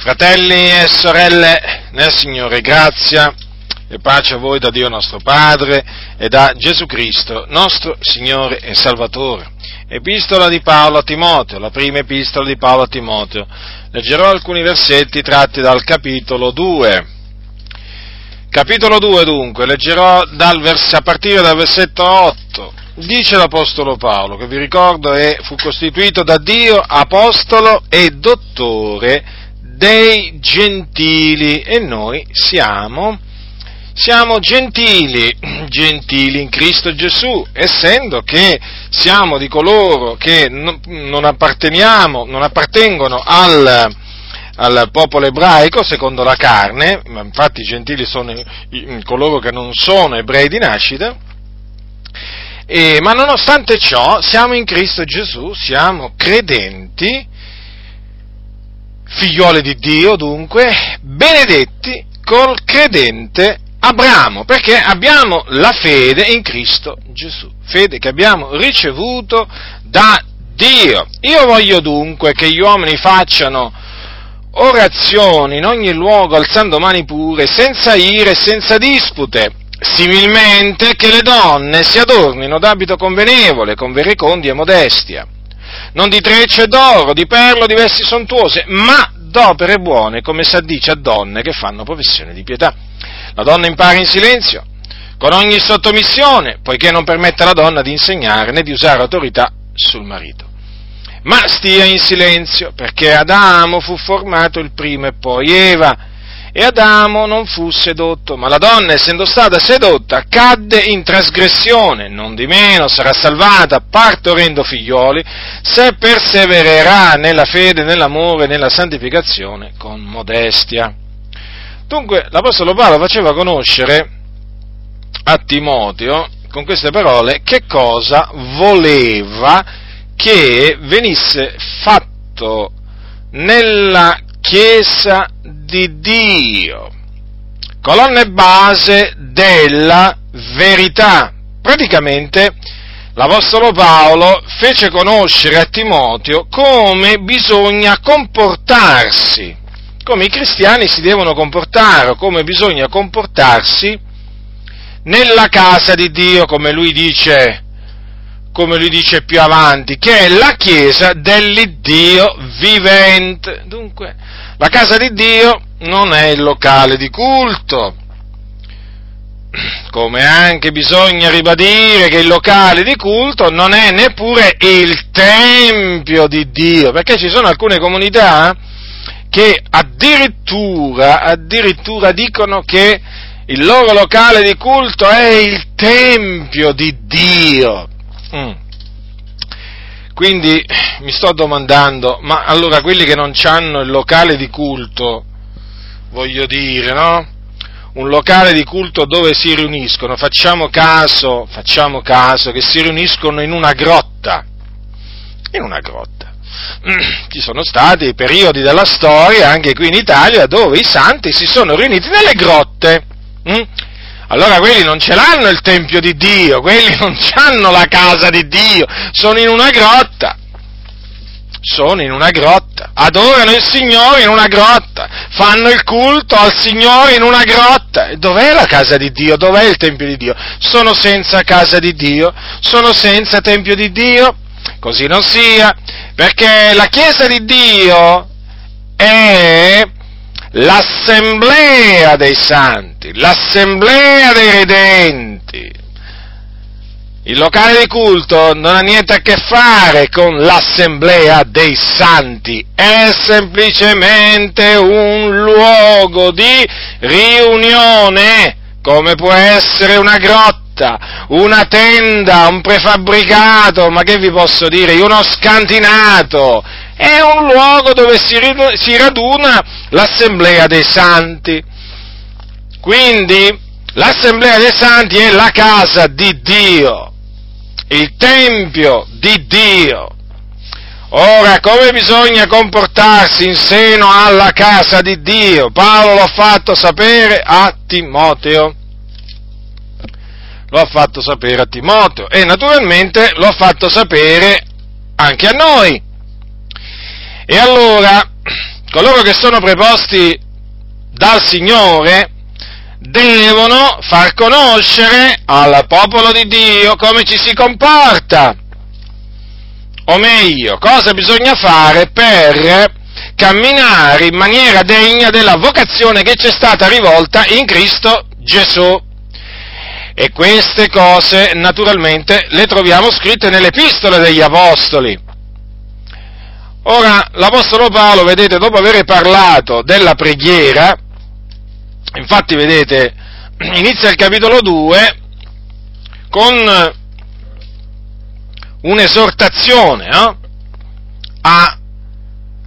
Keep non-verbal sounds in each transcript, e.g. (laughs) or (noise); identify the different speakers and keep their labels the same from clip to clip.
Speaker 1: Fratelli e sorelle nel Signore, grazia e pace a voi da Dio nostro Padre e da Gesù Cristo, nostro Signore e Salvatore. Epistola di Paolo a Timoteo, la prima epistola di Paolo a Timoteo. Leggerò alcuni versetti tratti dal capitolo 2. Capitolo 2 dunque, leggerò vers- a partire dal versetto 8. Dice l'Apostolo Paolo, che vi ricordo è, fu costituito da Dio apostolo e dottore dei gentili. E noi siamo, siamo gentili, (clears throat) gentili in Cristo Gesù, essendo che siamo di coloro che non apparteniamo, non appartengono al, al popolo ebraico secondo la carne, infatti i gentili sono coloro che non sono ebrei di nascita, e, ma nonostante ciò siamo in Cristo Gesù, siamo credenti, figlioli di Dio dunque, benedetti col credente Abramo, perché abbiamo la fede in Cristo Gesù, fede che abbiamo ricevuto da Dio. Io voglio dunque che gli uomini facciano orazioni in ogni luogo alzando mani pure, senza ire senza dispute, similmente che le donne si adornino d'abito convenevole, con verecondi e modestia non di trecce d'oro, di perlo, di vesti sontuose, ma d'opere buone, come si addice a donne che fanno professione di pietà. La donna impara in silenzio, con ogni sottomissione, poiché non permette alla donna di insegnare né di usare autorità sul marito. Ma stia in silenzio, perché Adamo fu formato il primo e poi Eva, e Adamo non fu sedotto, ma la donna, essendo stata sedotta, cadde in trasgressione, non di meno sarà salvata partorendo figlioli, se persevererà nella fede, nell'amore, nella santificazione con modestia. Dunque l'Apostolo Paolo faceva conoscere a Timoteo, con queste parole, che cosa voleva che venisse fatto nella Chiesa di Dio, colonne base della verità. Praticamente l'Apostolo Paolo fece conoscere a Timoteo come bisogna comportarsi, come i cristiani si devono comportare, come bisogna comportarsi nella casa di Dio, come lui dice come lui dice più avanti, che è la chiesa dell'Iddio vivente. Dunque, la casa di Dio non è il locale di culto, come anche bisogna ribadire che il locale di culto non è neppure il tempio di Dio, perché ci sono alcune comunità che addirittura, addirittura dicono che il loro locale di culto è il tempio di Dio. Mm. Quindi mi sto domandando, ma allora quelli che non hanno il locale di culto, voglio dire, no? Un locale di culto dove si riuniscono, facciamo caso, facciamo caso che si riuniscono in una grotta, in una grotta. Ci sono stati periodi della storia, anche qui in Italia, dove i santi si sono riuniti nelle grotte. Mm? Allora quelli non ce l'hanno il Tempio di Dio, quelli non hanno la casa di Dio, sono in una grotta. Sono in una grotta, adorano il Signore in una grotta, fanno il culto al Signore in una grotta. Dov'è la casa di Dio? Dov'è il Tempio di Dio? Sono senza casa di Dio? Sono senza Tempio di Dio? Così non sia, perché la Chiesa di Dio è l'assemblea dei santi, l'assemblea dei redenti. Il locale di culto non ha niente a che fare con l'assemblea dei santi, è semplicemente un luogo di riunione, come può essere una grotta, una tenda, un prefabbricato, ma che vi posso dire, uno scantinato, è un luogo dove si, raduna l'assemblea dei santi. Quindi l'assemblea dei santi è la casa di Dio, il tempio di Dio. Ora, come bisogna comportarsi in seno alla casa di Dio? Paolo l'ha fatto sapere a Timoteo. Lo ha fatto sapere a Timoteo e naturalmente lo ha fatto sapere anche a noi. E allora coloro che sono preposti dal Signore devono far conoscere al popolo di Dio come ci si comporta, o meglio, cosa bisogna fare per camminare in maniera degna della vocazione che ci è stata rivolta in Cristo Gesù. E queste cose naturalmente le troviamo scritte nelle epistole degli Apostoli. Ora, l'Apostolo Paolo, vedete, dopo aver parlato della preghiera, infatti, vedete, (clears throat) inizia il capitolo 2 con un'esortazione no? a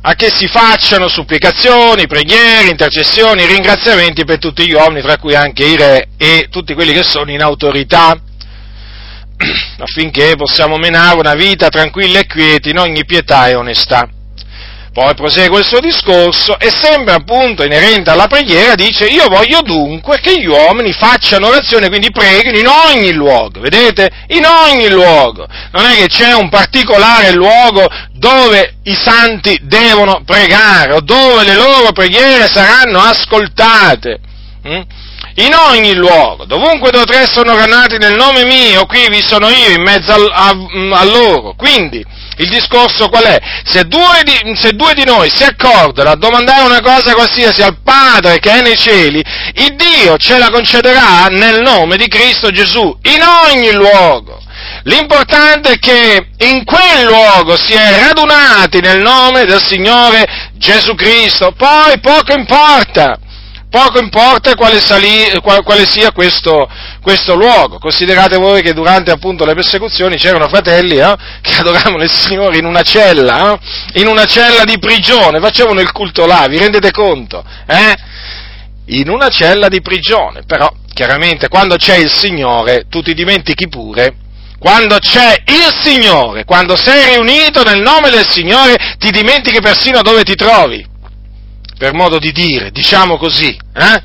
Speaker 1: a che si facciano supplicazioni, preghiere, intercessioni, ringraziamenti per tutti gli uomini, tra cui anche i re e tutti quelli che sono in autorità, (clears throat) affinché possiamo menare una vita tranquilla e quieta in ogni pietà e onestà. Poi prosegue il suo discorso e sempre appunto inerente alla preghiera dice io voglio dunque che gli uomini facciano orazione, quindi preghino in ogni luogo, vedete? In ogni luogo. Non è che c'è un particolare luogo dove i santi devono pregare o dove le loro preghiere saranno ascoltate. Hm? In ogni luogo, dovunque due o tre sono ranati nel nome mio, qui vi sono io in mezzo a, a, a loro. Quindi, il discorso qual è? Se due, di, se due, di, noi si accordano a domandare una cosa qualsiasi al Padre che è nei cieli, il Dio ce la concederà nel nome di Cristo Gesù, in ogni luogo. L'importante è che in quel luogo si è radunati nel nome del Signore Gesù Cristo, poi poco importa poco importa quale, salì, quale sia questo, questo, luogo. Considerate voi che durante appunto le persecuzioni c'erano fratelli eh, che adoravano il Signore in una cella, eh, in una cella di prigione, facevano il culto là, vi rendete conto? Eh? In una cella di prigione, però chiaramente quando c'è il Signore tu ti dimentichi pure quando c'è il Signore, quando sei riunito nel nome del Signore, ti dimentichi persino dove ti trovi per modo di dire, diciamo così. Eh?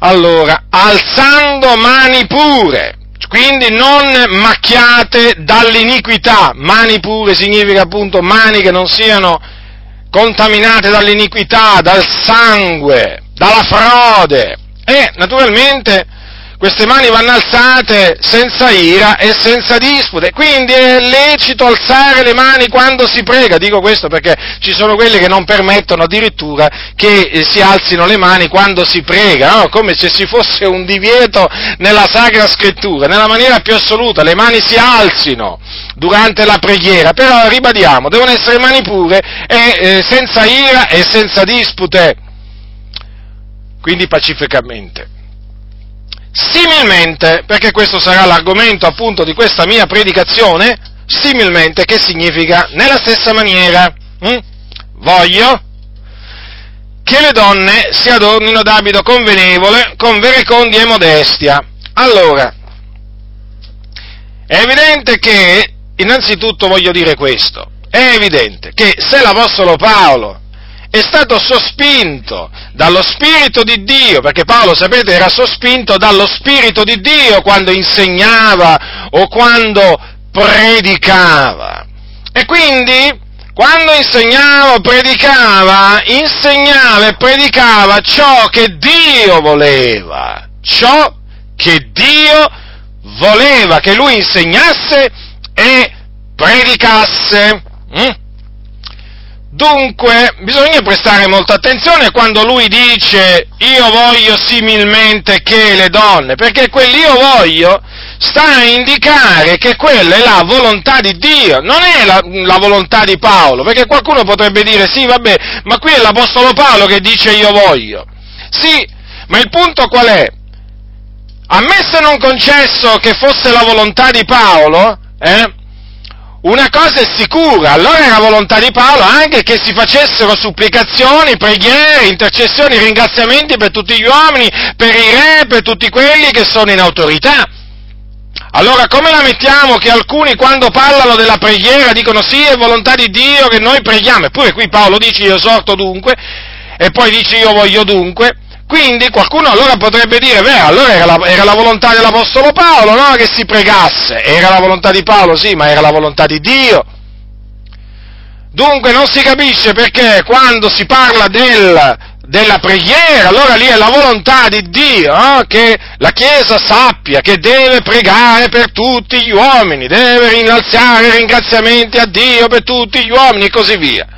Speaker 1: Allora, alzando mani pure, quindi non macchiate dall'iniquità, mani pure significa appunto mani che non siano contaminate dall'iniquità, dal sangue, dalla frode e naturalmente queste mani vanno alzate senza ira e senza dispute, quindi è lecito alzare le mani quando si prega, dico questo perché ci sono quelli che non permettono addirittura che eh, si alzino le mani quando si prega, no? come se ci fosse un divieto nella Sacra Scrittura, nella maniera più assoluta, le mani si alzino durante la preghiera, però ribadiamo, devono essere mani pure e eh, senza ira e senza dispute, quindi pacificamente. Similmente, perché questo sarà l'argomento appunto di questa mia predicazione, similmente che significa nella stessa maniera. Hm? Voglio che le donne si adornino d'abito convenevole, con verecondia e modestia. Allora, è evidente che, innanzitutto voglio dire questo, è evidente che se l'Apostolo Paolo è stato sospinto dallo Spirito di Dio, perché Paolo, sapete, era sospinto dallo Spirito di Dio quando insegnava o quando predicava. E quindi, quando insegnava o predicava, insegnava e predicava ciò che Dio voleva, ciò che Dio voleva che lui insegnasse e predicasse. Mm? Dunque, bisogna prestare molta attenzione quando lui dice io voglio similmente che le donne, perché quell'io voglio sta a indicare che quella è la volontà di Dio, non è la, la, volontà di Paolo, perché qualcuno potrebbe dire sì, vabbè, ma qui è l'Apostolo Paolo che dice io voglio. Sì, ma il punto qual è? Ammesso non concesso che fosse la volontà di Paolo, eh, una cosa è sicura, allora era volontà di Paolo anche che si facessero supplicazioni, preghiere, intercessioni, ringraziamenti per tutti gli uomini, per i re, per tutti quelli che sono in autorità. Allora come la mettiamo che alcuni quando parlano della preghiera dicono sì è volontà di Dio che noi preghiamo, eppure qui Paolo dice io sorto dunque e poi dice io voglio dunque, quindi qualcuno allora potrebbe dire, beh, allora era la, era la, volontà dell'Apostolo Paolo, no? Che si pregasse. Era la volontà di Paolo, sì, ma era la volontà di Dio. Dunque non si capisce perché quando si parla del, della preghiera, allora lì è la volontà di Dio eh, che la Chiesa sappia che deve pregare per tutti gli uomini, deve ringraziare ringraziamenti a Dio per tutti gli uomini e così via.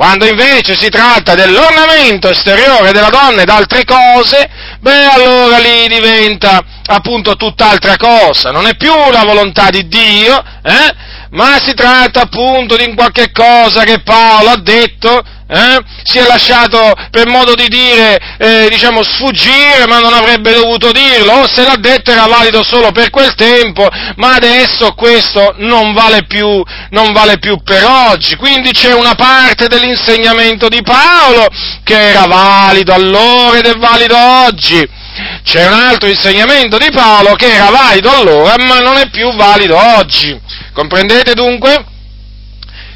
Speaker 1: Quando invece si tratta dell'ornamento esteriore della donna ed altre cose, beh allora lì diventa appunto tutt'altra cosa, non è più la volontà di Dio, eh? ma si tratta appunto di qualche cosa che Paolo ha detto eh? si è lasciato per modo di dire, eh, diciamo, sfuggire, ma non avrebbe dovuto dirlo, o se l'ha detto era valido solo per quel tempo, ma adesso questo non vale più, non vale più per oggi. Quindi c'è una parte dell'insegnamento di Paolo che era valido allora ed è valido oggi. C'è un altro insegnamento di Paolo che era valido allora, ma non è più valido oggi. Comprendete dunque?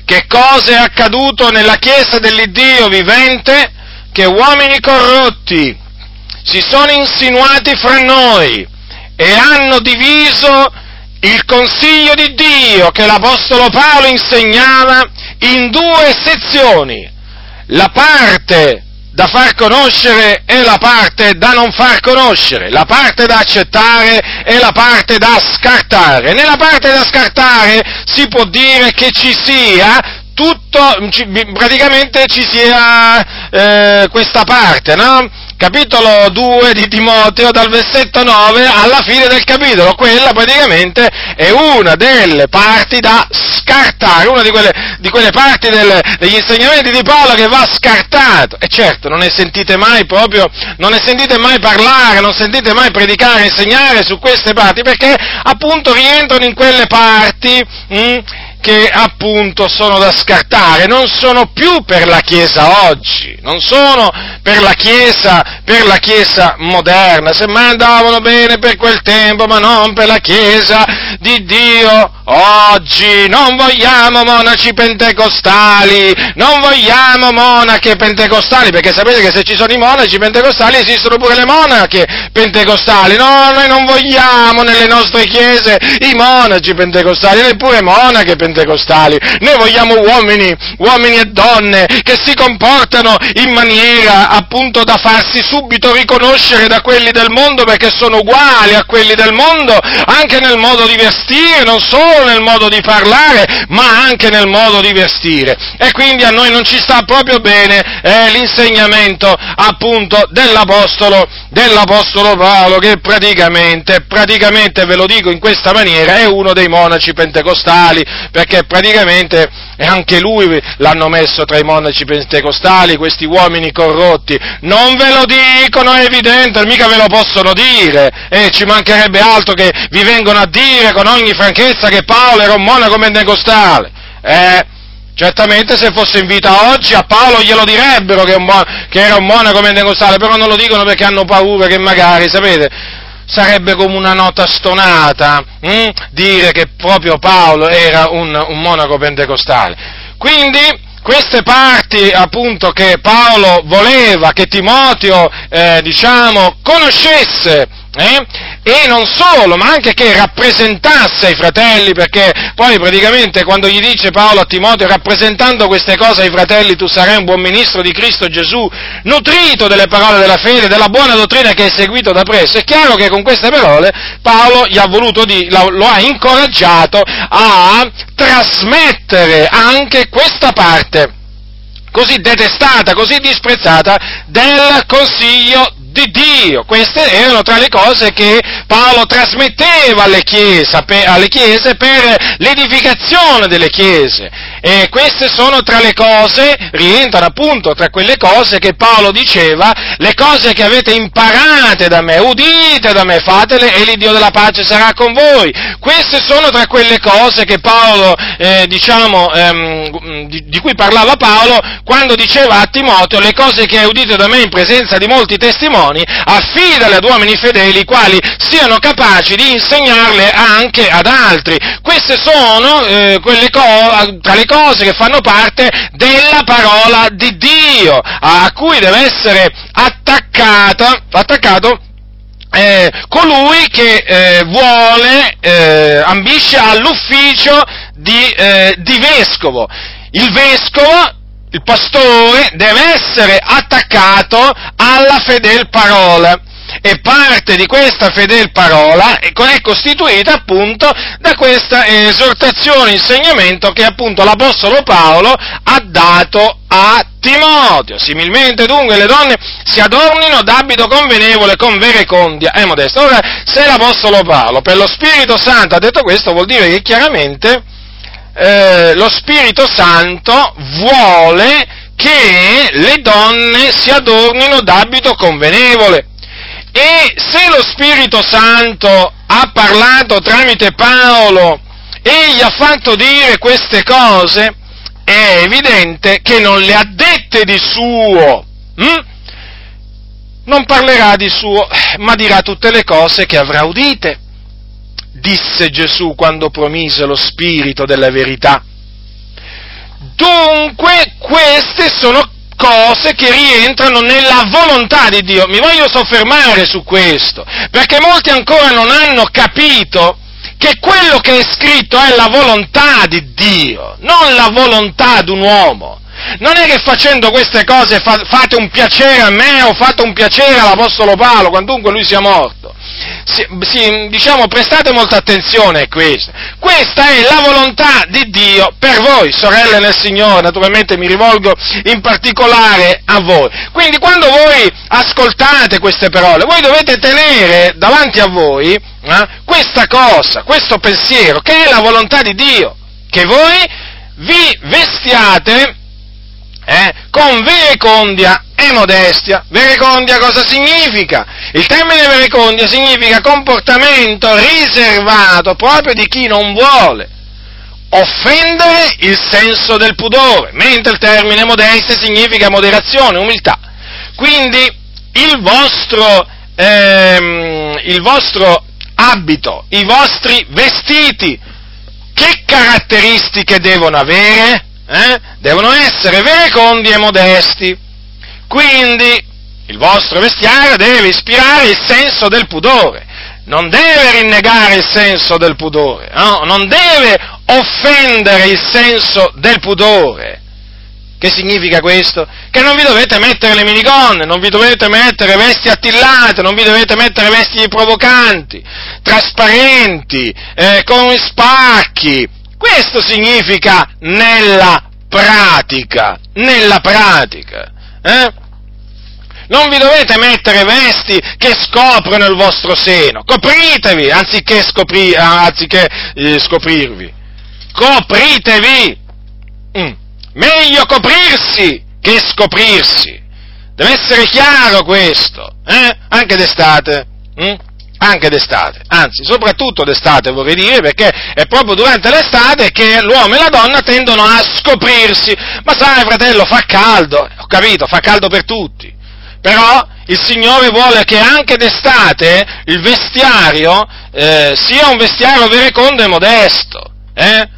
Speaker 1: Che cosa è accaduto nella Chiesa dell'Iddio vivente? Che uomini corrotti si sono insinuati fra noi e hanno diviso il consiglio di Dio che l'Apostolo Paolo insegnava in due sezioni. La parte da far conoscere e la parte da non far conoscere, la parte da accettare e la parte da scartare. Nella parte da scartare si può dire che ci sia tutto, praticamente ci sia eh, questa parte, no? Capitolo 2 di Timoteo dal versetto 9 alla fine del capitolo, quella praticamente è una delle parti da scartare, una di quelle, di quelle parti del, degli insegnamenti di Paolo che va scartato. E certo, non ne sentite mai proprio, non ne sentite mai parlare, non sentite mai predicare, insegnare su queste parti, perché appunto rientrano in quelle parti mh, hm, che appunto sono da scartare, non sono più per la Chiesa oggi, non sono per la Chiesa, per la Chiesa moderna, semmai andavano bene per quel tempo, ma non per la Chiesa di Dio oggi. Non vogliamo monaci pentecostali, non vogliamo monache pentecostali, perché sapete che se ci sono i monaci pentecostali esistono pure le monache pentecostali. No, noi non vogliamo nelle nostre chiese i monaci pentecostali, neppure monache pentecostali pentecostali, noi vogliamo uomini, uomini e donne che si comportano in maniera appunto da farsi subito riconoscere da quelli del mondo perché sono uguali a quelli del mondo, anche nel modo di vestire, non solo nel modo di parlare, ma anche nel modo di vestire. E quindi a noi non ci sta proprio bene eh, l'insegnamento appunto dell'Apostolo, dell'Apostolo Paolo che praticamente, praticamente ve lo dico in questa maniera, è uno dei monaci pentecostali, perché praticamente anche lui l'hanno messo tra i monaci pentecostali, questi uomini corrotti. Non ve lo dicono, è evidente, mica ve lo possono dire, e ci mancherebbe altro che vi vengono a dire con ogni franchezza che Paolo era un monaco pentecostale. Eh, Certamente se fosse in vita oggi a Paolo glielo direbbero che, che era un monaco pentecostale, però non lo dicono perché hanno paura che magari, sapete, sarebbe come una nota stonata hm? dire che proprio Paolo era un, un monaco pentecostale. Quindi queste parti appunto che Paolo voleva che Timoteo eh, diciamo, conoscesse eh? E non solo, ma anche che rappresentasse ai fratelli, perché poi praticamente quando gli dice Paolo a Timoteo, rappresentando queste cose ai fratelli, tu sarai un buon ministro di Cristo Gesù, nutrito delle parole della fede, della buona dottrina che hai seguito da presso, è chiaro che con queste parole Paolo gli ha voluto di, lo ha incoraggiato a trasmettere anche questa parte così detestata, così disprezzata del consiglio di Dio. Queste erano tra le cose che Paolo trasmetteva alle chiese, per l'edificazione delle chiese. E queste sono tra le cose, rientrano appunto tra quelle cose che Paolo diceva, le cose che avete imparate da me, udite da me, fatele e l'Iddio della pace sarà con voi. Queste sono tra quelle cose che Paolo, eh, diciamo, ehm, di, di cui parlava Paolo quando diceva a Timoteo le cose che hai udito da me in presenza di molti testimoni, affidale ad uomini fedeli i quali siano capaci di insegnarle anche ad altri. Queste sono eh, co- tra le cose che fanno parte della parola di Dio, a cui deve essere attaccato eh, colui che eh, vuole, eh, ambisce all'ufficio di, eh, di vescovo. il vescovo, il pastore, deve essere attaccato alla fedel parola e parte di questa fedel parola è costituita appunto da questa esortazione, insegnamento che appunto l'Apostolo Paolo ha dato a Timoteo. Similmente dunque le donne si adornino d'abito convenevole con verecondia e modesta. Ora, se l'Apostolo Paolo per lo Spirito Santo ha detto questo, vuol dire che chiaramente eh, lo Spirito Santo vuole che le donne si adornino d'abito convenevole. E se lo Spirito Santo ha parlato tramite Paolo e gli ha fatto dire queste cose, è evidente che non le ha dette di suo. Hm? Non parlerà di suo, ma dirà tutte le cose che avrà udite, disse Gesù quando promise lo Spirito della verità. Dunque queste sono cose che rientrano nella volontà di Dio. Mi voglio soffermare su questo, perché molti ancora non hanno capito che quello che è scritto è la volontà di Dio, non la volontà di un uomo. Non è che facendo queste cose fate un piacere a me o fate un piacere all'Apostolo Paolo, quandunque lui sia morto si, si, diciamo, prestate molta attenzione a questo. Questa è la volontà di Dio per voi, sorelle nel Signore, naturalmente mi rivolgo in particolare a voi. Quindi quando voi ascoltate queste parole, voi dovete tenere davanti a voi eh, questa cosa, questo pensiero, che è la volontà di Dio, che voi vi vestiate eh, con verecondia e modestia. Verecondia cosa significa? Il termine verecondia significa comportamento riservato proprio di chi non vuole offendere il senso del pudore, mentre il termine modestia significa moderazione, umiltà. Quindi il vostro, ehm, il vostro abito, i vostri vestiti, che caratteristiche devono avere? Eh? Devono essere verecondi e modesti. Quindi il vostro vestiario deve ispirare il senso del pudore, non deve rinnegare il senso del pudore, no? non deve offendere il senso del pudore. Che significa questo? Che non vi dovete mettere le minigonne, non vi dovete mettere vesti attillate, non vi dovete mettere vesti provocanti, trasparenti, eh, con spacchi. Questo significa nella pratica, nella pratica. Eh? Non vi dovete mettere vesti che scoprono il vostro seno, copritevi anziché, scopri, anziché eh, scoprirvi. Copritevi! Mm. Meglio coprirsi che scoprirsi. Deve essere chiaro questo, eh? anche d'estate. Mm? Anche d'estate, anzi soprattutto d'estate vorrei dire perché è proprio durante l'estate che l'uomo e la donna tendono a scoprirsi, ma sai fratello fa caldo, ho capito, fa caldo per tutti, però il Signore vuole che anche d'estate il vestiario eh, sia un vestiario verecondo e modesto, eh?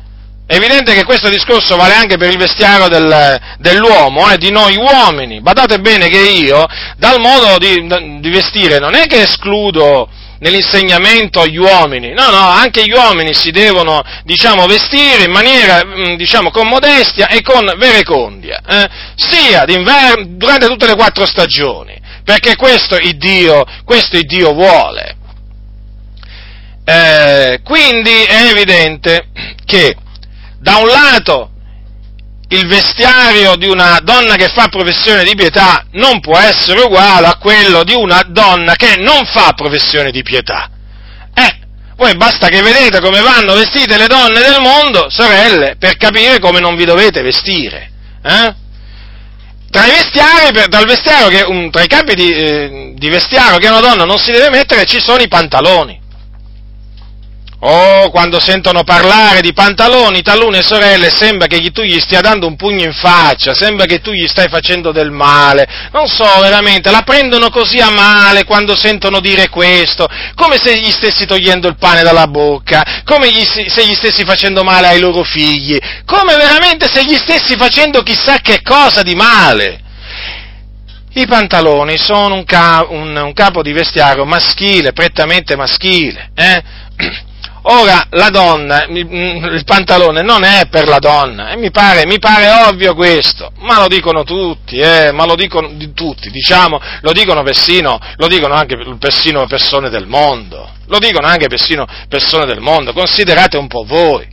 Speaker 1: È evidente che questo discorso vale anche per il vestiario del, dell'uomo, eh, di noi uomini. Badate bene che io, dal modo di, di vestire, non è che escludo nell'insegnamento agli uomini, no, no, anche gli uomini si devono, diciamo, vestire in maniera, mm, diciamo, con modestia e con verecondia, eh? sia durante tutte le quattro stagioni, perché questo il Dio, questo il Dio vuole. Eh, quindi è evidente che, da un lato, il vestiario di una donna che fa professione di pietà non può essere uguale a quello di una donna che non fa professione di pietà. Eh, voi basta che vedete come vanno vestite le donne del mondo, sorelle, per capire come non vi dovete vestire. Eh? Tra i vestiari, tra, vestiario che, um, tra i capi di, eh, di vestiario che una donna non si deve mettere ci sono i pantaloni. Oh, quando sentono parlare di pantaloni, talune sorelle, sembra che tu gli stia dando un pugno in faccia, sembra che tu gli stai facendo del male. Non so, veramente, la prendono così a male quando sentono dire questo, come se gli stessi togliendo il pane dalla bocca, come gli, se gli stessi facendo male ai loro figli, come veramente se gli stessi facendo chissà che cosa di male. I pantaloni sono un, ca- un, un capo di vestiario maschile, prettamente maschile, eh? (clears throat) Ora, la donna, mm, il pantalone non è per la donna, e mi pare, mi pare ovvio questo, ma lo dicono tutti, eh, ma lo dicono di tutti, diciamo, lo dicono persino, lo dicono anche persino persone del mondo, lo dicono anche persino persone del mondo, considerate un po' voi.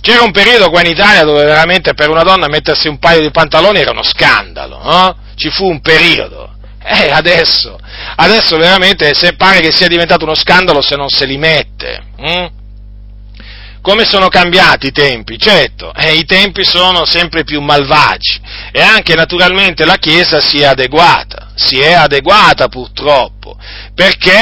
Speaker 1: C'era un periodo qua in Italia dove veramente per una donna mettersi un paio di pantaloni era uno scandalo, no? Ci fu un periodo. Eh, adesso, adesso veramente se pare che sia diventato uno scandalo se non se li mette. Hm? Come sono cambiati i tempi? Certo, eh, i tempi sono sempre più malvagi e anche naturalmente la Chiesa si è adeguata, si è adeguata purtroppo perché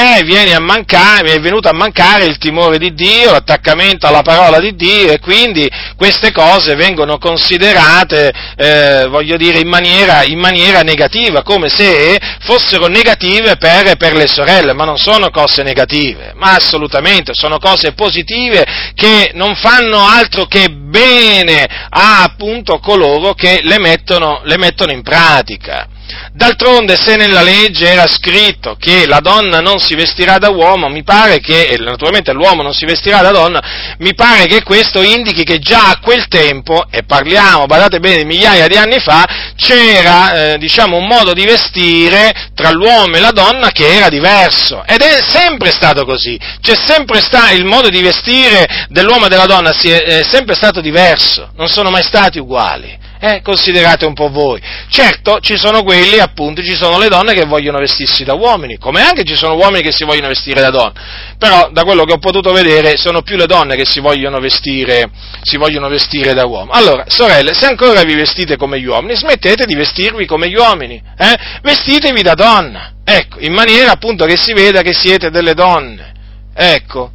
Speaker 1: mancare, è venuto a mancare il timore di Dio, l'attaccamento alla parola di Dio e quindi queste cose vengono considerate, eh, voglio dire, in maniera, in maniera, negativa, come se fossero negative per, per, le sorelle, ma non sono cose negative, ma assolutamente, sono cose positive che non fanno altro che bene a appunto coloro che le mettono, le mettono in pratica. D'altronde, se nella legge era scritto che la donna non si vestirà da uomo, mi pare che, naturalmente l'uomo non si vestirà da donna, mi pare che questo indichi che già a quel tempo, e parliamo, badate bene, migliaia di anni fa, c'era, eh, diciamo, un modo di vestire tra l'uomo e la donna che era diverso. Ed è sempre stato così. C'è sempre stato, il modo di vestire dell'uomo e della donna è sempre stato diverso, non sono mai stati uguali. Eh, considerate un po' voi. Certo, ci sono quelli, appunto, ci sono le donne che vogliono vestirsi da uomini, come anche ci sono uomini che si vogliono vestire da donne. Però, da quello che ho potuto vedere, sono più le donne che si vogliono vestire, si vogliono vestire da uomo. Allora, sorelle, se ancora vi vestite come gli uomini, smettete di vestirvi come gli uomini, eh? Vestitevi da donna. Ecco, in maniera appunto che si veda che siete delle donne. Ecco,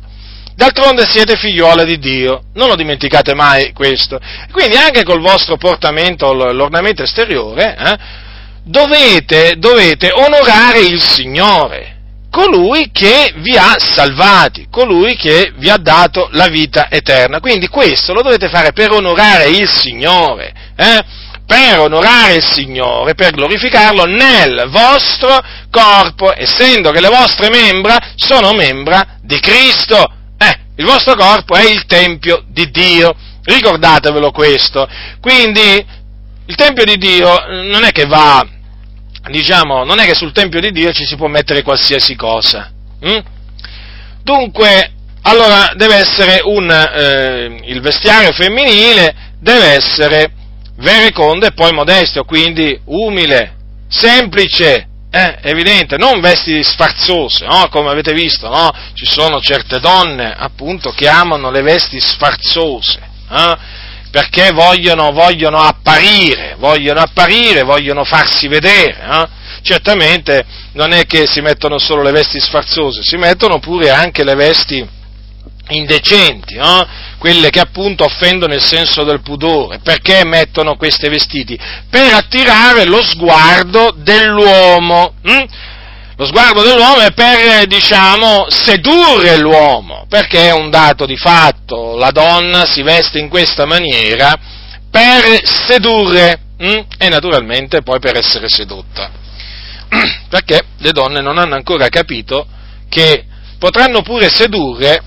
Speaker 1: D'altronde siete figliuole di Dio, non lo dimenticate mai questo. Quindi anche col vostro portamento, l'ornamento esteriore, eh, dovete, dovete onorare il Signore, colui che vi ha salvati, colui che vi ha dato la vita eterna. Quindi questo lo dovete fare per onorare il Signore, eh? per onorare il Signore, per glorificarlo nel vostro corpo, essendo che le vostre membra sono membra di Cristo. Il vostro corpo è il Tempio di Dio, ricordatevelo questo. Quindi il Tempio di Dio non è che va, diciamo, non è che sul Tempio di Dio ci si può mettere qualsiasi cosa. Hm? Dunque, allora deve essere un, eh, il vestiario femminile deve essere verecondo e poi modesto, quindi umile, semplice, eh, evidente, non vesti sfarzose, no? come avete visto, no? ci sono certe donne appunto che amano le vesti sfarzose, eh? perché vogliono, vogliono, apparire, vogliono apparire, vogliono farsi vedere. Eh? Certamente non è che si mettono solo le vesti sfarzose, si mettono pure anche le vesti indecenti, no? quelle che appunto offendono il senso del pudore. Perché mettono questi vestiti? Per attirare lo sguardo dell'uomo. Hm? Lo sguardo dell'uomo è per, diciamo, sedurre l'uomo, perché è un dato di fatto, la donna si veste in questa maniera per sedurre hm? e naturalmente poi per essere sedotta. (clears throat) Perché le donne non hanno ancora capito che potranno pure sedurre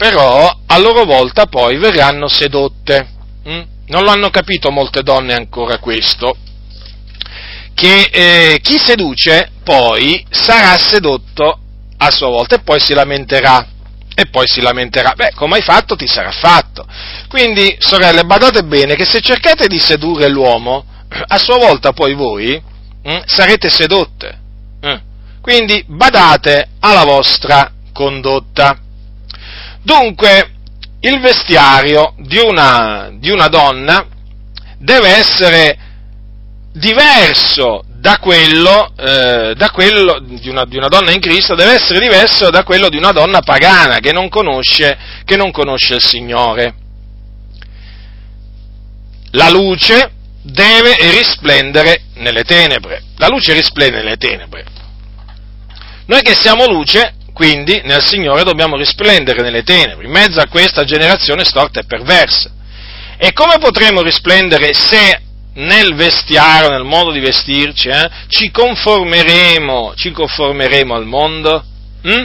Speaker 1: però a loro volta poi verranno sedotte. Mm? Non lo hanno capito molte donne ancora questo, che eh, chi seduce poi sarà sedotto a sua volta e poi si lamenterà. E poi si lamenterà, beh, come hai fatto ti sarà fatto. Quindi, sorelle, badate bene che se cercate di sedurre l'uomo, a sua volta poi voi mm, sarete sedotte. Mm. Quindi badate alla vostra condotta. Dunque, il vestiario di una, di una donna deve essere diverso da quello, eh, da quello di, una, di, una, donna in Cristo, deve essere diverso da quello di una donna pagana che non conosce, che non conosce il Signore. La luce deve risplendere nelle tenebre. La luce risplende nelle tenebre. Noi che siamo luce quindi nel Signore dobbiamo risplendere nelle tenebre, in mezzo a questa generazione storta e perversa. E come potremo risplendere se nel vestiario, nel modo di vestirci, eh, ci, conformeremo, ci conformeremo al mondo? Mm?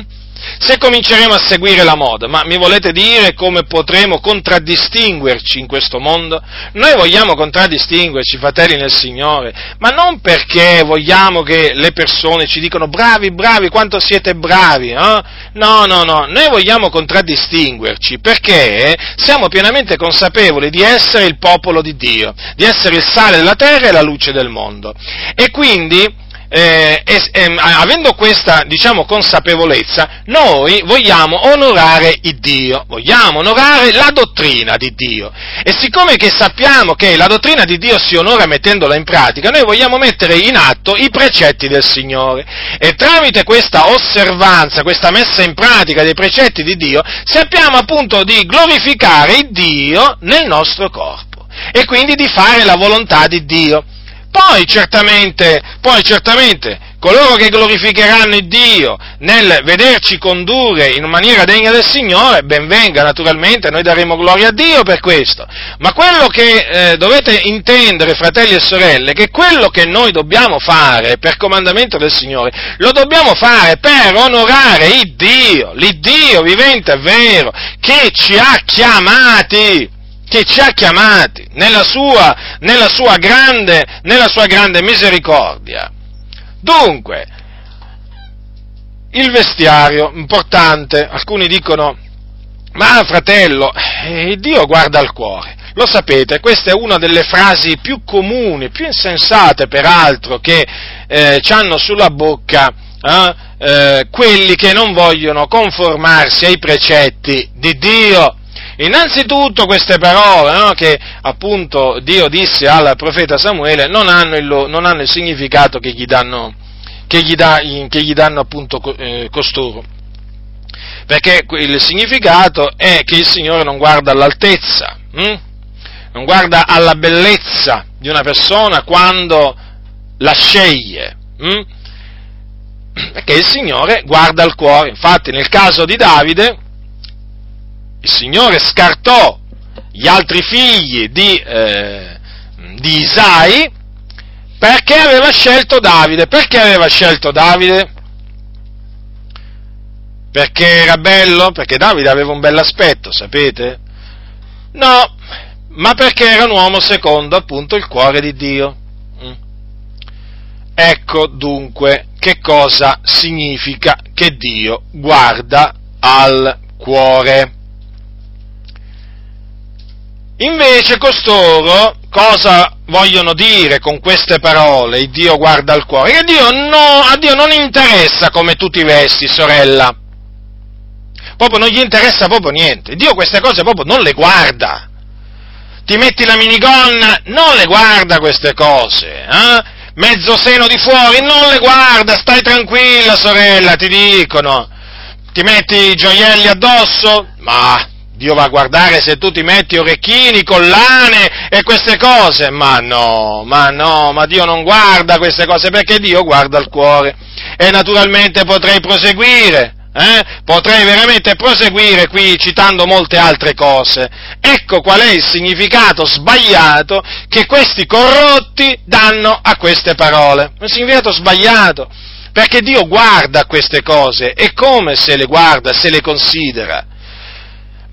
Speaker 1: Se cominceremo a seguire la moda, ma mi volete dire come potremo contraddistinguerci in questo mondo? Noi vogliamo contraddistinguerci, fratelli nel Signore, ma non perché vogliamo che le persone ci dicano bravi, bravi, quanto siete bravi, eh? no, no, no, noi vogliamo contraddistinguerci perché siamo pienamente consapevoli di essere il popolo di Dio, di essere il sale della terra e la luce del mondo. E quindi eh, eh, avendo questa, diciamo, consapevolezza, noi vogliamo onorare il Dio, vogliamo onorare la dottrina di Dio. E siccome che sappiamo che la dottrina di Dio si onora mettendola in pratica, noi vogliamo mettere in atto i precetti del Signore. E tramite questa osservanza, questa messa in pratica dei precetti di Dio, sappiamo appunto di glorificare il Dio nel nostro corpo e quindi di fare la volontà di Dio. Poi certamente, poi certamente, coloro che glorificheranno Dio nel vederci condurre in maniera degna del Signore, ben venga naturalmente, noi daremo gloria a Dio per questo. Ma quello che eh, dovete intendere, fratelli e sorelle, che quello che noi dobbiamo fare per comandamento del Signore, lo dobbiamo fare per onorare il Dio, l'Iddio vivente e vero, che ci ha chiamati che ci ha chiamati nella sua, nella sua, grande, nella sua grande misericordia. Dunque, il vestiario, importante, alcuni dicono, ma fratello, eh, Dio guarda al cuore. Lo sapete, questa è una delle frasi più comuni, più insensate peraltro, che eh, hanno sulla bocca eh, eh, quelli che non vogliono conformarsi ai precetti di Dio. Innanzitutto queste parole no, che appunto Dio disse al profeta Samuele non hanno il, non hanno il significato che gli danno, che gli da, che gli danno appunto eh, costoro. Perché il significato è che il Signore non guarda all'altezza, hm? non guarda alla bellezza di una persona quando la sceglie. Hm? Perché il Signore guarda al cuore. Infatti nel caso di Davide, il Signore scartò gli altri figli di, eh, di Isai perché aveva scelto Davide. Perché aveva scelto Davide? Perché era bello? Perché Davide aveva un bell'aspetto, sapete? No, ma perché era un uomo secondo appunto il cuore di Dio. Mm. Ecco dunque che cosa significa che Dio guarda al cuore. Invece costoro cosa vogliono dire con queste parole? Il Dio guarda al cuore. Che Dio no, a Dio non interessa come tu ti vesti, sorella. Proprio non gli interessa proprio niente. Dio queste cose proprio non le guarda. Ti metti la minigonna, non le guarda queste cose. Eh? Mezzo seno di fuori, non le guarda, stai tranquilla, sorella, ti dicono. Ti metti i gioielli addosso? Ma Dio va a guardare se tu ti metti orecchini, collane e queste cose. Ma no, ma no, ma Dio non guarda queste cose perché Dio guarda il cuore. E naturalmente potrei proseguire, eh? potrei veramente proseguire qui citando molte altre cose. Ecco qual è il significato sbagliato che questi corrotti danno a queste parole. Un significato sbagliato. Perché Dio guarda queste cose e come se le guarda, se le considera?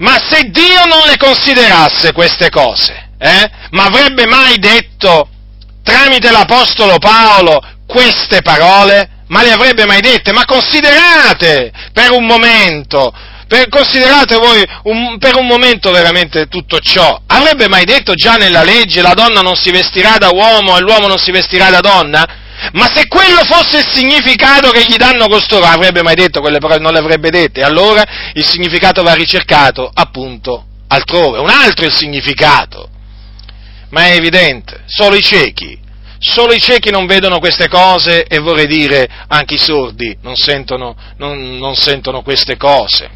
Speaker 1: Ma se Dio non le considerasse queste cose, eh, ma avrebbe mai detto tramite l'Apostolo Paolo queste parole? Ma le avrebbe mai dette? Ma considerate per un momento, per, considerate voi un, per un momento veramente tutto ciò. Avrebbe mai detto già nella legge la donna non si vestirà da uomo e l'uomo non si vestirà da donna? Ma se quello fosse il significato che gli danno costoro, avrebbe mai detto quelle parole? Non le avrebbe dette. Allora il significato va ricercato appunto altrove, un altro è il significato. Ma è evidente, solo i ciechi, solo i ciechi non vedono queste cose e vorrei dire anche i sordi non sentono, non, non sentono queste cose.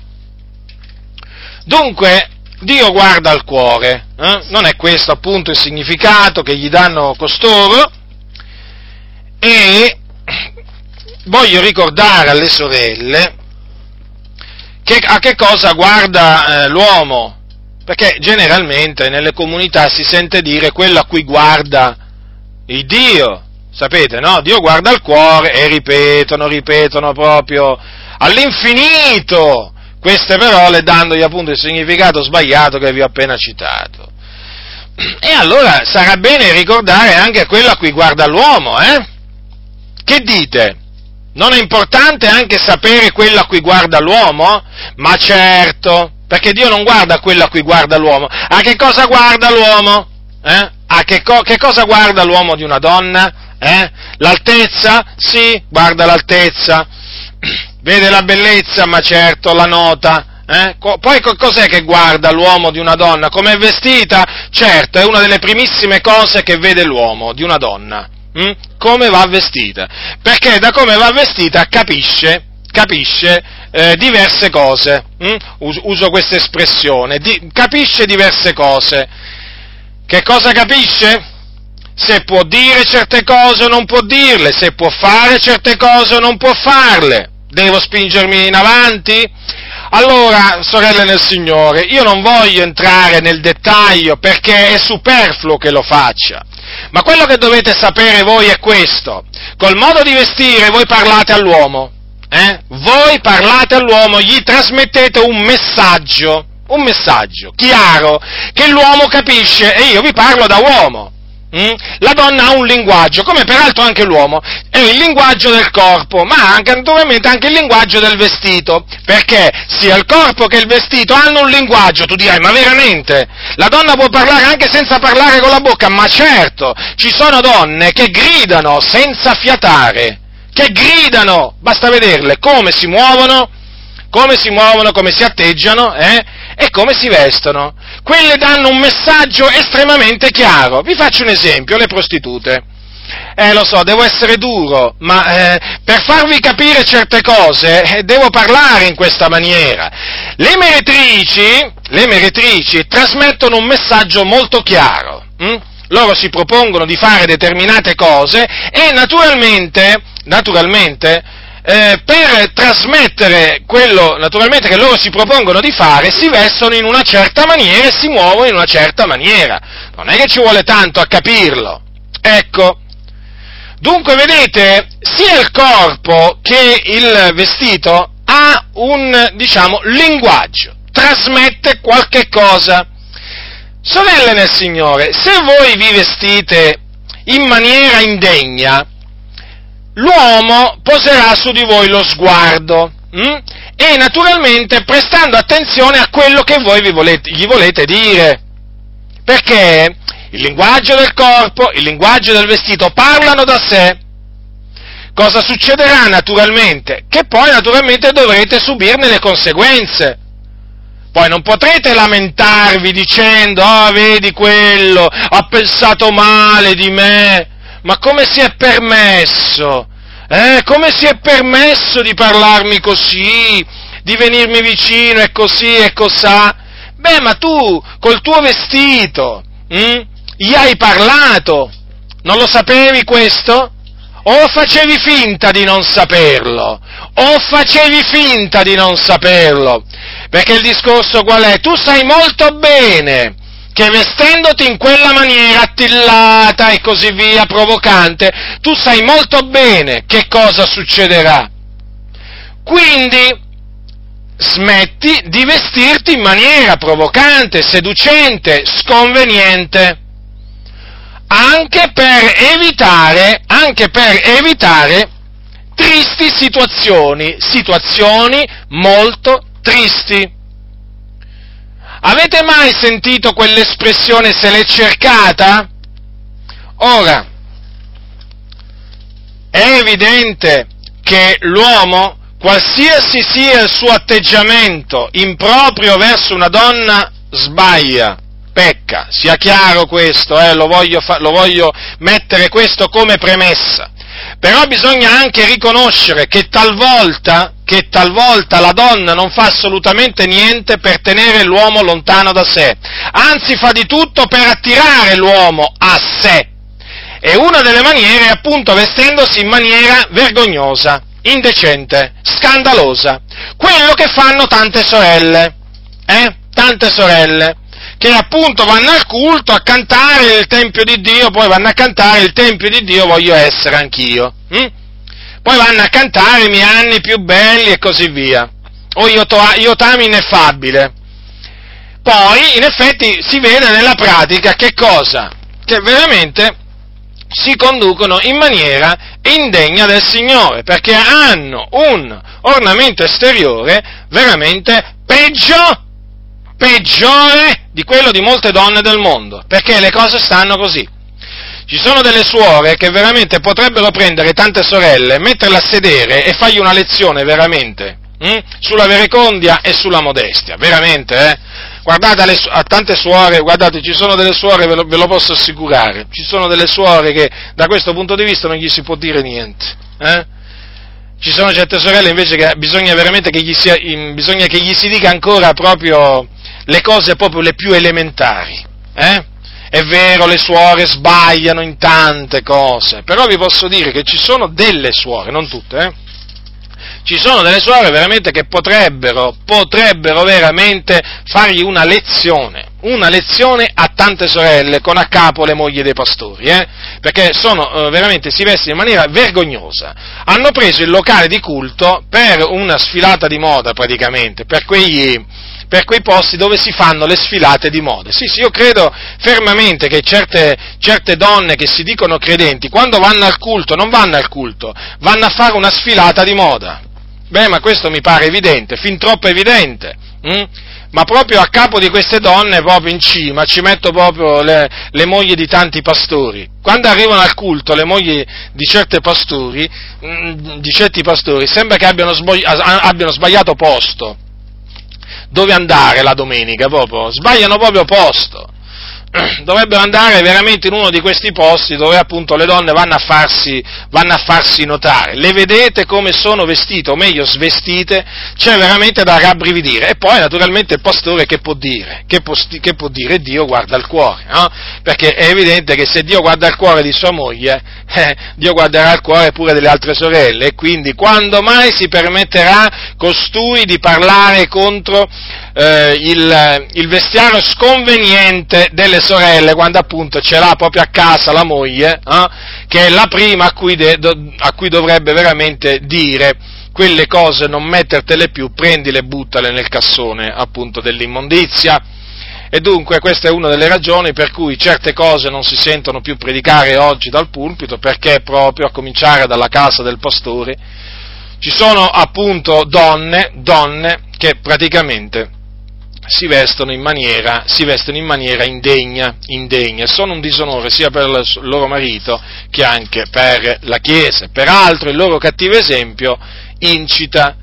Speaker 1: Dunque, Dio guarda al cuore, eh? non è questo appunto il significato che gli danno costoro, e voglio ricordare alle sorelle che, a che cosa guarda eh, l'uomo, perché generalmente nelle comunità si sente dire quello a cui guarda il Dio, sapete, no? Dio guarda al cuore e ripetono, ripetono proprio all'infinito queste parole dandogli appunto il significato sbagliato che vi ho appena citato. E allora sarà bene ricordare anche quello a cui guarda l'uomo, eh? Che dite? Non è importante anche sapere quello a cui guarda l'uomo? Ma certo, perché Dio non guarda quello a cui guarda l'uomo. A che cosa guarda l'uomo? Eh? A che, co- che, cosa guarda l'uomo di una donna? Eh? L'altezza? Sì, guarda l'altezza. (clears throat) Vede la bellezza, ma certo la nota. Eh? Poi cos'è che guarda l'uomo di una donna? Come è vestita? Certo, è una delle primissime cose che vede l'uomo di una donna. Hm? Come va vestita? Perché da come va vestita capisce, capisce eh, diverse cose. Hm? Uso questa espressione. Di, capisce diverse cose. Che cosa capisce? Se può dire certe cose o non può dirle, se può fare certe cose o non può farle. Devo spingermi in avanti? Allora, sorelle nel Signore, io non voglio entrare nel dettaglio perché è superfluo che lo faccia, ma quello che dovete sapere voi è questo. Col modo di vestire voi parlate all'uomo, eh? Voi parlate all'uomo, gli trasmettete un messaggio, un messaggio chiaro, che l'uomo capisce e io vi parlo da uomo. Mm? La donna ha un linguaggio, come peraltro anche l'uomo, è il linguaggio del corpo, ma anche, naturalmente anche il linguaggio del vestito, perché sia il corpo che il vestito hanno un linguaggio, tu dirai, ma veramente? La donna può parlare anche senza parlare con la bocca, ma certo, ci sono donne che gridano senza fiatare, che gridano, basta vederle come si muovono, come si muovono, come si atteggiano, eh? e come si vestono. Quelle danno un messaggio estremamente chiaro. Vi faccio un esempio, le prostitute. Eh, lo so, devo essere duro, ma eh, per farvi capire certe cose eh, devo parlare in questa maniera. Le meretrici, le meretrici trasmettono un messaggio molto chiaro. Hm? Loro si propongono di fare determinate cose e naturalmente, naturalmente eh, per trasmettere quello naturalmente che loro si propongono di fare, si vestono in una certa maniera e si muovono in una certa maniera. Non è che ci vuole tanto a capirlo. Ecco. Dunque, vedete, sia il corpo che il vestito ha un, diciamo, linguaggio, trasmette qualche cosa. Sorelle nel Signore, se voi vi vestite in maniera indegna, l'uomo poserà su di voi lo sguardo hm? e naturalmente prestando attenzione a quello che voi volete, gli volete dire. Perché il linguaggio del corpo, il linguaggio del vestito parlano da sé. Cosa succederà naturalmente? Che poi naturalmente dovrete subirne le conseguenze. Poi non potrete lamentarvi dicendo, ah, oh, vedi quello, ha pensato male di me, ma come si è permesso? Eh, come si è permesso di parlarmi così, di venirmi vicino e così e cos'ha? Beh, ma tu col tuo vestito hm, gli hai parlato, non lo sapevi questo? O facevi finta di non saperlo? O facevi finta di non saperlo? Perché il discorso qual è? Tu sai molto bene che vestendoti in quella maniera attillata e così via, provocante, tu sai molto bene che cosa succederà. Quindi smetti di vestirti in maniera provocante, seducente, sconveniente, anche per evitare, anche per evitare tristi situazioni, situazioni molto tristi. Avete mai sentito quell'espressione se l'è cercata? Ora, è evidente che l'uomo, qualsiasi sia il suo atteggiamento improprio verso una donna, sbaglia, pecca, sia chiaro questo, eh, lo, voglio fa- lo voglio mettere questo come premessa. Però bisogna anche riconoscere che talvolta che talvolta la donna non fa assolutamente niente per tenere l'uomo lontano da sé, anzi fa di tutto per attirare l'uomo a sé. E una delle maniere è appunto vestendosi in maniera vergognosa, indecente, scandalosa. Quello che fanno tante sorelle, eh? Tante sorelle che appunto vanno al culto a cantare il Tempio di Dio, poi vanno a cantare il Tempio di Dio voglio essere anch'io. Hm? Poi vanno a cantare i miei anni più belli e così via. O io, to, io t'amo ineffabile. Poi, in effetti, si vede nella pratica che cosa? Che veramente si conducono in maniera indegna del Signore, perché hanno un ornamento esteriore veramente peggio, peggiore di quello di molte donne del mondo, perché le cose stanno così. Ci sono delle suore che veramente potrebbero prendere tante sorelle, metterle a sedere e fargli una lezione veramente hm? sulla verecondia e sulla modestia, veramente, eh? Guardate alle, a tante suore, guardate, ci sono delle suore, ve lo, ve lo, posso assicurare, ci sono delle suore che da questo punto di vista non gli si può dire niente. Eh? Ci sono certe sorelle invece che bisogna veramente che gli, sia, bisogna che gli si dica ancora proprio le cose proprio le più elementari. Eh? È vero, le suore sbagliano in tante cose, però vi posso dire che ci sono delle suore, non tutte, eh? ci sono delle suore veramente che potrebbero, potrebbero veramente fargli una lezione, una lezione a tante sorelle con a capo le mogli dei pastori, eh? perché sono eh, veramente, si vestono in maniera vergognosa. Hanno preso il locale di culto per una sfilata di moda praticamente, per quegli, per quei posti dove si fanno le sfilate di moda. Sì, sì, io credo fermamente che certe, certe, donne che si dicono credenti, quando vanno al culto, non vanno al culto, vanno a fare una sfilata di moda. Beh, ma questo mi pare evidente, fin troppo evidente. Hm? Ma proprio a capo di queste donne, proprio in cima, ci metto proprio le, le, mogli di tanti pastori. Quando arrivano al culto le mogli di pastori, hm, di certi pastori, sembra che abbiano, sbogli, abbiano sbagliato posto. Dove andare la domenica proprio? Sbagliano proprio posto (clears throat) dovrebbero andare veramente in uno di questi posti dove appunto le donne vanno a farsi, vanno a farsi notare. Le vedete come sono vestite, o meglio svestite, c'è veramente da rabbrividire. E poi naturalmente il pastore che può dire? Che può, che può dire? Dio guarda il cuore, no? Perché è evidente che se Dio guarda il cuore di sua moglie, eh, Dio guarderà il cuore pure delle altre sorelle e quindi quando mai si permetterà costui di parlare contro eh, il, il, vestiario sconveniente delle sorelle quando appunto ce l'ha proprio a casa la moglie, eh, che è la prima a cui, de, a cui dovrebbe veramente dire quelle cose, non mettertele più, prendile e buttale nel cassone appunto dell'immondizia. E dunque questa è una delle ragioni per cui certe cose non si sentono più predicare oggi dal pulpito, perché proprio a cominciare dalla casa del pastore ci sono appunto donne, donne che praticamente si vestono in maniera, vestono in maniera indegna, indegna, sono un disonore sia per il loro marito che anche per la Chiesa. Peraltro il loro cattivo esempio incita,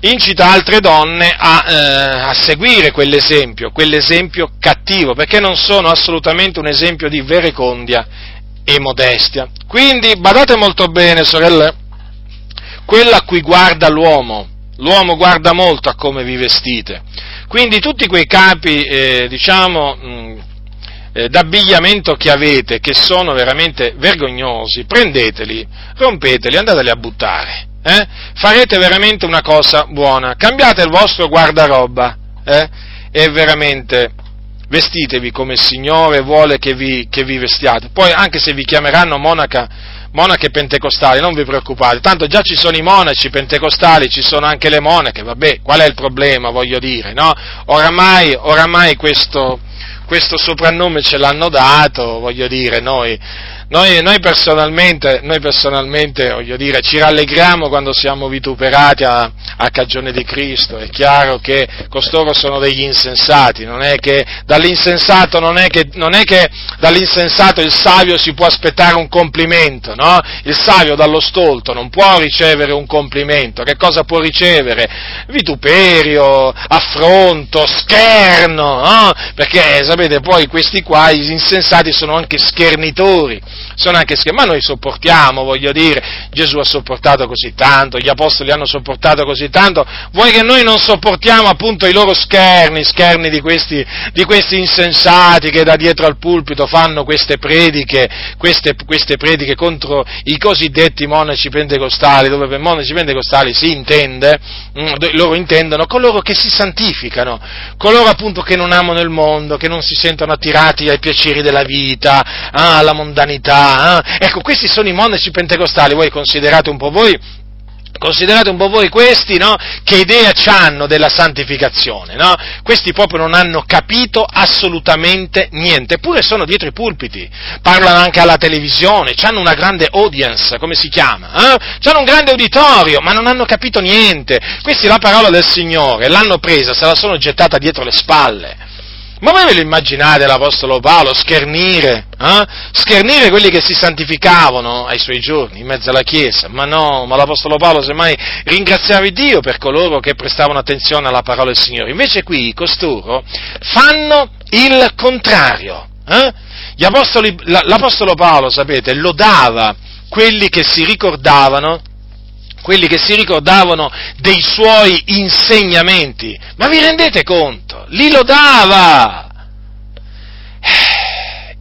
Speaker 1: incita altre donne a, eh, a seguire quell'esempio, quell'esempio cattivo, perché non sono assolutamente un esempio di verecondia e modestia. Quindi badate molto bene, sorelle, quello a cui guarda l'uomo, l'uomo guarda molto a come vi vestite. Quindi tutti quei capi, eh, diciamo, mh, eh, d'abbigliamento che avete, che sono veramente vergognosi, prendeteli, rompeteli, andateli a buttare. Eh? Farete veramente una cosa buona. Cambiate il vostro guardaroba eh? e veramente vestitevi come il Signore vuole che vi, che vi vestiate. Poi anche se vi chiameranno monaca monache pentecostali, non vi preoccupate, tanto già ci sono i monaci pentecostali, ci sono anche le monache, vabbè, qual è il problema, voglio dire, no? Oramai, oramai questo, questo soprannome ce l'hanno dato, voglio dire, noi noi, noi, personalmente, noi personalmente dire, ci rallegriamo quando siamo vituperati a, a, cagione di Cristo, è chiaro che costoro sono degli insensati, non è che dall'insensato, non è che, non è che dall'insensato il savio si può aspettare un complimento, no? Il savio dallo stolto non può ricevere un complimento, che cosa può ricevere? Vituperio, affronto, scherno, no? Perché sapete poi questi qua, gli insensati sono anche schernitori sono anche scherzi, ma noi sopportiamo, voglio dire, Gesù ha sopportato così tanto, gli apostoli hanno sopportato così tanto, vuoi che noi non sopportiamo appunto i loro scherni, scherni di questi, di questi insensati che da dietro al pulpito fanno queste prediche, queste, queste prediche contro i cosiddetti monaci pentecostali, dove per monaci pentecostali si intende, mm, loro intendono coloro che si santificano, coloro appunto che non amano il mondo, che non si sentono attirati ai piaceri della vita, alla mondanità. Ah. Ecco, questi sono i monaci pentecostali, voi considerate un po' voi Considerate un po' voi questi, no? Che idea hanno della santificazione, no? Questi proprio non hanno capito assolutamente niente, eppure sono dietro i pulpiti, parlano anche alla televisione, hanno una grande audience, come si chiama? Eh? Hanno un grande uditorio, ma non hanno capito niente. Questi la parola del Signore l'hanno presa, se la sono gettata dietro le spalle. Ma voi ve lo immaginate l'Apostolo Paolo schernire, eh? schernire quelli che si santificavano ai suoi giorni in mezzo alla Chiesa? Ma no, ma l'Apostolo Paolo semmai ringraziava Dio per coloro che prestavano attenzione alla parola del Signore. Invece qui costoro fanno il contrario. Eh? Apostoli, l'Apostolo Paolo, sapete, lodava quelli che si ricordavano quelli che si ricordavano dei suoi insegnamenti. Ma vi rendete conto? Li lodava!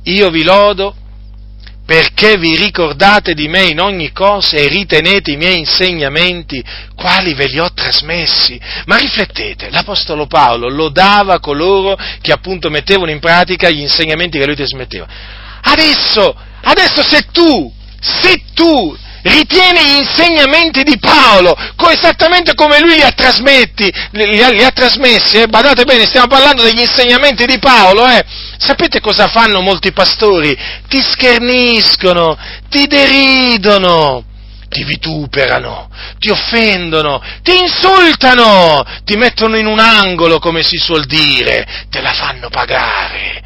Speaker 1: Io vi lodo perché vi ricordate di me in ogni cosa e ritenete i miei insegnamenti, quali ve li ho trasmessi. Ma riflettete, l'Apostolo Paolo lodava coloro che appunto mettevano in pratica gli insegnamenti che lui trasmetteva. Adesso, adesso se tu, se tu ritiene gli insegnamenti di Paolo, esattamente come lui li ha trasmetti, li li ha trasmessi, eh? badate bene, stiamo parlando degli insegnamenti di Paolo, eh? Sapete cosa fanno molti pastori? Ti scherniscono, ti deridono, ti vituperano, ti offendono, ti insultano, ti mettono in un angolo, come si suol dire, te la fanno pagare,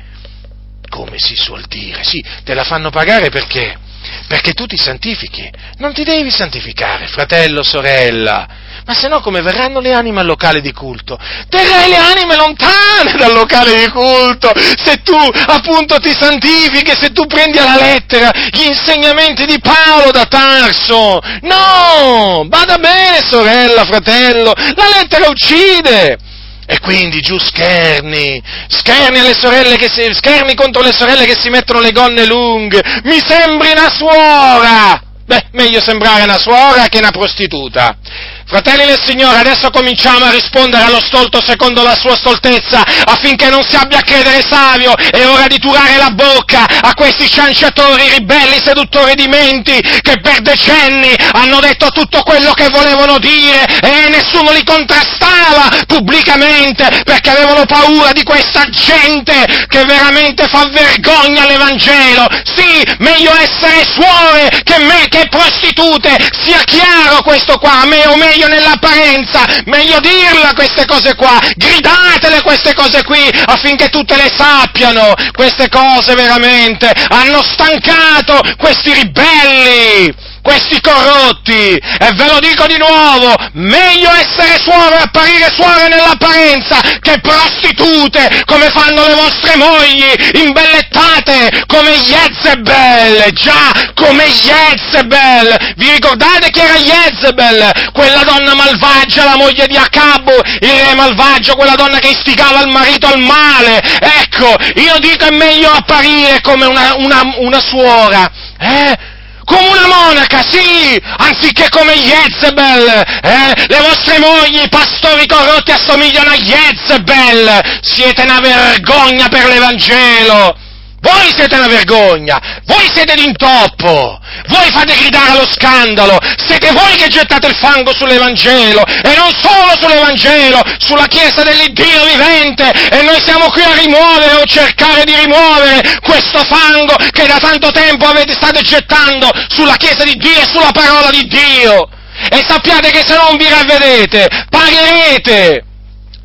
Speaker 1: come si suol dire, sì, te la fanno pagare perché? Perché tu ti santifichi. Non ti devi santificare, fratello, sorella, ma se no come verranno le anime al locale di culto? Terrai le anime lontane dal locale di culto, se tu appunto ti santifichi, se tu prendi alla lettera gli insegnamenti di Paolo da Tarso. No, vada bene, sorella, fratello, la lettera uccide. E quindi giù scherni, scherni, si, scherni contro le sorelle che si mettono le gonne lunghe, mi sembri una suora! Beh, meglio sembrare una suora che una prostituta. Fratelli del Signore, adesso cominciamo a rispondere allo stolto secondo la sua stoltezza, affinché non si abbia a credere savio. È ora di turare la bocca a questi cianciatori, ribelli, seduttori di menti, che per decenni hanno detto tutto quello che volevano dire e nessuno li contrastava pubblicamente, perché avevano paura di questa gente che veramente fa vergogna all'Evangelo. Sì, meglio essere suore che me che prostitute, sia chiaro questo qua, me o meglio meglio nell'apparenza, meglio dirla queste cose qua, gridatele queste cose qui affinché tutte le sappiano, queste cose veramente. Hanno stancato questi ribelli questi corrotti, e ve lo dico di nuovo, meglio essere suore apparire suore nell'apparenza che prostitute, come fanno le vostre mogli, imbellettate come Jezebel, già, come Jezebel, vi ricordate che era Jezebel, quella donna malvagia, la moglie di Acabo, il re malvagio, quella donna che istigava il marito al male, ecco, io dico è meglio apparire come una, una, una suora, eh? Come una monaca, sì, anziché come Jezebel, eh? le vostre mogli, pastori corrotti, assomigliano a Jezebel, siete una vergogna per l'Evangelo, voi siete una vergogna, voi siete d'intoppo, voi fate gridare allo scandalo, siete voi che gettate il fango sull'Evangelo! E non solo sull'Evangelo, sulla Chiesa dell'Iddio vivente! E noi siamo qui a rimuovere o cercare di rimuovere questo fango che da tanto tempo avete, state gettando sulla Chiesa di Dio e sulla parola di Dio. E sappiate che se non vi ravvedete, pagherete.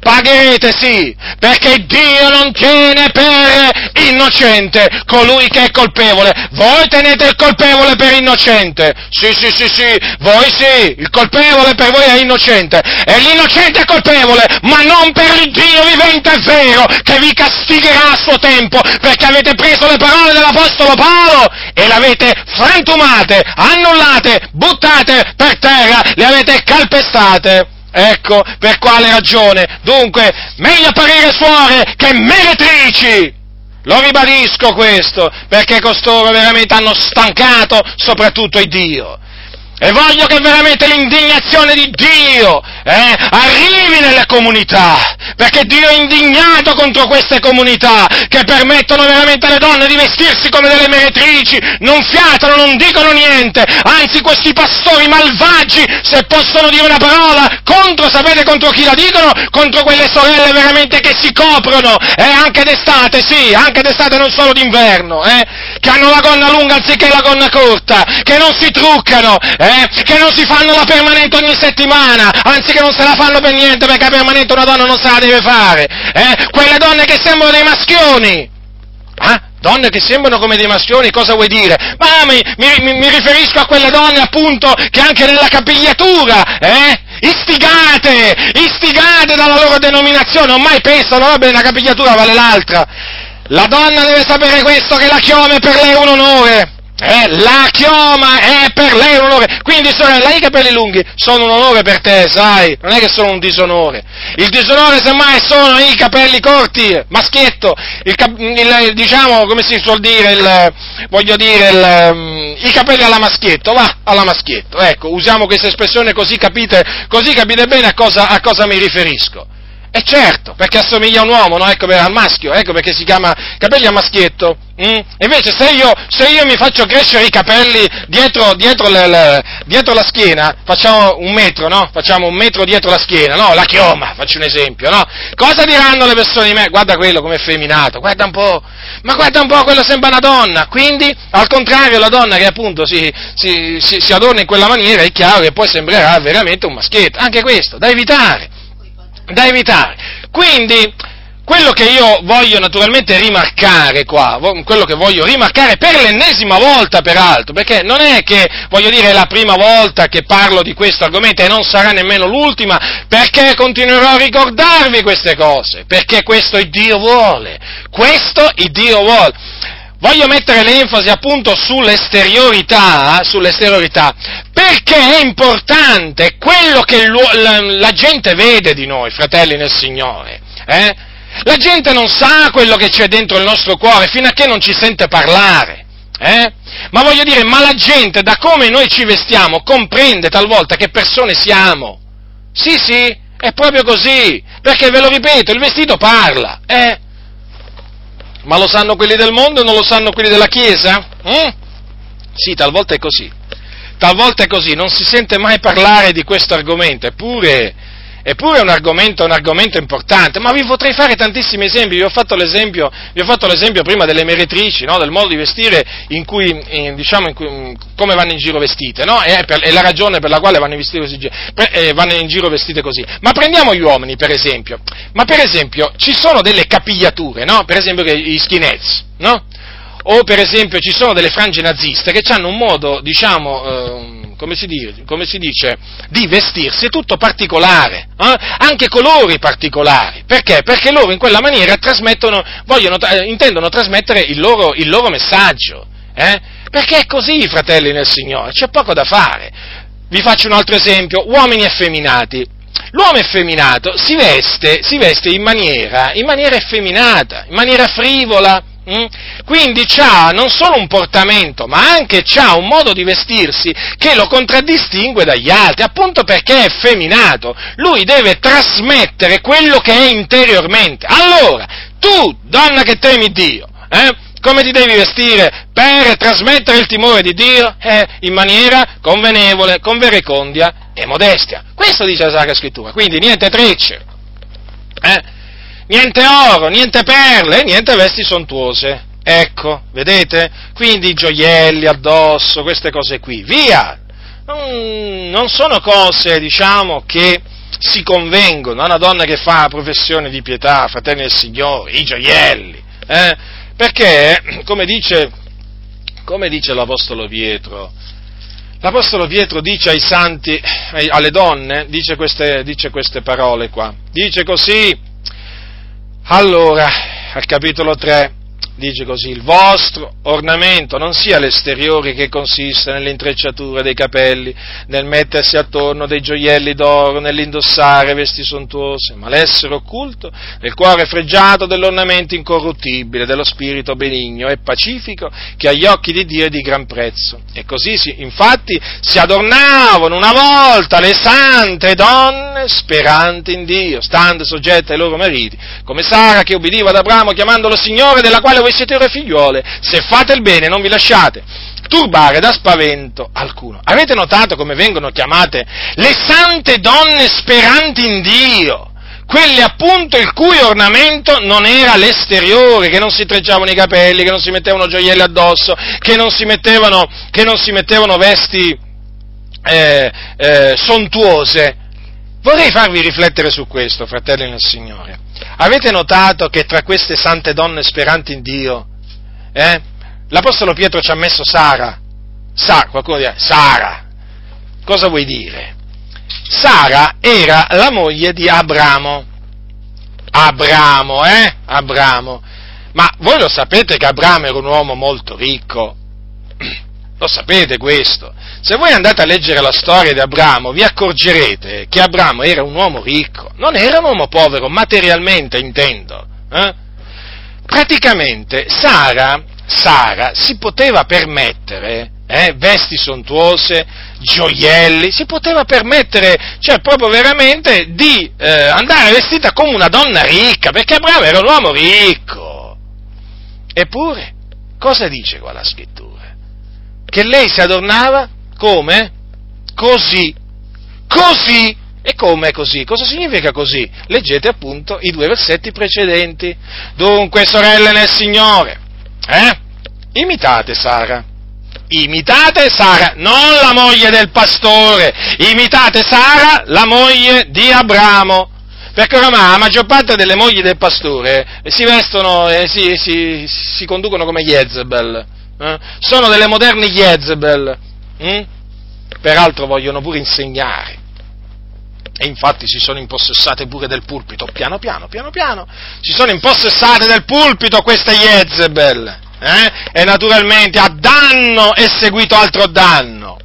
Speaker 1: Pagherete sì, perché Dio non tiene per innocente colui che è colpevole. Voi tenete il colpevole per innocente. Sì, sì, sì, sì, voi sì, il colpevole per voi è innocente. E l'innocente è colpevole, ma non per il Dio vivente è vero, che vi castigherà a suo tempo, perché avete preso le parole dell'Apostolo Paolo e le avete frantumate, annullate, buttate per terra, le avete calpestate. Ecco per quale ragione. Dunque, meglio apparire suore che meretrici. Lo ribadisco questo, perché costoro veramente hanno stancato soprattutto il Dio. E voglio che veramente l'indignazione di Dio eh, arrivi nelle comunità, perché Dio è indignato contro queste comunità che permettono veramente alle donne di vestirsi come delle meretrici, non fiatano, non dicono niente, anzi questi pastori malvagi, se possono dire una parola, contro, sapete contro chi la dicono? Contro quelle sorelle veramente che si coprono, eh, anche d'estate, sì, anche d'estate non solo d'inverno, eh, che hanno la gonna lunga anziché la gonna corta, che non si truccano, eh, che non si fanno la permanente ogni settimana, anzi che non se la fanno per niente perché la permanente una donna non se la deve fare, eh, quelle donne che sembrano dei maschioni, eh? Donne che sembrano come dei maschioni, cosa vuoi dire? Ma mi, mi, mi, riferisco a quelle donne appunto che anche nella capigliatura, eh? Istigate, istigate dalla loro denominazione, ormai pensano, vabbè, una capigliatura vale l'altra. La donna deve sapere questo, che la chiome per lei è un onore. Eh, la chioma è per lei un onore. Quindi, sorella, i capelli lunghi sono un onore per te, sai? Non è che sono un disonore. Il disonore, semmai, sono i capelli corti, maschietto, il, il, diciamo, come si suol dire, il, voglio dire, il, i capelli alla maschietto, va, alla maschietto. Ecco, usiamo questa espressione così capite, così capite bene a cosa, a cosa mi riferisco. E certo, perché assomiglia a un uomo, no? Ecco, al maschio, ecco perché si chiama capelli a maschietto. Mm? Invece se io, se io, mi faccio crescere i capelli dietro, dietro, le, le, dietro, la schiena, facciamo un metro, no? Facciamo un metro dietro la schiena, no? La chioma, faccio un esempio, no? Cosa diranno le persone di me? Guarda quello come è femminato, guarda un po', ma guarda un po', quello sembra una donna. Quindi, al contrario, la donna che appunto si, si, si, si adorna in quella maniera, è chiaro che poi sembrerà veramente un maschietto. Anche questo, da evitare da evitare. Quindi, quello che io voglio naturalmente rimarcare qua, quello che voglio rimarcare per l'ennesima volta peraltro, perché non è che, voglio dire, è la prima volta che parlo di questo argomento e non sarà nemmeno l'ultima, perché continuerò a ricordarvi queste cose, perché questo il Dio vuole, questo il Dio vuole. Voglio mettere l'enfasi appunto sull'esteriorità, sull'esteriorità, perché è importante quello che la, la, gente vede di noi, fratelli nel Signore. Eh? La gente non sa quello che c'è dentro il nostro cuore fino a che non ci sente parlare. Eh? Ma voglio dire, ma la gente da come noi ci vestiamo comprende talvolta che persone siamo. Sì, sì, è proprio così, perché ve lo ripeto, il vestito parla. Eh? Ma lo sanno quelli del mondo e non lo sanno quelli della Chiesa? Mm? Sì, talvolta è così. Talvolta è così, non si sente mai parlare di questo argomento, eppure Eppure è un argomento, un argomento, importante, ma vi potrei fare tantissimi esempi, vi ho fatto l'esempio, ho fatto l'esempio prima delle meretrici, no? del modo di vestire in cui, in, diciamo, in cui, mm, come vanno in giro vestite, no? è, per, è, la ragione per la quale vanno in, così, eh, vanno in, giro vestite così. Ma prendiamo gli uomini, per esempio, ma per esempio ci sono delle capigliature, no? per esempio gli skinheads, no? o per esempio ci sono delle frange naziste che hanno un modo, diciamo, eh, come si, dice, come si dice, di vestirsi, è tutto particolare, eh? anche colori particolari. Perché? Perché loro in quella maniera vogliono, intendono trasmettere il loro, il loro messaggio. Eh? Perché è così, fratelli nel Signore, c'è poco da fare. Vi faccio un altro esempio, uomini effeminati. L'uomo effeminato si veste, si veste in, maniera, in maniera effeminata, in maniera frivola? Quindi ha non solo un portamento, ma anche ha un modo di vestirsi che lo contraddistingue dagli altri, appunto perché è effeminato. Lui deve trasmettere quello che è interiormente. Allora, tu, donna che temi Dio, eh, come ti devi vestire per trasmettere il timore di Dio? Eh, in maniera convenevole, con verecondia e modestia. Questo dice la Sacra Scrittura, quindi niente trecce. Eh? Niente oro, niente perle, niente vesti sontuose. Ecco, vedete? Quindi gioielli addosso, queste cose qui, via! Non, sono cose, diciamo, che si convengono a una donna che fa professione di pietà, fratelli del Signore, i gioielli, eh? Perché, come dice, come dice l'Apostolo Pietro, l'Apostolo Pietro dice ai santi, alle donne, dice queste, dice queste parole qua, dice così, allora, al capitolo 3, dice così, il vostro ornamento non sia l'esteriore che consiste nell'intrecciatura dei capelli, nel mettersi attorno dei gioielli d'oro, nell'indossare vesti sontuose, ma l'essere occulto nel cuore fregiato dell'ornamento incorruttibile, dello spirito benigno e pacifico che agli occhi di Dio è di gran prezzo. E così si, infatti si adornavano una volta le sante donne speranti in Dio, stando soggette ai loro mariti, come Sara che ubbidiva ad Abramo chiamandolo Signore, della quale voi siete ore figliuole, se fate il bene non vi lasciate turbare da spavento alcuno. Avete notato come vengono chiamate le sante donne speranti in Dio? Quelle appunto il cui ornamento non era l'esteriore, che non si trecciavano i capelli, che non si mettevano gioielli addosso, che non si mettevano, non si mettevano vesti eh, eh, sontuose. Vorrei farvi riflettere su questo, fratelli nel Signore. Avete notato che tra queste sante donne speranti in Dio, eh, l'Apostolo Pietro ci ha messo Sara? Sa, qualcuno dirà, Sara. Cosa vuoi dire? Sara era la moglie di Abramo. Abramo, eh? Abramo. Ma voi lo sapete che Abramo era un uomo molto ricco? (clears throat) Lo sapete questo? Se voi andate a leggere la storia di Abramo, vi accorgerete che Abramo era un uomo ricco, non era un uomo povero, materialmente intendo. Eh? Praticamente Sara, Sara si poteva permettere eh, vesti sontuose, gioielli, si poteva permettere, cioè proprio veramente, di eh, andare vestita come una donna ricca, perché Abramo era un uomo ricco. Eppure, cosa dice qua la scrittura? Che lei si adornava come? Così. Così. E come così? Cosa significa così? Leggete appunto i due versetti precedenti. Dunque, sorelle nel Signore, eh? Imitate Sara. Imitate Sara, non la moglie del pastore, imitate Sara, la moglie di Abramo. Perché oramai la maggior parte delle mogli del pastore si vestono e si, si, si conducono come Jezebel eh? Sono delle moderne Jezebel. Hm? Peraltro vogliono pure insegnare. E infatti si sono impossessate pure del pulpito, piano piano, piano piano, si sono impossessate del pulpito queste Jezebel. Eh? E naturalmente a danno è seguito altro danno.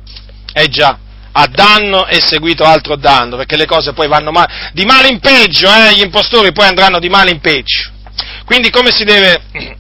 Speaker 1: Eh già, a danno è seguito altro danno, perché le cose poi vanno ma- di male in peggio, eh? gli impostori poi andranno di male in peggio. Quindi come si deve, (clears throat)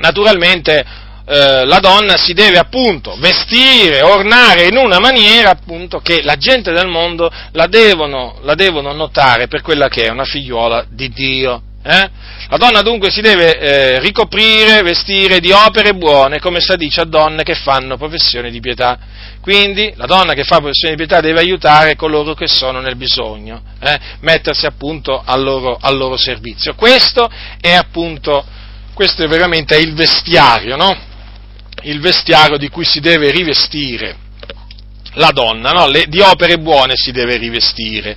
Speaker 1: naturalmente, eh, la donna si deve appunto vestire, ornare in una maniera appunto che la gente del mondo la devono, la devono notare per quella che è una figliuola di Dio. Eh? La donna dunque si deve eh, ricoprire, vestire di opere buone, come si dice a donne che fanno professione di pietà. Quindi la donna che fa professione di pietà deve aiutare coloro che sono nel bisogno, eh? mettersi appunto al loro, al loro, servizio. Questo è appunto, questo è veramente il vestiario, no? Il vestiario di cui si deve rivestire la donna, no? Le, di opere buone si deve rivestire.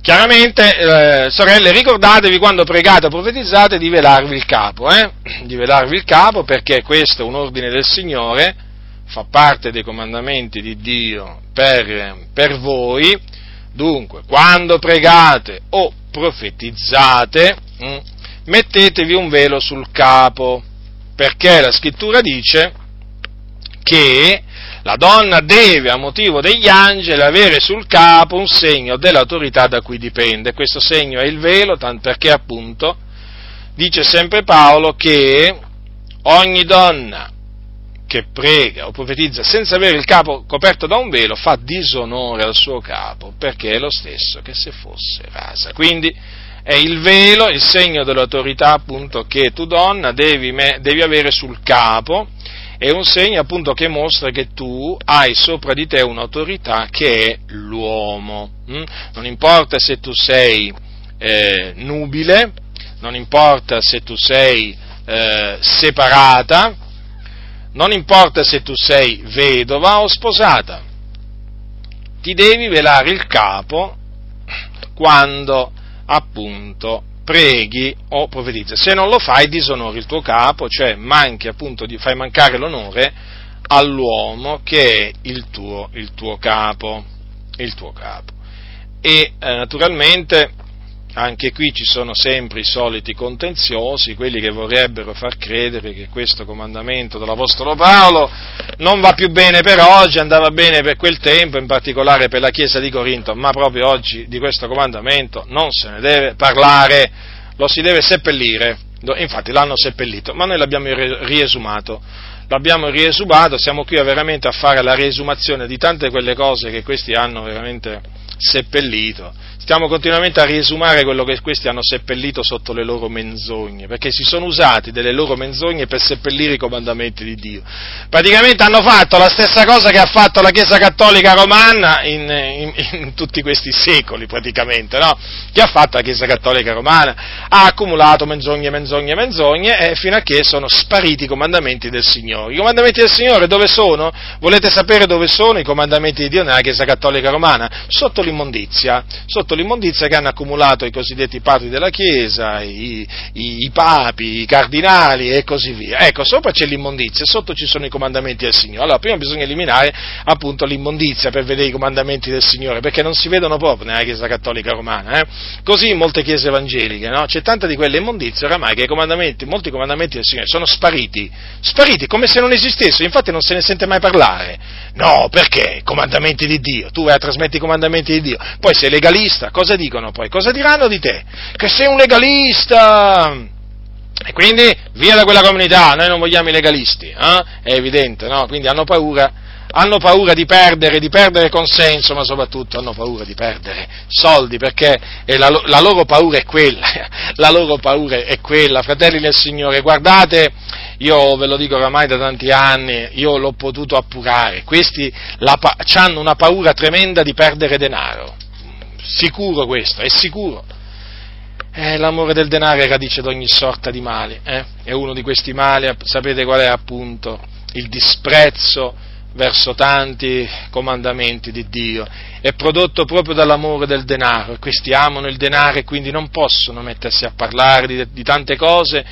Speaker 1: Chiaramente, eh, sorelle, ricordatevi quando pregate o profetizzate di velarvi il capo, eh? di velarvi il capo perché questo è un ordine del Signore, fa parte dei comandamenti di Dio per, per voi. Dunque, quando pregate o profetizzate, mh, hm, mettetevi un velo sul capo, perché la scrittura dice che la donna deve, a motivo degli angeli, avere sul capo un segno dell'autorità da cui dipende. Questo segno è il velo, perché appunto dice sempre Paolo che ogni donna che prega o profetizza senza avere il capo coperto da un velo fa disonore al suo capo, perché è lo stesso che se fosse rasa. Quindi è il velo, il segno dell'autorità appunto che tu donna devi, devi avere sul capo, è un segno appunto che mostra che tu hai sopra di te un'autorità che è l'uomo. Mm? Non importa se tu sei eh, nubile, non importa se tu sei eh, separata, non importa se tu sei vedova o sposata, ti devi velare il capo quando appunto preghi o profetizza. Se non lo fai disonori il tuo capo, cioè manchi appunto fai mancare l'onore all'uomo che è il tuo, il tuo capo. Il tuo capo. E eh, naturalmente anche qui ci sono sempre i soliti contenziosi, quelli che vorrebbero far credere che questo comandamento dell'Apostolo Paolo non va più bene per oggi, andava bene per quel tempo, in particolare per la Chiesa di Corinto, ma proprio oggi di questo comandamento non se ne deve parlare, lo si deve seppellire, infatti l'hanno seppellito, ma noi l'abbiamo riesumato, l'abbiamo riesumato, siamo qui veramente a fare la riesumazione di tante quelle cose che questi hanno veramente seppellito stiamo continuamente a riesumare quello che questi hanno seppellito sotto le loro menzogne, perché si sono usati delle loro menzogne per seppellire i comandamenti di Dio. Praticamente hanno fatto la stessa cosa che ha fatto la Chiesa Cattolica Romana in, in, in tutti questi secoli, praticamente, no? Che ha fatto la Chiesa Cattolica Romana? Ha accumulato menzogne, menzogne, menzogne, e fino a che sono spariti i comandamenti del Signore. I comandamenti del Signore dove sono? Volete sapere dove sono i comandamenti di Dio nella Chiesa Cattolica Romana? Sotto l'immondizia, sotto sotto l'immondizia che hanno accumulato i cosiddetti padri della Chiesa, i, i, i, papi, i cardinali e così via. Ecco, sopra c'è l'immondizia, sotto ci sono i comandamenti del Signore. Allora, prima bisogna eliminare appunto l'immondizia per vedere i comandamenti del Signore, perché non si vedono proprio nella Chiesa Cattolica Romana. Eh? Così in molte chiese evangeliche, no? C'è tanta di quelle immondizie oramai che i comandamenti, molti comandamenti del Signore sono spariti, spariti come se non esistessero, infatti non se ne sente mai parlare. No, perché? Comandamenti di Dio, tu vai a trasmettere i comandamenti di Dio, poi sei legalista legalista, cosa dicono poi? Cosa diranno di te? Che sei un legalista! E quindi via da quella comunità, noi non vogliamo i legalisti, eh? è evidente, no? Quindi hanno paura, hanno paura di perdere, di perdere consenso, ma soprattutto hanno paura di perdere soldi, perché la, la loro paura è quella, (laughs) la loro paura è quella, fratelli del Signore, guardate, io ve lo dico oramai da tanti anni, io l'ho potuto appurare, questi la, hanno una paura tremenda di perdere denaro, sicuro questo, è sicuro. Eh, l'amore del denaro è radice di ogni sorta di male, eh? e uno di questi mali, sapete qual è appunto? Il disprezzo verso tanti comandamenti di Dio, è prodotto proprio dall'amore del denaro, questi amano il denaro e quindi non possono mettersi a parlare di, di tante cose,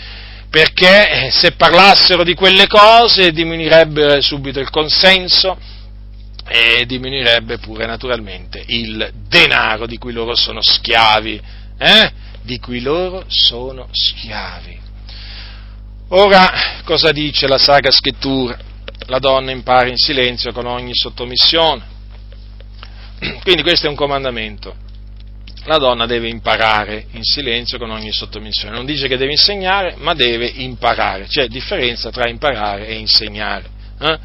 Speaker 1: perché eh, se parlassero di quelle cose diminuirebbe subito il consenso, e diminuirebbe pure naturalmente il denaro di cui loro sono schiavi, eh? di cui loro sono schiavi. Ora, cosa dice la Sacra Scrittura? La donna impara in silenzio con ogni sottomissione. (clears throat) Quindi questo è un comandamento. La donna deve imparare in silenzio con ogni sottomissione. Non dice che deve insegnare, ma deve imparare. C'è differenza tra imparare e insegnare. Eh?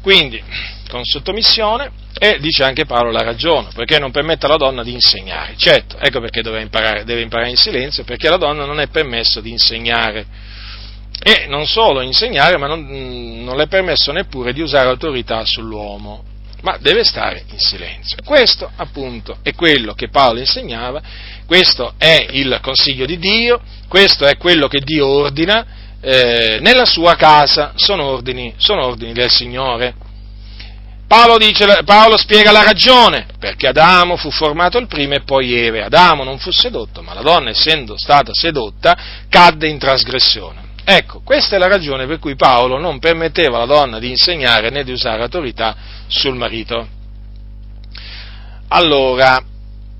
Speaker 1: Quindi, con sottomissione, e dice anche Paolo la ragione, perché non permette alla donna di insegnare. Certo, ecco perché deve imparare, deve imparare in silenzio, perché alla donna non è permesso di insegnare. E non solo insegnare, ma non, non le è permesso neppure di usare autorità sull'uomo, ma deve stare in silenzio. Questo appunto è quello che Paolo insegnava, questo è il consiglio di Dio, questo è quello che Dio ordina eh, nella sua casa, sono ordini, sono ordini del Signore. Paolo, dice, Paolo, spiega la ragione, perché Adamo fu formato il primo e poi Eve. Adamo non fu sedotto, ma la donna, essendo stata sedotta, cadde in trasgressione. Ecco, questa è la ragione per cui Paolo non permetteva alla donna di insegnare né di usare autorità sul marito. Allora,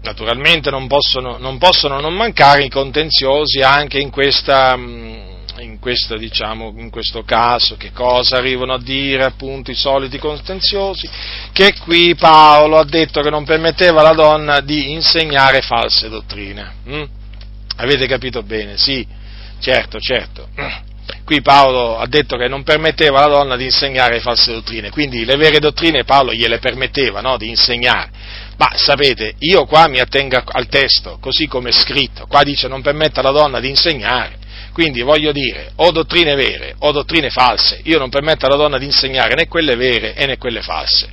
Speaker 1: naturalmente non possono non, possono non mancare i contenziosi anche in questa, in questo, diciamo, in questo caso, che cosa arrivano a dire appunto i soliti contenziosi? Che qui Paolo ha detto che non permetteva alla donna di insegnare false dottrine. Mm? Avete capito bene? Sì, certo, certo. Qui Paolo ha detto che non permetteva alla donna di insegnare false dottrine, quindi le vere dottrine Paolo gliele permetteva no, di insegnare. Ma sapete, io qua mi attengo al testo, così come è scritto, qua dice non permette alla donna di insegnare, quindi voglio dire, o dottrine vere o dottrine false, io non permetto alla donna di insegnare né quelle vere né quelle false.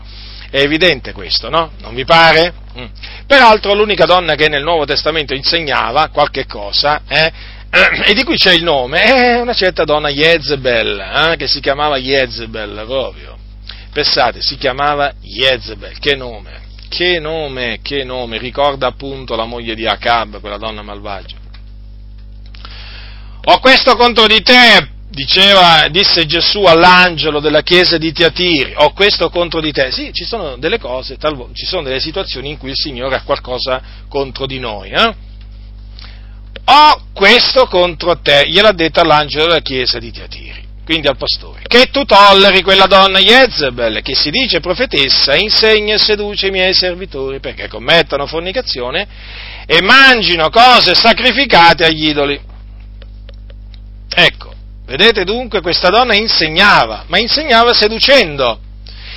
Speaker 1: È evidente questo, no? Non vi pare? Mm. Peraltro l'unica donna che nel Nuovo Testamento insegnava qualche cosa, eh, (clears throat) e di cui c'è il nome, è una certa donna Jezebel, eh, che si chiamava Jezebel proprio. Pensate, si chiamava Jezebel, che nome, che nome, che nome, ricorda appunto la moglie di Acab, quella donna malvagia. Ho questo contro di te, diceva, disse Gesù all'angelo della chiesa di Tiatiri, ho questo contro di te. Sì, ci sono delle cose, talvolta, ci sono delle situazioni in cui il Signore ha qualcosa contro di noi. Eh? Ho questo contro te, gliel'ha detto all'angelo della chiesa di Tiatiri quindi al pastore, che tu tolleri quella donna Jezebel, che si dice profetessa, insegna e seduce i miei servitori perché commettano fornicazione e mangino cose sacrificate agli idoli. Ecco, vedete dunque questa donna insegnava, ma insegnava seducendo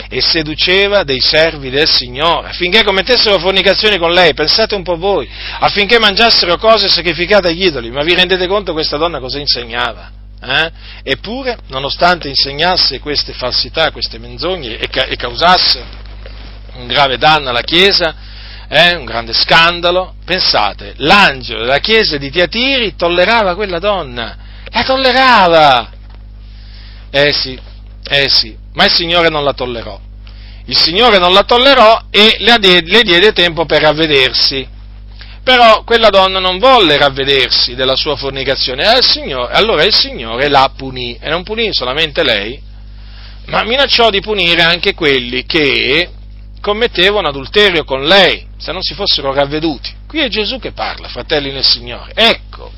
Speaker 1: e seduceva dei servi del Signore affinché commettessero fornicazioni con lei, pensate un po' voi, affinché mangiassero cose sacrificate agli idoli, ma vi rendete conto questa donna cosa insegnava? Eh? Eppure, nonostante insegnasse queste falsità, queste menzogne e, ca- e causasse un grave danno alla Chiesa, eh, un grande scandalo, pensate, l'angelo della Chiesa di Tiatiri tollerava quella donna, la tollerava! Eh sì, eh sì, ma il Signore non la tollerò. Il Signore non la tollerò e le diede tempo per ravvedersi. Però quella donna non volle ravvedersi della sua fornicazione, e Signore, allora il Signore la punì, e non punì solamente lei, ma minacciò di punire anche quelli che commettevano adulterio con lei, se non si fossero ravveduti. Qui è Gesù che parla, fratelli nel Signore. Ecco,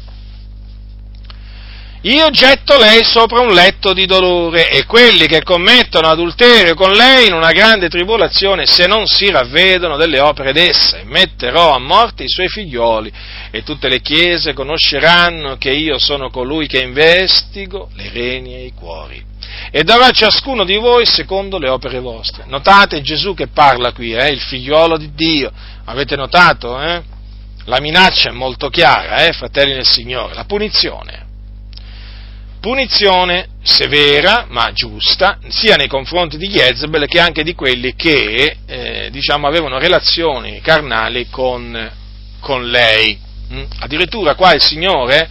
Speaker 1: io getto lei sopra un letto di dolore e quelli che commettono adulterio con lei in una grande tribolazione se non si ravvedono delle opere d'essa metterò a morte i suoi figlioli e tutte le chiese conosceranno che io sono colui che investigo le reni e i cuori e darò a ciascuno di voi secondo le opere vostre. Notate Gesù che parla qui, eh, il figliolo di Dio, avete notato? Eh? La minaccia è molto chiara, eh, fratelli del Signore, la punizione punizione severa ma giusta sia nei confronti di Jezebel che anche di quelli che eh, diciamo, avevano relazioni carnali con, con lei. Mm? Addirittura qua il Signore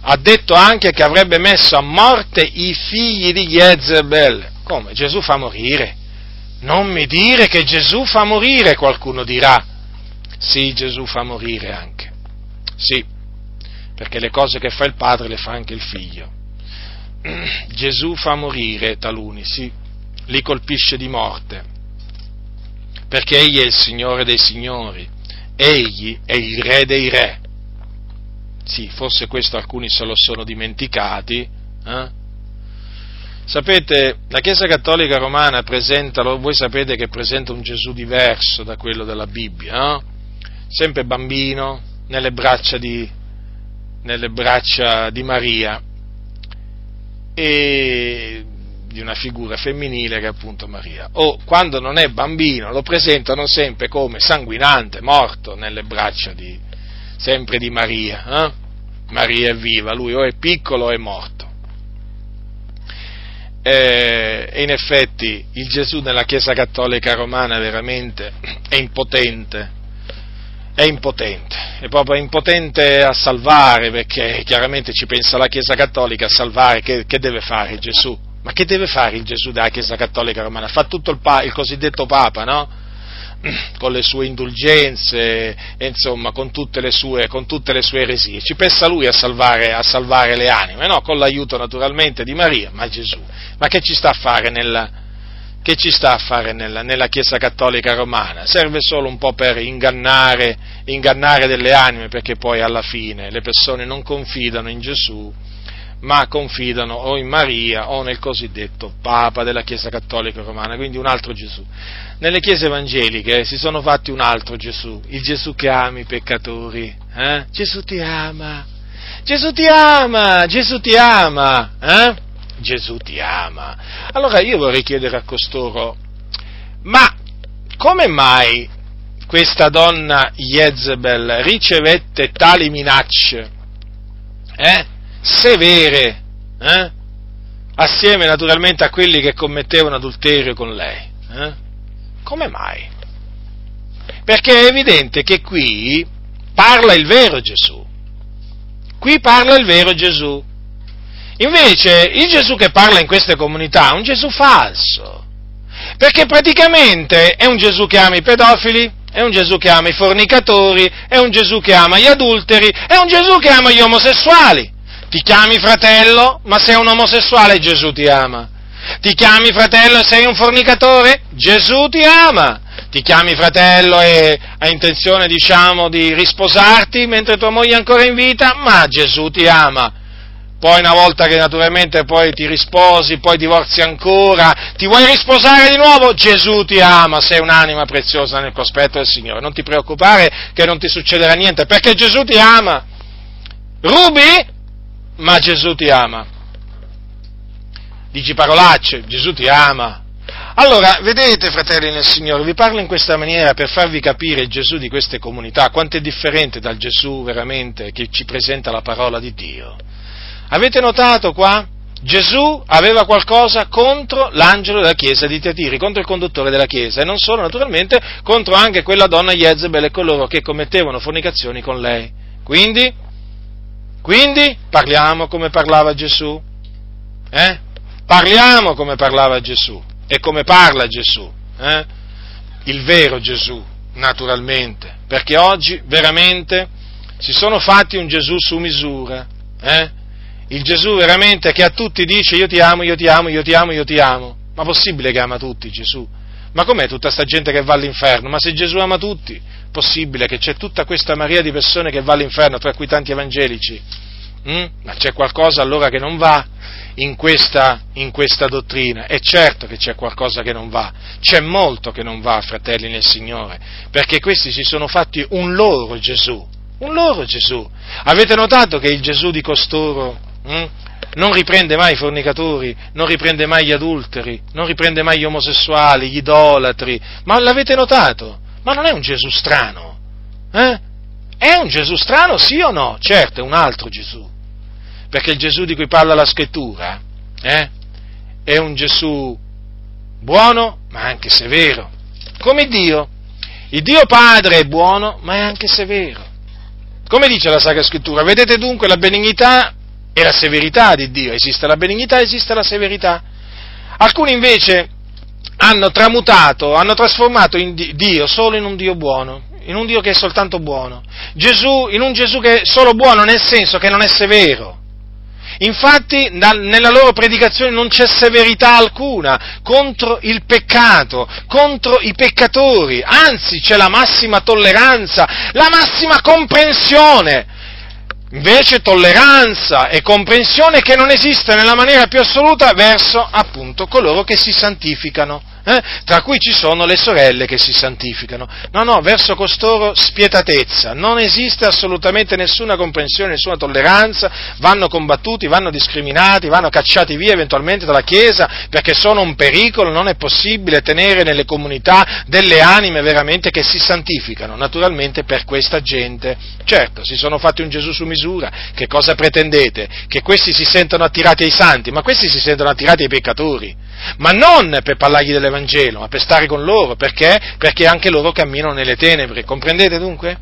Speaker 1: ha detto anche che avrebbe messo a morte i figli di Jezebel. Come? Gesù fa morire? Non mi dire che Gesù fa morire, qualcuno dirà. Sì, Gesù fa morire anche. Sì, perché le cose che fa il padre le fa anche il figlio. (clears throat) Gesù fa morire taluni, sì, li colpisce di morte, perché Egli è il Signore dei Signori, Egli è il Re dei Re. Sì, forse questo alcuni se lo sono dimenticati. Eh? Sapete, la Chiesa Cattolica Romana presenta, voi sapete che presenta un Gesù diverso da quello della Bibbia, no? sempre bambino, nelle braccia di, nelle braccia di Maria, e di una figura femminile che è appunto Maria. O quando non è bambino lo presentano sempre come sanguinante, morto nelle braccia di, sempre di Maria. Eh? Maria è viva, lui o è piccolo o è morto. E in effetti il Gesù nella Chiesa Cattolica Romana veramente è impotente, è impotente, è proprio impotente a salvare perché chiaramente ci pensa la Chiesa Cattolica a salvare, che, che deve fare Gesù? Ma che deve fare il Gesù della Chiesa Cattolica Romana? Fa tutto il, pa, il cosiddetto Papa, no? (clears throat) Con le sue indulgenze, insomma, con tutte le sue, tutte le sue eresie. Ci pensa lui a salvare, a salvare le anime, no? Con l'aiuto naturalmente di Maria, ma Gesù. Ma che ci sta a fare nella, che ci sta a fare nella, nella, Chiesa Cattolica Romana? Serve solo un po' per ingannare, ingannare delle anime, perché poi alla fine le persone non confidano in Gesù, ma confidano o in Maria o nel cosiddetto Papa della Chiesa Cattolica Romana, quindi un altro Gesù. Nelle chiese evangeliche si sono fatti un altro Gesù, il Gesù che ama i peccatori. Eh? Gesù ti ama, Gesù ti ama, Gesù ti ama. Eh? Gesù ti ama. Allora io vorrei chiedere a costoro, ma come mai questa donna Jezebel ricevette tali minacce eh, severe, eh, assieme naturalmente a quelli che commettevano adulterio con lei? Eh? Come mai? Perché è evidente che qui parla il vero Gesù. Qui parla il vero Gesù. Invece il Gesù che parla in queste comunità è un Gesù falso, perché praticamente è un Gesù che ama i pedofili, è un Gesù che ama i fornicatori, è un Gesù che ama gli adulteri, è un Gesù che ama gli omosessuali. Ti chiami fratello, ma sei un omosessuale, Gesù ti ama. Ti chiami fratello e sei un fornicatore? Gesù ti ama. Ti chiami fratello e hai intenzione, diciamo, di risposarti mentre tua moglie è ancora in vita? Ma Gesù ti ama. Poi una volta che naturalmente poi ti risposi, poi divorzi ancora, ti vuoi risposare di nuovo? Gesù ti ama, sei un'anima preziosa nel cospetto del Signore. Non ti preoccupare che non ti succederà niente, perché Gesù ti ama. Rubi? Ma Gesù ti ama. Dici parolacce, Gesù ti ama. Allora, vedete, fratelli nel Signore, vi parlo in questa maniera per farvi capire il Gesù di queste comunità, quanto è differente dal Gesù veramente che ci presenta la parola di Dio. Avete notato qua? Gesù aveva qualcosa contro l'angelo della chiesa di Tiatiri, contro il conduttore della chiesa, e non solo, naturalmente, contro anche quella donna Jezebel e coloro che commettevano fornicazioni con lei. Quindi, quindi, parliamo come parlava Gesù. Eh? Parliamo come parlava Gesù e come parla Gesù. Eh? Il vero Gesù, naturalmente, perché oggi veramente si sono fatti un Gesù su misura. Eh? Il Gesù veramente che a tutti dice io ti amo, io ti amo, io ti amo, io ti amo. Ma possibile che ama tutti Gesù? Ma com'è tutta questa gente che va all'inferno? Ma se Gesù ama tutti, possibile che c'è tutta questa marea di persone che va all'inferno, tra cui tanti evangelici? Mm? Ma c'è qualcosa allora che non va in questa, in questa dottrina? È certo che c'è qualcosa che non va, c'è molto che non va, fratelli nel Signore, perché questi si sono fatti un loro Gesù, un loro Gesù. Avete notato che il Gesù di costoro Mm? non riprende mai i fornicatori, non riprende mai gli adulteri, non riprende mai gli omosessuali, gli idolatri, ma l'avete notato? Ma non è un Gesù strano? Eh? È un Gesù strano, sì o no? Certo, è un altro Gesù, perché il Gesù di cui parla la scrittura eh, è un Gesù buono, ma anche severo, come Dio. Il Dio Padre è buono, ma è anche severo. Come dice la Sacra Scrittura, vedete dunque la benignità e la severità di Dio, esiste la benignità, esiste la severità. Alcuni invece hanno tramutato, hanno trasformato Dio solo in un Dio buono, in un Dio che è soltanto buono. Gesù, in un Gesù che è solo buono nel senso che non è severo. Infatti nella loro predicazione non c'è severità alcuna contro il peccato, contro i peccatori, anzi c'è la massima tolleranza, la massima comprensione invece tolleranza e comprensione che non esiste nella maniera più assoluta verso appunto coloro che si santificano eh? tra cui ci sono le sorelle che si santificano. No, no, verso costoro spietatezza, non esiste assolutamente nessuna comprensione, nessuna tolleranza, vanno combattuti, vanno discriminati, vanno cacciati via eventualmente dalla Chiesa perché sono un pericolo, non è possibile tenere nelle comunità delle anime veramente che si santificano, naturalmente per questa gente. Certo, si sono fatti un Gesù su misura, che cosa pretendete? Che questi si sentono attirati ai santi, ma questi si sentono attirati ai peccatori ma non per parlargli dell'Evangelo, ma per stare con loro, perché? Perché anche loro camminano nelle tenebre, comprendete dunque?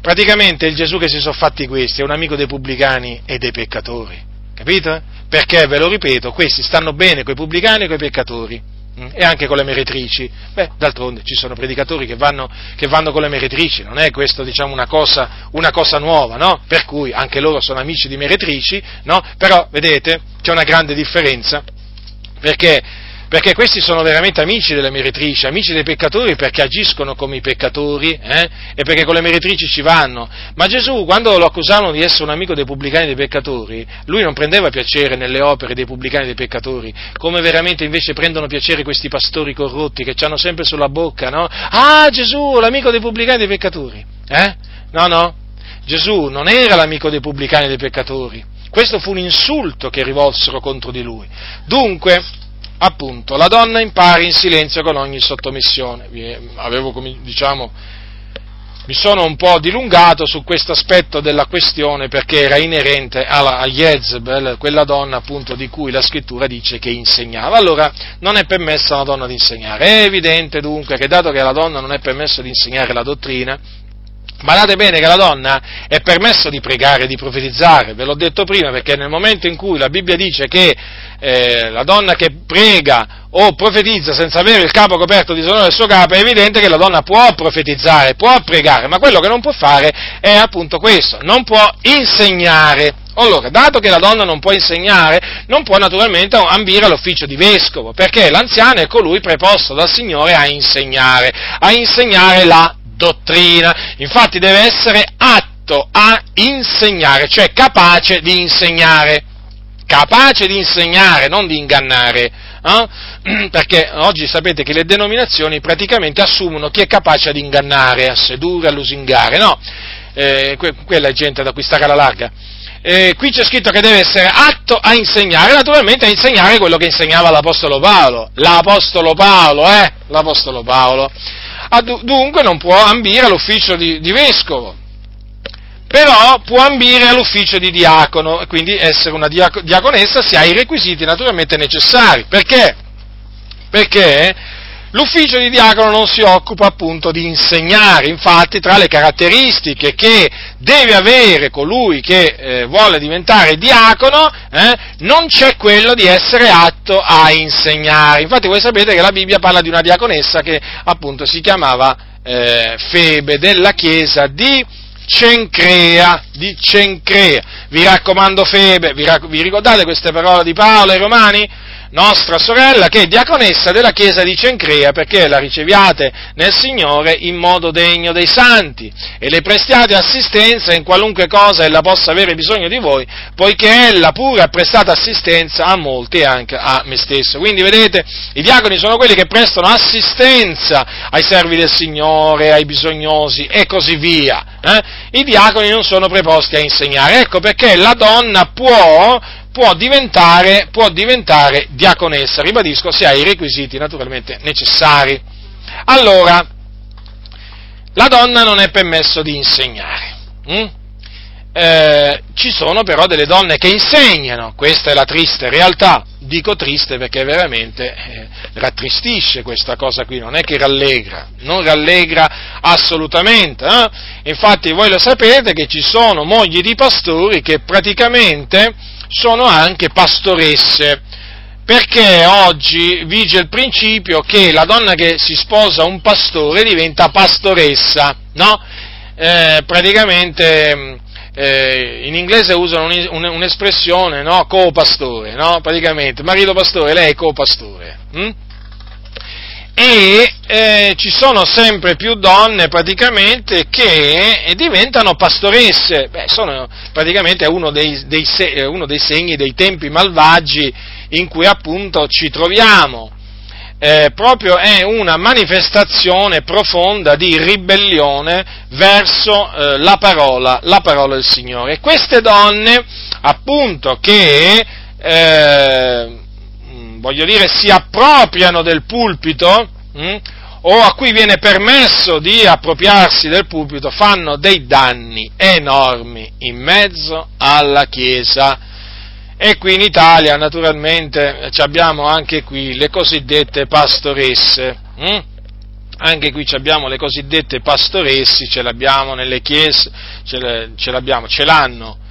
Speaker 1: Praticamente il Gesù che si sono fatti questi è un amico dei pubblicani e dei peccatori, capito? Perché, ve lo ripeto, questi stanno bene con i pubblicani e con i peccatori mm, e anche con le meretrici. Beh, d'altronde ci sono predicatori che vanno, che vanno con le meretrici, non è questo diciamo, una, cosa, una, cosa, nuova, no? Per cui anche loro sono amici di meretrici, no? Però, vedete, c'è una grande differenza perché? Perché questi sono veramente amici delle meretrici, amici dei peccatori perché agiscono come i peccatori eh? e perché con le meretrici ci vanno. Ma Gesù, quando lo accusavano di essere un amico dei pubblicani e dei peccatori, lui non prendeva piacere nelle opere dei pubblicani e dei peccatori, come veramente invece prendono piacere questi pastori corrotti che hanno sempre sulla bocca, no? Ah, Gesù, l'amico dei pubblicani e dei peccatori. Eh? No, no. Gesù non era l'amico dei pubblicani e dei peccatori questo fu un insulto che rivolsero contro di lui. Dunque, appunto, la donna impari in silenzio con ogni sottomissione. Avevo, diciamo, mi sono un po' dilungato su questo aspetto della questione perché era inerente alla, a Jezebel, quella donna appunto di cui la scrittura dice che insegnava. Allora non è permessa a una donna di insegnare. È evidente dunque che dato che alla donna non è permesso di insegnare la dottrina, Badate bene che alla donna è permesso di pregare di profetizzare, ve l'ho detto prima, perché nel momento in cui la Bibbia dice che eh, la donna che prega o profetizza senza avere il capo coperto di sonore del suo capo, è evidente che la donna può profetizzare, può pregare, ma quello che non può fare è appunto questo, non può insegnare. Allora, dato che la donna non può insegnare, non può naturalmente ambire all'ufficio di vescovo, perché l'anziano è colui preposto dal Signore a insegnare, a insegnare la dottrina. Infatti deve essere atto a insegnare, cioè capace di insegnare. Capace di insegnare, non di ingannare. Eh? (clears throat) Perché oggi sapete che le denominazioni praticamente assumono chi è capace di ingannare, a sedurre, a lusingare, no? Eh, que- quella è gente da acquistare alla larga. Eh, qui c'è scritto che deve essere atto a insegnare, naturalmente a insegnare quello che insegnava l'Apostolo Paolo. L'Apostolo Paolo, eh? L'Apostolo Paolo. Ah, dunque non può ambire all'ufficio di, di vescovo, però può ambire all'ufficio di diacono quindi essere una diaconessa se ha i requisiti naturalmente necessari. Perché? Perché l'ufficio di diacono non si occupa appunto di insegnare, infatti tra le caratteristiche che deve avere colui che eh, vuole diventare diacono eh, non c'è quello di essere atto a insegnare. Infatti voi sapete che la Bibbia parla di una diaconessa che appunto si chiamava eh, Febe della chiesa di Cencrea, di Cencrea. Vi raccomando Febe, vi, rac- vi ricordate queste parole di Paolo ai Romani? Nostra sorella, che è diaconessa della chiesa di Cencrea, perché la riceviate nel Signore in modo degno dei santi e le prestiate assistenza in qualunque cosa ella possa avere bisogno di voi, poiché ella pure ha prestato assistenza a molti e anche a me stesso. Quindi vedete, i diaconi sono quelli che prestano assistenza ai servi del Signore, ai bisognosi e così via. Eh? I diaconi non sono preposti a insegnare, ecco perché la donna può può diventare, può diventare diaconessa, ribadisco, se ha i requisiti naturalmente necessari. Allora, la donna non è permesso di insegnare. Hm? Eh, ci sono però delle donne che insegnano, questa è la triste realtà, dico triste perché veramente eh, rattristisce questa cosa qui, non è che rallegra, non rallegra assolutamente. Eh? Infatti voi lo sapete che ci sono mogli di pastori che praticamente sono anche pastoresse, perché oggi vige il principio che la donna che si sposa un pastore diventa pastoressa, no? Eh, praticamente eh, in inglese usano un, un, un'espressione, no? Co-pastore, no? Praticamente, marito pastore, lei è co-pastore. Hm? E eh, ci sono sempre più donne praticamente che diventano pastoresse, Beh, sono praticamente uno dei, dei, uno dei, segni dei tempi malvagi in cui appunto ci troviamo. Eh, proprio è una manifestazione profonda di ribellione verso eh, la, parola, la parola del Signore. Queste donne, appunto, che eh, voglio dire, si appropriano del pulpito, hm, o a cui viene permesso di appropriarsi del pulpito, fanno dei danni enormi in mezzo alla Chiesa. E qui in Italia, naturalmente, abbiamo anche qui le cosiddette pastoresse. Hm? Anche qui abbiamo le cosiddette pastoresse, ce l'abbiamo nelle chiese, ce, l'abbiamo, ce l'hanno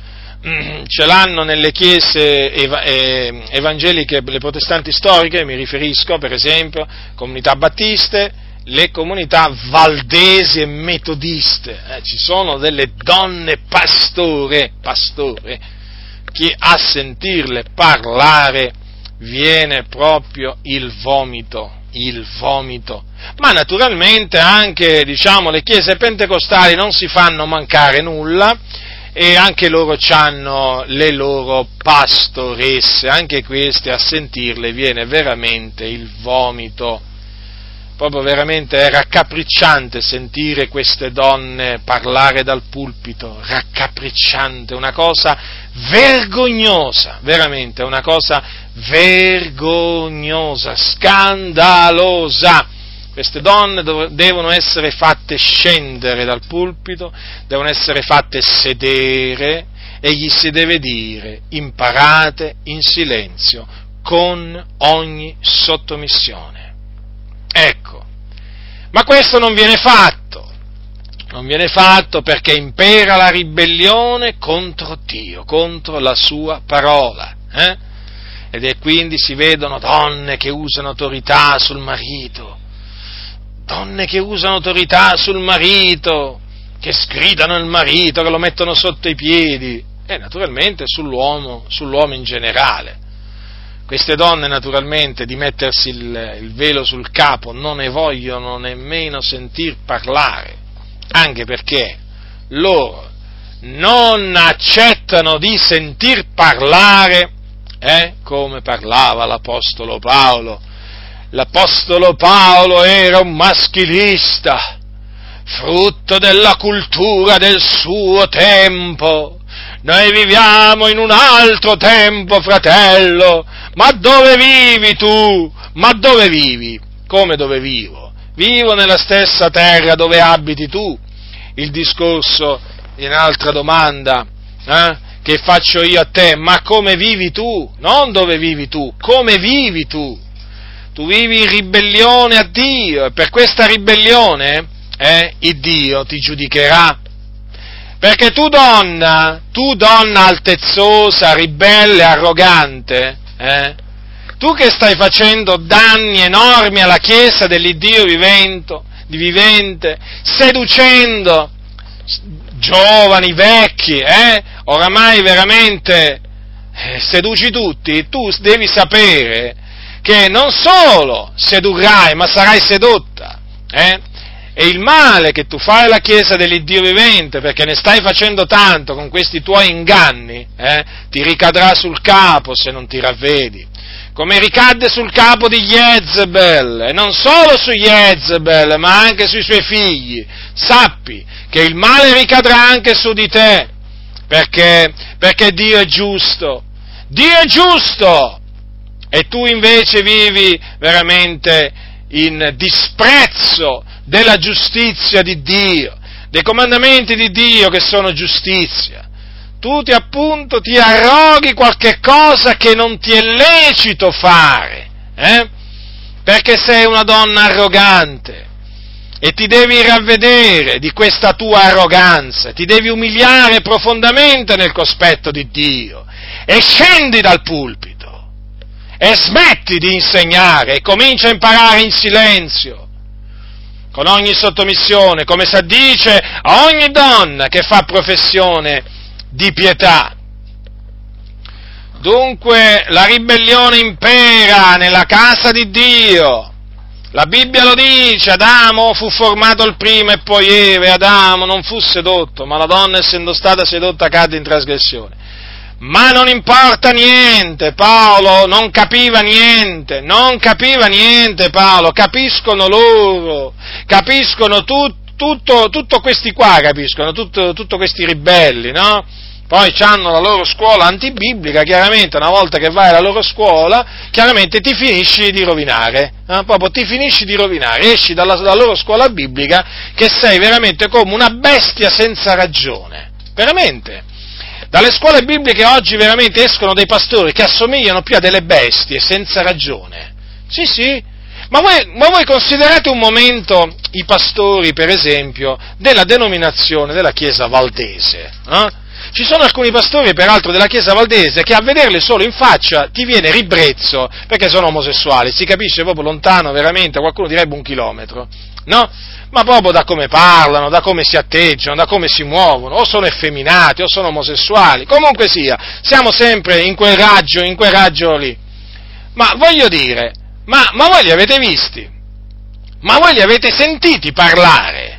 Speaker 1: ce l'hanno nelle chiese eh, evangeliche, le protestanti storiche, mi riferisco per esempio comunità battiste, le comunità valdesi e metodiste, eh, ci sono delle donne pastore, pastore, che a sentirle parlare viene proprio il vomito, il vomito. Ma naturalmente anche, diciamo, le chiese pentecostali non si fanno mancare nulla, e anche loro hanno le loro pastoresse, anche queste a sentirle viene veramente il vomito. Proprio veramente è raccapricciante sentire queste donne parlare dal pulpito, raccapricciante, una cosa vergognosa, veramente una cosa vergognosa, scandalosa queste donne devono essere fatte scendere dal pulpito, devono essere fatte sedere e gli si deve dire imparate in silenzio con ogni sottomissione. Ecco, ma questo non viene fatto, non viene fatto perché impera la ribellione contro Dio, contro la sua parola. Eh? Ed è quindi si vedono donne che usano autorità sul marito, donne che usano autorità sul marito, che sgridano il marito, che lo mettono sotto i piedi, e naturalmente sull'uomo, sull'uomo in generale. Queste donne naturalmente di mettersi il, il, velo sul capo non ne vogliono nemmeno sentir parlare, anche perché loro non accettano di sentir parlare eh, come parlava l'Apostolo Paolo. L'Apostolo Paolo era un maschilista, frutto della cultura del suo tempo. Noi viviamo in un altro tempo, fratello. Ma dove vivi tu? Ma dove vivi? Come dove vivo? Vivo nella stessa terra dove abiti tu. Il discorso in altra domanda eh, che faccio io a te, ma come vivi tu? Non dove vivi tu, come vivi tu? Tu vivi in ribellione a Dio e per questa ribellione eh, il Dio ti giudicherà. Perché tu donna, tu donna altezzosa, ribelle, arrogante, eh, tu che stai facendo danni enormi alla Chiesa dell'Iddio vivente, vivente seducendo giovani, vecchi, eh, oramai veramente eh, seduci tutti, tu devi sapere che non solo sedurrai, ma sarai sedotta. Eh? E il male che tu fai alla Chiesa dell'Iddio vivente, perché ne stai facendo tanto con questi tuoi inganni, eh, ti ricadrà sul capo se non ti ravvedi. Come ricadde sul capo di Jezebel, e non solo su Jezebel, ma anche sui suoi figli. Sappi che il male ricadrà anche su di te, perché, perché Dio è giusto. Dio è giusto! E tu invece vivi veramente in disprezzo della giustizia di Dio, dei comandamenti di Dio che sono giustizia. Tu ti appunto ti arroghi qualche cosa che non ti è lecito fare, eh? perché sei una donna arrogante e ti devi ravvedere di questa tua arroganza, ti devi umiliare profondamente nel cospetto di Dio e scendi dal pulpito e smetti di insegnare e comincia a imparare in silenzio con ogni sottomissione, come si addice a ogni donna che fa professione di pietà. Dunque la ribellione impera nella casa di Dio. La Bibbia lo dice, Adamo fu formato il primo e poi Eve, Adamo non fu sedotto, ma la donna essendo stata sedotta cadde in trasgressione. Ma non importa niente, Paolo non capiva niente, non capiva niente Paolo, capiscono loro, capiscono tu, tutto, tutto questi qua, capiscono, tutto, tutto questi ribelli, no? Poi hanno la loro scuola antibiblica, chiaramente una volta che vai alla loro scuola, chiaramente ti finisci di rovinare, eh? proprio ti finisci di rovinare, esci dalla, dalla loro scuola biblica che sei veramente come una bestia senza ragione, veramente. Dalle scuole bibliche oggi veramente escono dei pastori che assomigliano più a delle bestie senza ragione. Sì, sì. Ma voi, ma voi considerate un momento i pastori, per esempio, della denominazione della Chiesa Valdese. Eh? Ci sono alcuni pastori, peraltro, della Chiesa Valdese che a vederli solo in faccia ti viene ribrezzo perché sono omosessuali. Si capisce proprio lontano, veramente, qualcuno direbbe un chilometro. No? Ma proprio da come parlano, da come si atteggiano, da come si muovono, o sono effeminati o sono omosessuali, comunque sia, siamo sempre in quel raggio, in quel raggio lì. Ma voglio dire, ma, ma voi li avete visti? Ma voi li avete sentiti parlare?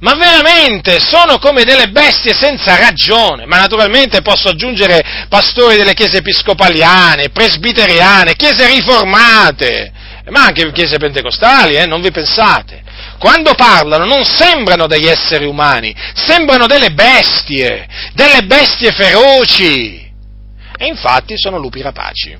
Speaker 1: Ma veramente sono come delle bestie senza ragione, ma naturalmente posso aggiungere pastori delle chiese episcopaliane, presbiteriane, chiese riformate, ma anche chiese pentecostali, eh, non vi pensate quando parlano non sembrano degli esseri umani, sembrano delle bestie, delle bestie feroci. E infatti sono lupi rapaci,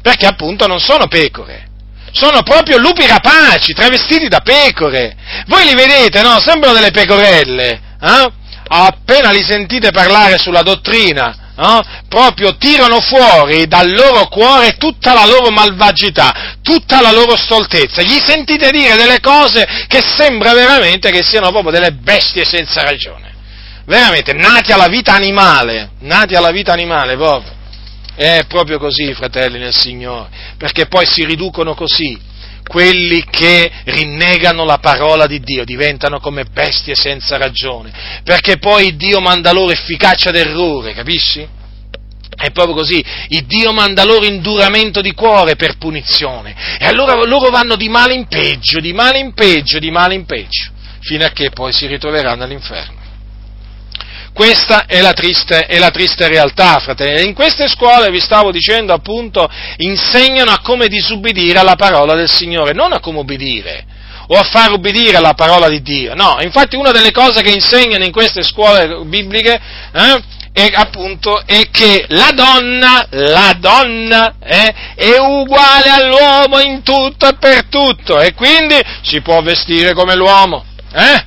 Speaker 1: perché appunto non sono pecore, sono proprio lupi rapaci, travestiti da pecore. Voi li vedete, no? Sembrano delle pecorelle, eh? Appena li sentite parlare sulla dottrina, no? proprio tirano fuori dal loro cuore tutta la loro malvagità, tutta la loro stoltezza. Gli sentite dire delle cose che sembra veramente che siano proprio delle bestie senza ragione. Veramente, nati alla vita animale, nati alla vita animale proprio. È proprio così, fratelli nel Signore, perché poi si riducono così quelli che rinnegano la parola di Dio, diventano come bestie senza ragione, perché poi Dio manda loro efficacia d'errore, capisci? È proprio così, il Dio manda loro induramento di cuore per punizione e allora loro vanno di male in peggio, di male in peggio, di male in peggio, fino a che poi si ritroveranno all'inferno. Questa è la, triste, è la triste realtà, fratelli. In queste scuole, vi stavo dicendo appunto, insegnano a come disubbidire alla parola del Signore, non a come ubbidire o a far ubbidire la parola di Dio. No, infatti una delle cose che insegnano in queste scuole bibliche eh, è appunto è che la donna, la donna eh, è uguale all'uomo in tutto e per tutto e quindi si può vestire come l'uomo. Eh?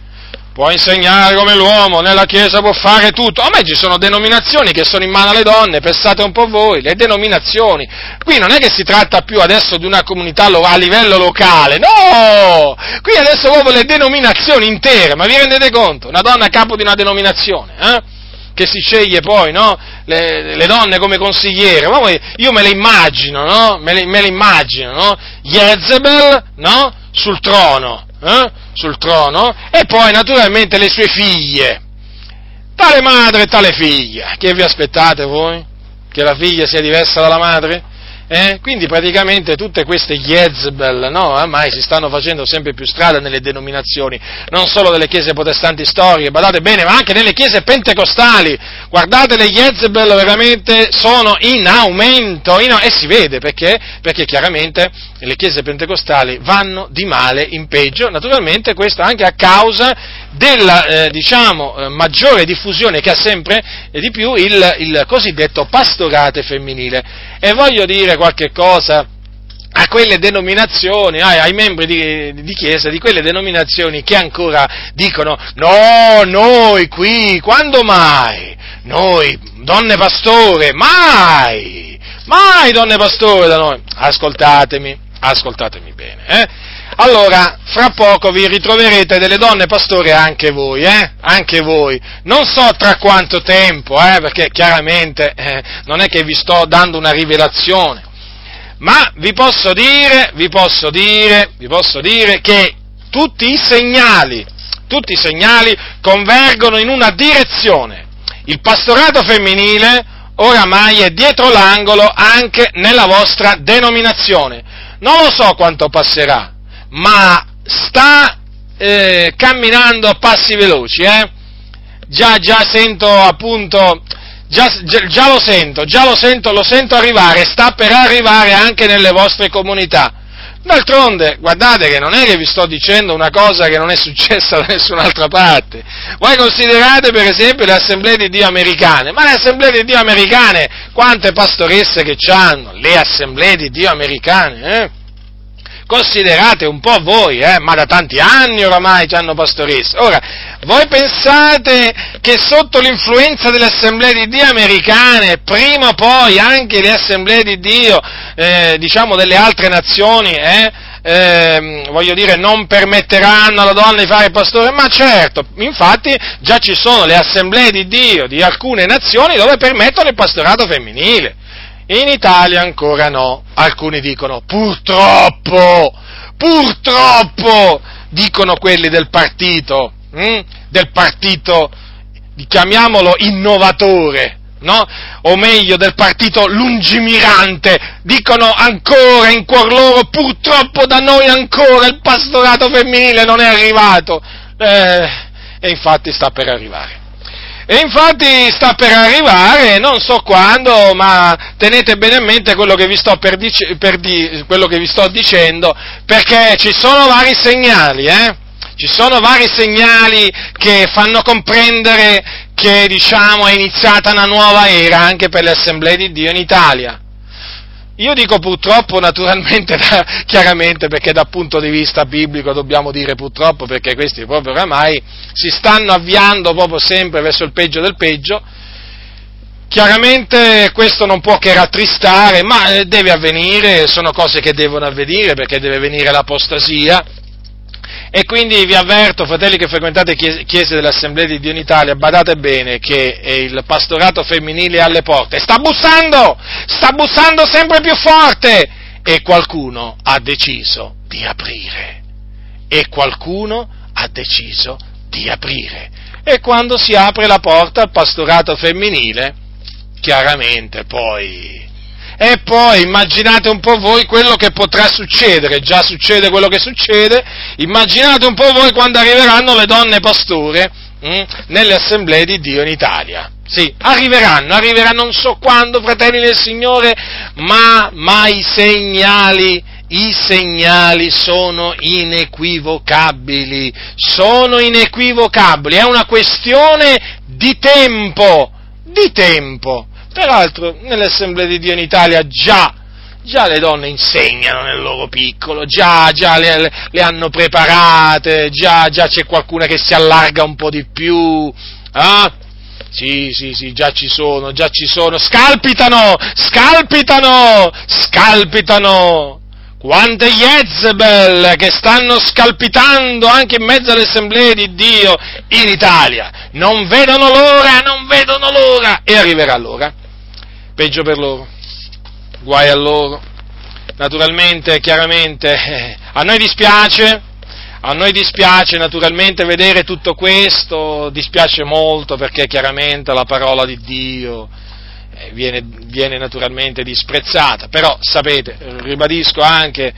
Speaker 1: Può insegnare come l'uomo, nella Chiesa può fare tutto. A me ci sono denominazioni che sono in mano alle donne, pensate un po' voi, le denominazioni. Qui non è che si tratta più adesso di una comunità a livello locale, no! Qui adesso proprio le denominazioni intere, ma vi rendete conto? Una donna a capo di una denominazione, eh? Che si sceglie poi, no? Le, le donne come consigliere, ma io me le immagino, no? Me le, me le immagino, no? Jezebel, no? Sul trono, eh? sul trono, e poi naturalmente le sue figlie, tale madre e tale figlia. Che vi aspettate voi? Che la figlia sia diversa dalla madre? Eh? Quindi praticamente tutte queste Jezebel, no? ormai si stanno facendo sempre più strada nelle denominazioni, non solo delle chiese protestanti storiche, badate bene, ma anche nelle chiese pentecostali. Guardate, le Jezebel veramente sono in aumento, in, e si vede perché? Perché chiaramente le chiese pentecostali vanno di male in peggio, naturalmente questo anche a causa della eh, diciamo, eh, maggiore diffusione che ha sempre di più il, il cosiddetto pastorate femminile. E voglio dire qualche cosa a quelle denominazioni, ai, ai membri di, di, chiesa, di quelle denominazioni che ancora dicono no, noi qui, quando mai? Noi, donne pastore, mai! Mai donne pastore da noi! Ascoltatemi, ascoltatemi bene, eh? Allora fra poco vi ritroverete delle donne pastore anche voi, eh? Anche voi. Non so tra quanto tempo, eh? Perché chiaramente eh, non è che vi sto dando una rivelazione, ma vi posso dire, vi posso dire, vi posso dire che tutti i segnali, tutti i segnali convergono in una direzione. Il pastorato femminile oramai è dietro l'angolo anche nella vostra denominazione. Non lo so quanto passerà, ma sta eh, camminando a passi veloci, eh? Già, già sento appunto, già, già, lo sento, già lo sento, lo sento arrivare, sta per arrivare anche nelle vostre comunità. D'altronde, guardate che non è che vi sto dicendo una cosa che non è successa (laughs) da nessun'altra parte. Voi considerate per esempio le assemblee di Dio americane, ma le assemblee di Dio americane, quante pastoresse che hanno? Le assemblee di Dio americane, eh? Considerate un po' voi, eh, ma da tanti anni oramai ci hanno pastoresse. Ora, voi pensate che sotto l'influenza delle assemblee di Dio americane, prima o poi anche le assemblee di Dio, eh, diciamo delle altre nazioni, eh, eh, voglio dire, non permetteranno alla donna di fare pastore? Ma certo, infatti già ci sono le assemblee di Dio di alcune nazioni dove permettono il pastorato femminile. In Italia ancora no. Alcuni dicono purtroppo, purtroppo, dicono quelli del partito, hm? del partito, chiamiamolo innovatore, no? O meglio, del partito lungimirante, dicono ancora in cuor loro, purtroppo da noi ancora il pastorato femminile non è arrivato. Eh, e infatti sta per arrivare. E infatti sta per arrivare, non so quando, ma tenete bene a mente quello che vi sto, per dice, per di, che vi sto dicendo, perché ci sono vari segnali, eh? Ci sono vari segnali che fanno comprendere che, diciamo, è iniziata una nuova era anche per le assemblee di Dio in Italia. Io dico purtroppo, naturalmente, da, (laughs) chiaramente, perché dal punto di vista biblico dobbiamo dire purtroppo, perché questi proprio oramai si stanno avviando proprio sempre verso il peggio del peggio. Chiaramente questo non può che rattristare, ma eh, deve avvenire, sono cose che devono avvenire perché deve venire l'apostasia, e quindi vi avverto, fratelli che frequentate chiese, dell'Assemblea di Dio in Italia, badate bene che il pastorato femminile è alle porte. Sta bussando! Sta bussando sempre più forte! e qualcuno ha deciso di aprire. E qualcuno ha deciso di aprire. E quando si apre la porta al pastorato femminile, chiaramente poi e poi immaginate un po' voi quello che potrà succedere, già succede quello che succede, immaginate un po' voi quando arriveranno le donne pastore hm, nelle assemblee di Dio in Italia. Sì, arriveranno, arriveranno non so quando, fratelli del Signore, ma, ma i segnali, i segnali sono inequivocabili, sono inequivocabili, è una questione di tempo, di tempo. Peraltro, nelle assemblee di Dio in Italia già, già le donne insegnano nel loro piccolo, già, già le, le, hanno preparate, già, già, c'è qualcuna che si allarga un po' di più. Ah? Sì, sì, sì, già ci sono, già ci sono. Scalpitano, scalpitano, scalpitano. Quante Jezebel che stanno scalpitando anche in mezzo alle assemblee di Dio in Italia. Non vedono l'ora, non vedono l'ora. E arriverà l'ora peggio per loro, guai a loro. Naturalmente, chiaramente, (laughs) a noi dispiace, a noi dispiace naturalmente vedere tutto questo, dispiace molto perché chiaramente la parola di Dio eh, viene, viene naturalmente disprezzata, però sapete, ribadisco anche,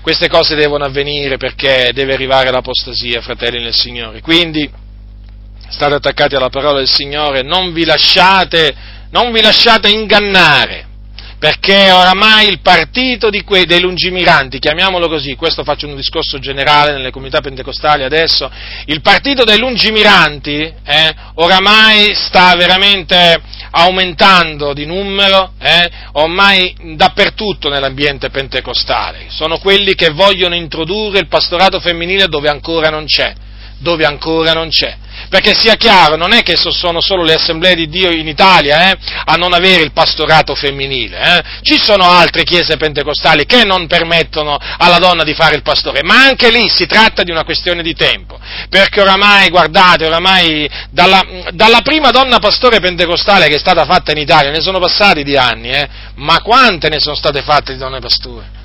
Speaker 1: queste cose devono avvenire perché deve arrivare l'apostasia, fratelli nel Signore. Quindi state attaccati alla parola del Signore, non vi lasciate non vi lasciate ingannare, perché oramai il partito que- dei lungimiranti, chiamiamolo così, questo faccio un discorso generale nelle comunità pentecostali adesso, il partito dei lungimiranti eh, oramai sta veramente aumentando di numero, eh, ormai dappertutto nell'ambiente pentecostale, sono quelli che vogliono introdurre il pastorato femminile dove ancora non c'è dove ancora non c'è. Perché sia chiaro, non è che sono solo le assemblee di Dio in Italia eh, a non avere il pastorato femminile, eh. ci sono altre chiese pentecostali che non permettono alla donna di fare il pastore, ma anche lì si tratta di una questione di tempo, perché oramai, guardate, oramai dalla, dalla prima donna pastore pentecostale che è stata fatta in Italia, ne sono passati di anni, eh, ma quante ne sono state fatte di donne pastore?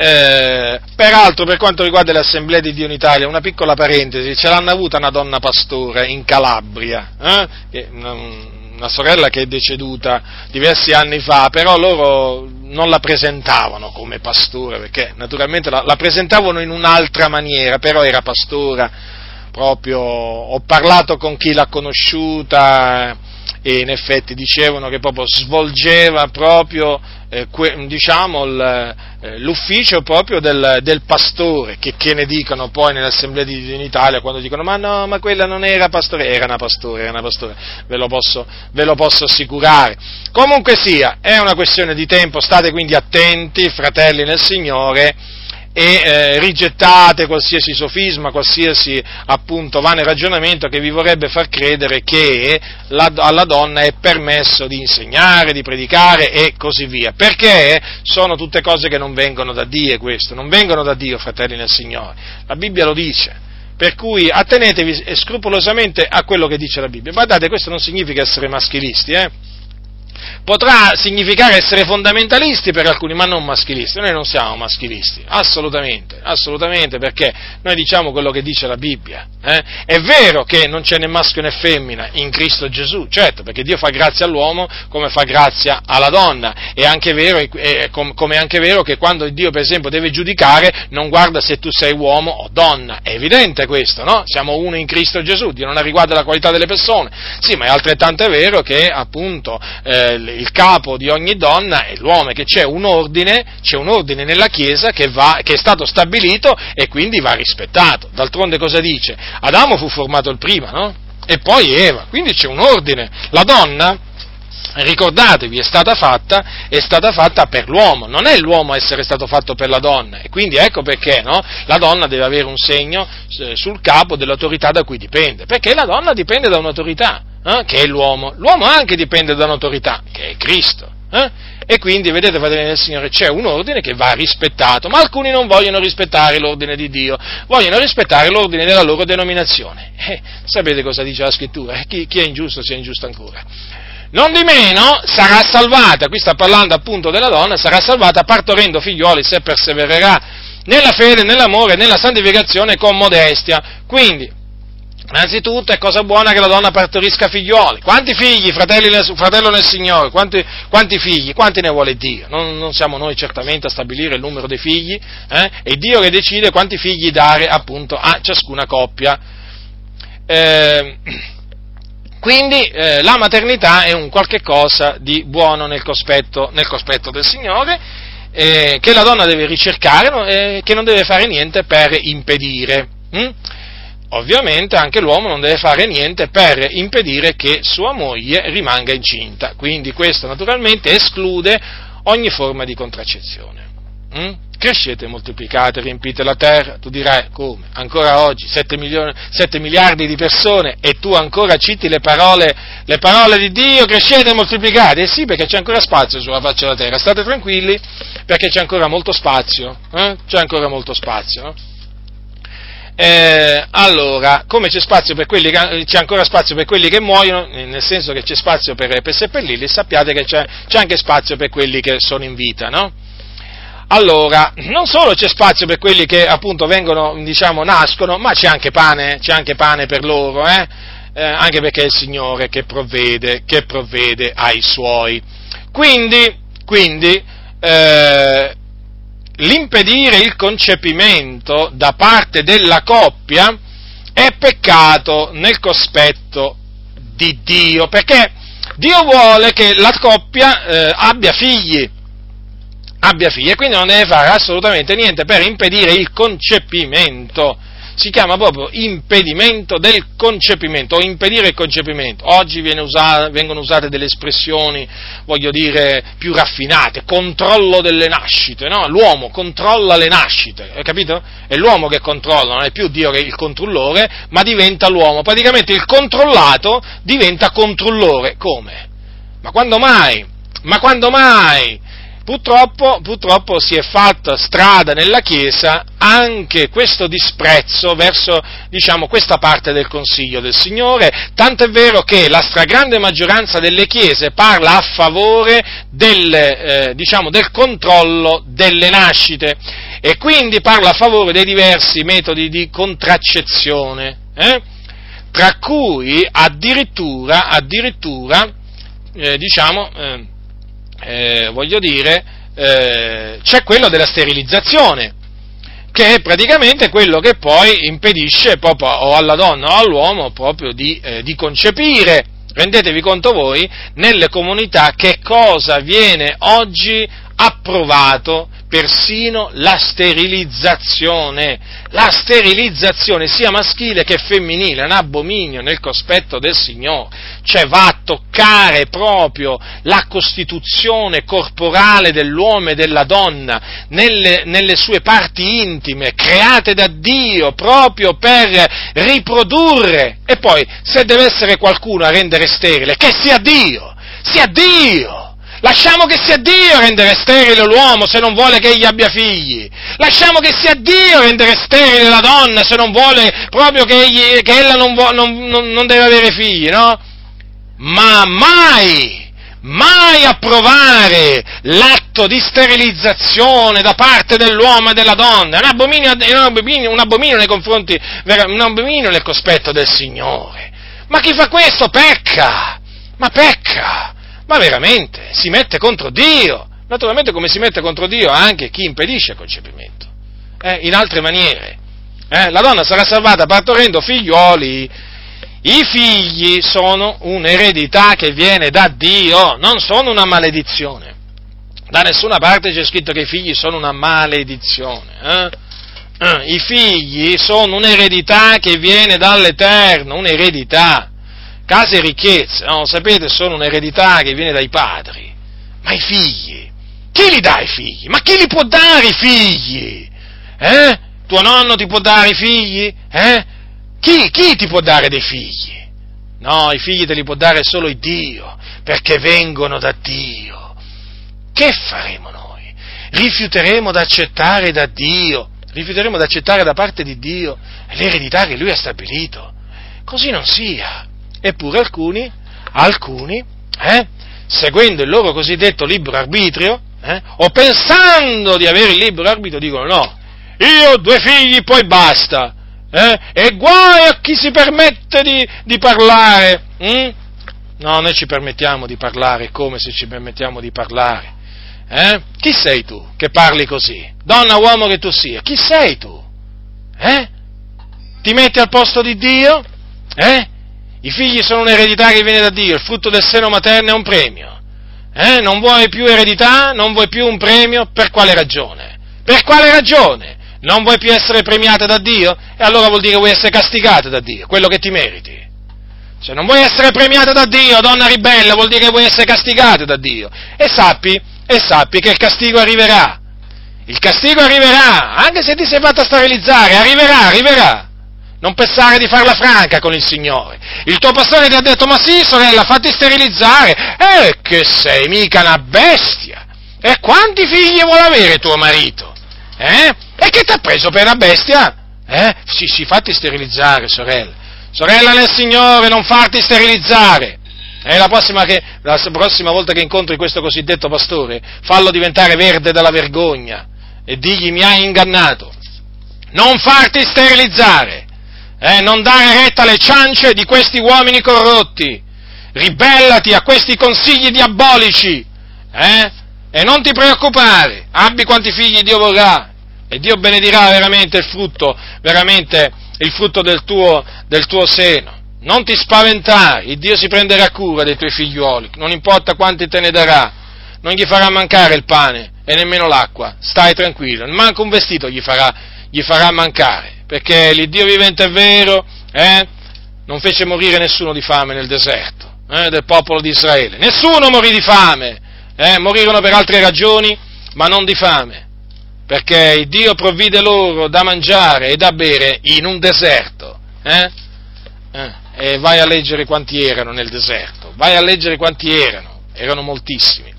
Speaker 1: Eh? Eh, peraltro, per quanto riguarda le assemblee di Dio in Italia, una piccola parentesi, ce l'hanno avuta una donna pastore in Calabria, eh? una, sorella che è deceduta diversi anni fa, però loro non la presentavano come pastore, perché naturalmente la, la presentavano in un'altra maniera, però era pastora, proprio, ho parlato con chi l'ha conosciuta e in effetti dicevano che proprio svolgeva proprio eh, que, diciamo, eh, l'ufficio proprio del, del pastore, che, che, ne dicono poi nell'assemblea di Dio in Italia quando dicono ma no, ma quella non era pastore, era una pastore, era una pastore, ve lo posso, ve lo posso assicurare. Comunque sia, è una questione di tempo, state quindi attenti, fratelli nel Signore, e eh, rigettate qualsiasi sofisma, qualsiasi appunto vane ragionamento che vi vorrebbe far credere che la, alla donna è permesso di insegnare, di predicare e così via, perché sono tutte cose che non vengono da Dio questo, non vengono da Dio, fratelli nel Signore. La Bibbia lo dice. Per cui attenetevi scrupolosamente a quello che dice la Bibbia. Guardate, questo non significa essere maschilisti, eh? Potrà significare essere fondamentalisti per alcuni, ma non maschilisti. Noi non siamo maschilisti, assolutamente, assolutamente, perché noi diciamo quello che dice la Bibbia. Eh? È vero che non c'è né maschio né femmina in Cristo Gesù, certo, perché Dio fa grazia all'uomo come fa grazia alla donna. È anche vero, è, come è anche vero che quando Dio, per esempio, deve giudicare, non guarda se tu sei uomo o donna. È evidente questo, no? Siamo uno in Cristo Gesù, Dio non ha riguardo alla qualità delle persone. Sì, ma è altrettanto vero che, appunto, eh, il capo di ogni donna è l'uomo, che c'è un ordine, c'è un ordine nella Chiesa che, va, che è stato stabilito e quindi va rispettato. D'altronde cosa dice? Adamo fu formato il prima, no? E poi Eva, quindi c'è un ordine. La donna, ricordatevi, è stata fatta, è stata fatta per l'uomo, non è l'uomo essere stato fatto per la donna. E quindi ecco perché no? la donna deve avere un segno eh, sul capo dell'autorità da cui dipende, perché la donna dipende da un'autorità eh, che è l'uomo. L'uomo anche dipende da un'autorità, che è Cristo. Eh? E quindi, vedete, fratelli del Signore, c'è un ordine che va rispettato, ma alcuni non vogliono rispettare l'ordine di Dio, vogliono rispettare l'ordine della loro denominazione. Eh, sapete cosa dice la scrittura? Chi, chi, è ingiusto sia ingiusto ancora. Non di meno sarà salvata, qui sta parlando appunto della donna, sarà salvata partorendo figlioli se persevererà nella fede, nell'amore, nella santificazione con modestia. Quindi, Innanzitutto è cosa buona che la donna partorisca figlioli. Quanti figli, fratelli, fratello nel Signore? Quanti, quanti, figli? Quanti ne vuole Dio? Non, non, siamo noi certamente a stabilire il numero dei figli, eh? è Dio che decide quanti figli dare appunto a ciascuna coppia. Eh, quindi eh, la maternità è un qualche cosa di buono nel cospetto, nel cospetto del Signore, eh, che la donna deve ricercare, eh, che non deve fare niente per impedire. Hm? Ovviamente anche l'uomo non deve fare niente per impedire che sua moglie rimanga incinta, quindi questo naturalmente esclude ogni forma di contraccezione. Hm? Crescete, moltiplicate, riempite la terra, tu dirai come? Ancora oggi 7, milioni, 7 miliardi di persone e tu ancora citi le parole, le parole di Dio, crescete moltiplicate? Eh sì, perché c'è ancora spazio sulla faccia della terra, state tranquilli perché c'è ancora molto spazio, eh? c'è ancora molto spazio. No? Eh, allora, come c'è, che, c'è, ancora spazio per quelli che muoiono, nel senso che c'è spazio per, per seppellirli, sappiate che c'è, c'è, anche spazio per quelli che sono in vita, no? Allora, non solo c'è spazio per quelli che appunto vengono, diciamo, nascono, ma c'è anche pane, c'è anche pane per loro, eh? Eh, anche perché è il Signore che provvede, che provvede ai Suoi. Quindi, quindi eh, l'impedire il concepimento da parte della coppia è peccato nel cospetto di Dio, perché Dio vuole che la coppia eh, abbia figli, abbia figli e quindi non deve fare assolutamente niente per impedire il concepimento si chiama proprio impedimento del concepimento o impedire il concepimento. Oggi usata, vengono usate delle espressioni, voglio dire, più raffinate, controllo delle nascite, no? L'uomo controlla le nascite, hai capito? È l'uomo che controlla, non è più Dio che è il controllore, ma diventa l'uomo. Praticamente il controllato diventa controllore. Come? Ma quando mai? Ma quando mai? Purtroppo, purtroppo, si è fatta strada nella Chiesa anche questo disprezzo verso diciamo, questa parte del Consiglio del Signore, tanto è vero che la stragrande maggioranza delle Chiese parla a favore del, eh, diciamo, del controllo delle nascite e quindi parla a favore dei diversi metodi di contraccezione, eh? tra cui addirittura, addirittura eh, diciamo, eh, voglio dire, eh, c'è quello della sterilizzazione, che è praticamente quello che poi impedisce proprio o alla donna o all'uomo proprio di, eh, di concepire. Rendetevi conto voi nelle comunità che cosa viene oggi approvato persino la sterilizzazione, la sterilizzazione sia maschile che femminile, è un abominio nel cospetto del Signore, cioè va a toccare proprio la costituzione corporale dell'uomo e della donna nelle, nelle sue parti intime, create da Dio proprio per riprodurre. E poi, se deve essere qualcuno a rendere sterile, che sia Dio, sia Dio! Lasciamo che sia Dio a rendere sterile l'uomo se non vuole che egli abbia figli. Lasciamo che sia Dio a rendere sterile la donna se non vuole proprio che, egli, che ella non, non, non, non deve avere figli, no? Ma mai, mai approvare l'atto di sterilizzazione da parte dell'uomo e della donna. È un abominio, un abominio, un abominio nei confronti, un abominio nel cospetto del Signore. Ma chi fa questo pecca! Ma pecca! Ma veramente si mette contro Dio. Naturalmente come si mette contro Dio anche chi impedisce il concepimento, eh, in altre maniere. Eh, la donna sarà salvata partorendo figlioli. I figli sono un'eredità che viene da Dio, non sono una maledizione. Da nessuna parte c'è scritto che i figli sono una maledizione. Eh? Eh, I figli sono un'eredità che viene dall'Eterno, un'eredità case e ricchezze, no? sapete, sono un'eredità che viene dai padri, ma i figli, chi li dà i figli? Ma chi li può dare i figli? Eh? Tuo nonno ti può dare i figli? Eh? Chi, chi ti può dare dei figli? No, i figli te li può dare solo il Dio, perché vengono da Dio. Che faremo noi? Rifiuteremo d'accettare da Dio, rifiuteremo d'accettare da parte di Dio l'eredità che Lui ha stabilito. Così non sia. Eppure alcuni, alcuni, eh, seguendo il loro cosiddetto libero arbitrio, eh, o pensando di avere il libero arbitrio, dicono no, io ho due figli, poi basta, eh, e guai a chi si permette di, di parlare. Hm? No, noi ci permettiamo di parlare come se ci permettiamo di parlare. Eh? Chi sei tu che parli così? Donna, uomo che tu sia, chi sei tu? Eh? Ti metti al posto di Dio? Eh? I figli sono un'eredità che viene da Dio, il frutto del seno materno è un premio. Eh? Non vuoi più eredità? Non vuoi più un premio? Per quale ragione? Per quale ragione? Non vuoi più essere premiata da Dio? E allora vuol dire che vuoi essere castigata da Dio, quello che ti meriti. Se non vuoi essere premiata da Dio, donna ribella, vuol dire che vuoi essere castigata da Dio. E sappi, e sappi che il castigo arriverà. Il castigo arriverà, anche se ti sei fatta sterilizzare, arriverà, arriverà. Non pensare di farla franca con il Signore. Il tuo pastore ti ha detto, ma sì, sorella, fatti sterilizzare. Eh, che sei mica una bestia. E quanti figli vuole avere tuo marito? Eh? E che ti ha preso per una bestia? Eh? Sì, sì, fatti sterilizzare, sorella. Sorella nel Signore, non farti sterilizzare. E la prossima, che, la prossima volta che incontri questo cosiddetto pastore, fallo diventare verde dalla vergogna e digli mi hai ingannato. Non farti sterilizzare eh, non dare retta alle ciance di questi uomini corrotti, ribellati a questi consigli diabolici, eh, e non ti preoccupare, abbi quanti figli Dio vorrà, e Dio benedirà veramente il frutto, veramente il frutto del tuo, del tuo seno. Non ti spaventare, il Dio si prenderà cura dei tuoi figliuoli, non importa quanti te ne darà, non gli farà mancare il pane e nemmeno l'acqua, stai tranquillo, manco un vestito gli farà, gli farà mancare perché l'Iddio vivente è vero, eh, non fece morire nessuno di fame nel deserto, eh, del popolo di Israele. Nessuno morì di fame, eh, morirono per altre ragioni, ma non di fame, perché Dio provvide loro da mangiare e da bere in un deserto. Eh? Eh, e vai a leggere quanti erano nel deserto, vai a leggere quanti erano, erano moltissimi.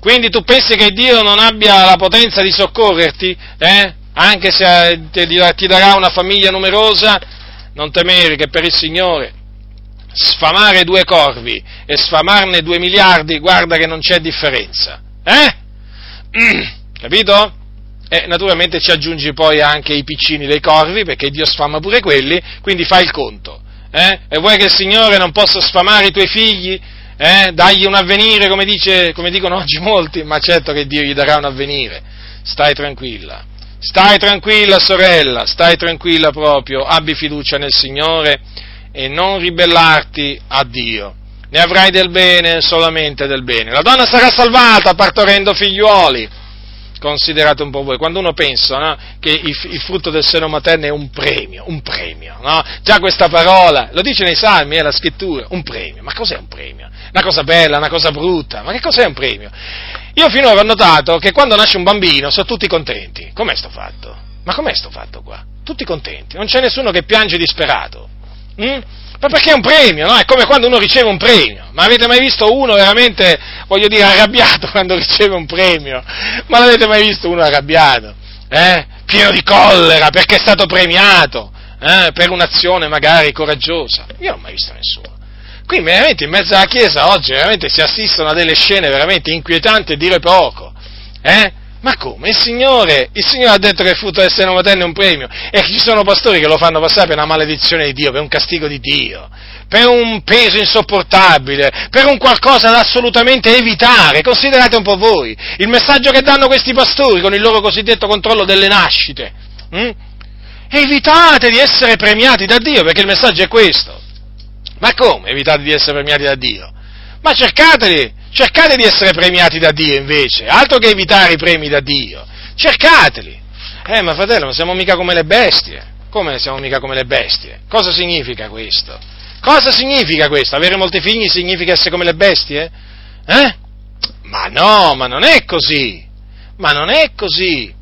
Speaker 1: Quindi tu pensi che Dio non abbia la potenza di soccorrerti? Eh? Anche se ti darà una famiglia numerosa, non temere che per il Signore sfamare due corvi e sfamarne due miliardi, guarda che non c'è differenza. Eh? Capito? E naturalmente ci aggiungi poi anche i piccini dei corvi, perché Dio sfama pure quelli, quindi fai il conto. Eh? E vuoi che il Signore non possa sfamare i tuoi figli? Eh? Dagli un avvenire, come, dice, come dicono oggi molti, ma certo che Dio gli darà un avvenire. Stai tranquilla. Stai tranquilla sorella, stai tranquilla proprio, abbi fiducia nel Signore e non ribellarti a Dio. Ne avrai del bene, solamente del bene. La donna sarà salvata partorendo figliuoli. Considerate un po' voi, quando uno pensa no, che il, frutto del seno materno è un premio, un premio, no? Già questa parola, lo dice nei salmi, è la scrittura, un premio. Ma cos'è un premio? Una cosa bella, una cosa brutta, ma che cos'è un premio? Io finora ho notato che quando nasce un bambino sono tutti contenti. Com'è sto fatto? Ma com'è sto fatto qua? Tutti contenti, non c'è nessuno che piange disperato. Mm? Ma perché è un premio, no? È come quando uno riceve un premio. Ma avete mai visto uno veramente, voglio dire, arrabbiato (laughs) quando riceve un premio? Ma l'avete mai visto uno arrabbiato? Eh? Pieno di collera perché è stato premiato, eh? Per un'azione magari coraggiosa. Io non ho mai visto nessuno. Qui veramente in mezzo alla Chiesa oggi veramente si assistono a delle scene veramente inquietanti e dire poco. Eh? Ma come? Il Signore, il Signore ha detto che il frutto del seno materno è un premio e ci sono pastori che lo fanno passare per una maledizione di Dio, per un castigo di Dio, per un peso insopportabile, per un qualcosa da assolutamente evitare. Considerate un po' voi il messaggio che danno questi pastori con il loro cosiddetto controllo delle nascite. Hm? Evitate di essere premiati da Dio perché il messaggio è questo. Ma come evitate di essere premiati da Dio? Ma cercateli, cercate di essere premiati da Dio invece, altro che evitare i premi da Dio. Cercateli. Eh, ma fratello, non siamo mica come le bestie. Come siamo mica come le bestie? Cosa significa questo? Cosa significa questo? Avere molti figli significa essere come le bestie? Eh? Ma no, ma non è così. Ma non è così